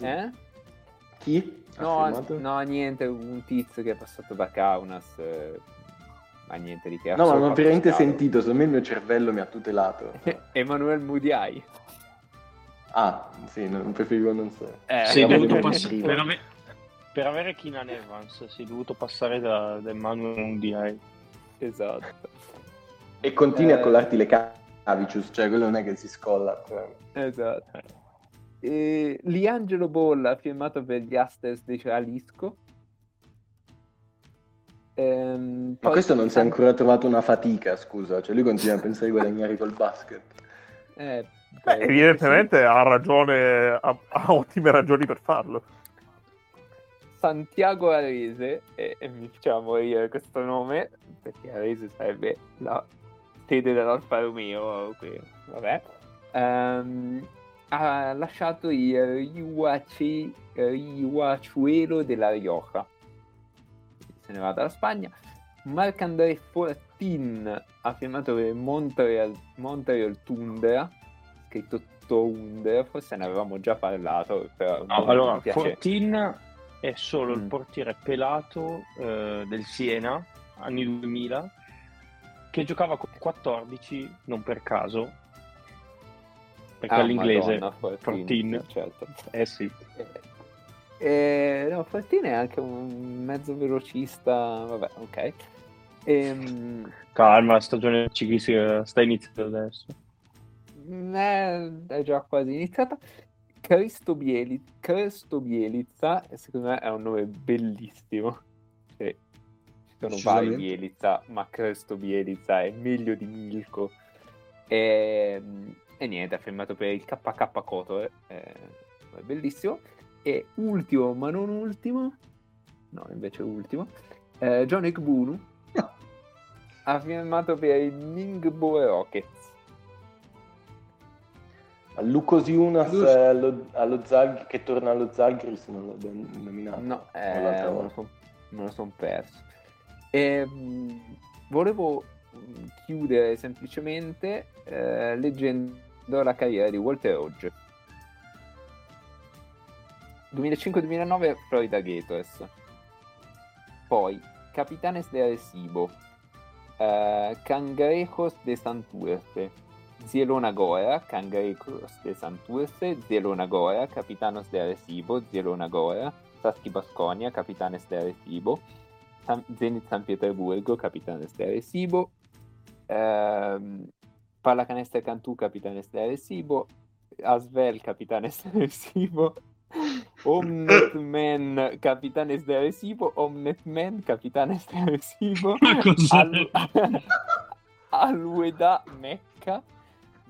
eh? Chi? No, no, niente, un tizio che è passato da Kaunas, eh, ma niente di che. No, ma non ho veramente sentito, secondo me il mio cervello mi ha tutelato. Emanuele Mudiai. Ah, sì, non preferivo non so. Eh, Sei dovuto passare per, ave- per avere Keenan Evans, sei dovuto passare da, da Emmanuel Mundiai. Esatto, E continui Eh. a collarti le cavicius, cioè quello non è che si scolla. cioè. esatto. E Liangelo Bolla ha firmato per gli Asters di Jalisco. Ehm, Ma questo non si è ancora trovato una fatica, scusa. Cioè lui continua a pensare di guadagnare col basket. Eh, Beh, credo evidentemente ha ragione, ha, ha ottime ragioni per farlo. Santiago Arese, e, e mi faceva morire questo nome, perché Arese sarebbe la sede dell'Alfa Romeo, qui, vabbè, Ehm, ha lasciato il Rihuachuelo della Rioja, se ne va dalla Spagna. Marc-André Fortin ha firmato per il Montreal, Montreal Tundra, scritto Tundra, forse ne avevamo già parlato, però No, allora. Fortin è solo il Mm. portiere pelato eh, del Siena, anni 2000, che giocava con 14 non per caso, perché Ah, all'inglese Madonna, 14, 14. certo. Eh sì. Eh, no, Fortini è anche un mezzo velocista, vabbè, ok. Ehm, Calma, la stagione ciclistica sta iniziando adesso. eh, è già quasi iniziata. Cristo Bieli- Cristo Bielizza, secondo me è un nome bellissimo. Sì. Ci sono vari. Bielizza, ma Cristo Bielizza è meglio di Milko. E, e niente, ha firmato per il KK Kotor, è, è bellissimo. E ultimo, ma non ultimo, no, invece ultimo, eh, John Ekbunu ha firmato per il Ningbo Rockets. Ma Lucas Jonas Giusto. eh, allo, allo Zag- che torna allo Zagris non l'abbiamo nominato. No, eh, me lo volta. son- sono perso. Ehm, volevo mm, chiudere semplicemente eh, leggendo la carriera di Walter Hodge. 2005-2009 Florida Gators. Poi Capitanes de Arecibo, eh, Cangrejos de Santurce, Zielona Gora, Cangrejos de Santurce, Zielona Gora, Capitanos de Arecibo, Zielona Gora, Saski Basconia, Capitanes de Arecibo, San- Zenit San Pietroburgo, Capitanes de Arecibo, ehm, Pallacanestro Cantù, Capitanes de Arecibo, Asvel, Capitanes de Arecibo, Omnetman, Capitanes de Arecibo, Omnetman, Capitanes de Arecibo, Al- Al-Weda Mecca,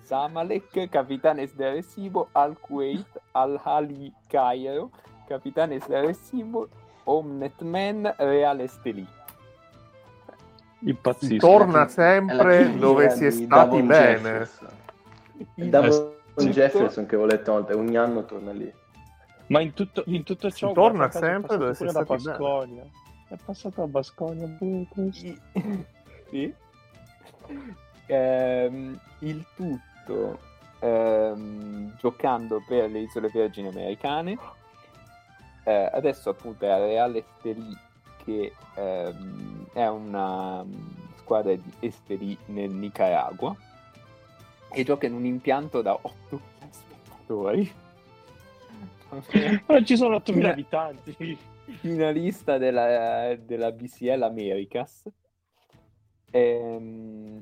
Zamalek, Capitanes de Arecibo, Al-Kuwait, Al-Hali Cairo, Capitanes de Arecibo, Omnetman, Real Estelì. Impazzisco. Torna sempre dove si è di stati Davon bene. Jefferson. Davon Jefferson che volete una volta, ogni anno torna lì. Ma in tutto, in tutto ciò torna sempre dove pure stati bene. Basconia. È passato a Basconia. boh, questo. Sì. Ehm, il tutto ehm, giocando per le Isole Vergini Americane. Eh, adesso appunto è a Real Estelí che ehm, è una mm, squadra di Estelí nel Nicaragua e gioca in un impianto da 8 spettatori. Ma ci sono 8.000 Una- abitanti. finalista della, della BCL Americas. Ehm,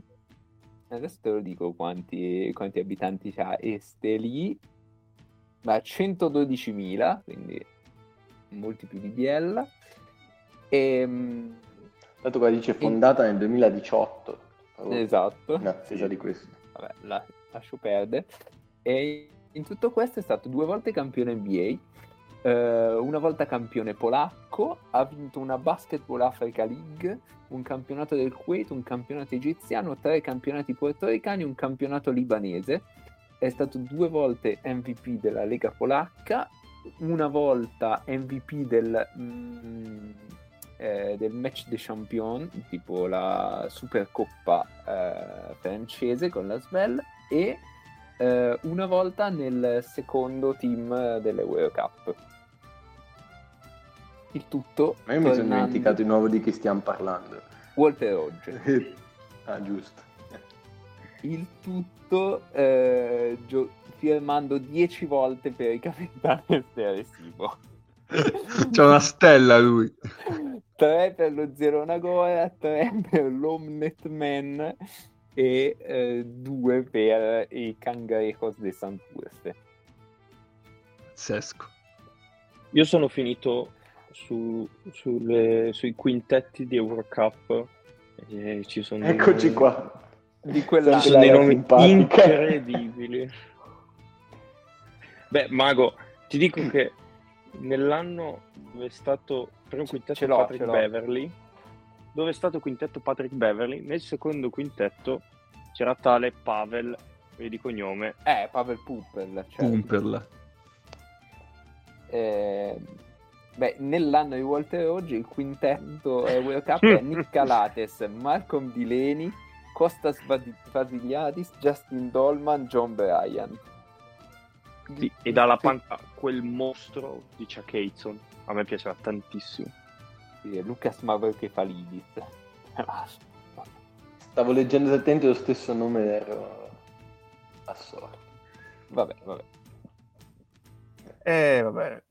adesso te lo dico quanti, quanti abitanti c'ha. Esteli, ma 112.000, quindi molti più di Biella. Ehm, Tanto qua dice fondata nel 2018. Proprio esatto. In attesa di questo. Vabbè, la- lascio perdere. E in tutto questo è stato due volte campione NBA, eh, una volta campione polacco, ha vinto una Basketball Africa League, un campionato del Kuwait, un campionato egiziano, tre campionati portoricani, un campionato libanese. È stato due volte MVP della Lega polacca, una volta MVP del, mm, eh, del match des champions, tipo la Supercoppa eh, francese con la Svel, e eh, una volta nel secondo team dell'Euro Cup. Il tutto Ma io mi sono tornando- dimenticato di nuovo di chi stiamo parlando. Walter Hodge. ah, giusto. Il tutto eh, gio- firmando 10 volte per i capitani Arecibo. C'è una stella lui. 3 per lo Zero Nagora, 3 per l'Omnet E 2 per i Cangrejos de Santurce. Pazzesco. Io sono finito su- sulle- sui quintetti di Eurocup. E ci sono Eccoci nomi- qua. Di quella sono dei nomi incredibili. Beh, Mago, ti dico che nell'anno dove è stato per un quintetto l'ho, Patrick. Beverly, dove è stato quintetto Patrick Beverly, nel secondo quintetto c'era tale Pavel, di cognome, Eh, Pavel Puppel. Certo. Pumperla. Eh, beh, nell'anno di Walter Oggi il quintetto eh, World Cup è Nick Calates, Malcolm Delaney, Kostas Vas- Vasiliadis, Justin Dolman, John Bryan. Sì, e dalla panca quel mostro di Chuck Hayson. A me piaceva tantissimo. Sì, Lucas Mavroche Falidis. Stavo leggendo attenti lo stesso nome ero assorto. Vabbè, vabbè. Eh, vabbè.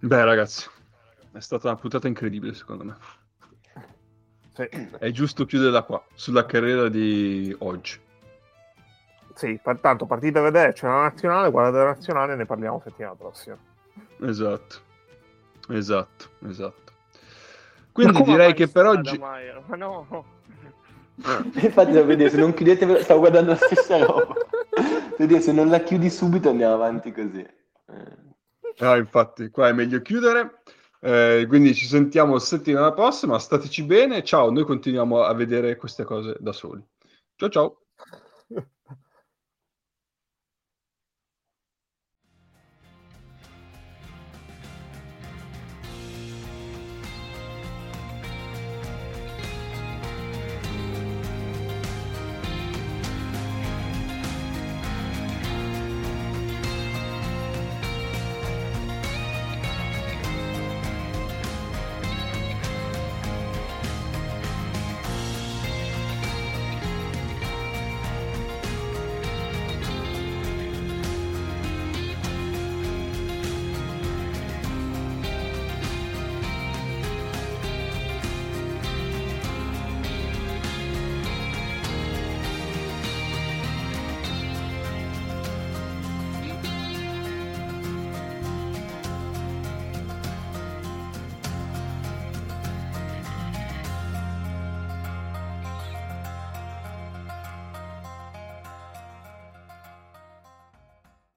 Beh, ragazzi, è stata una puntata incredibile, secondo me. Sì, È giusto chiuderla qua, sulla carriera di oggi. sì, tanto partite a vedere, c'è la nazionale, guardate la nazionale, ne parliamo settimana prossima. Esatto, esatto, esatto. Quindi direi che per oggi... Maier? Ma no. Infatti devo vedere, se non chiudete, stavo guardando la stessa roba. Dire, se non la chiudi subito andiamo avanti così. Eh. No, infatti, qua è meglio chiudere. Eh, quindi ci sentiamo settimana prossima. Stateci bene. Ciao, noi continuiamo a vedere queste cose da soli. Ciao ciao.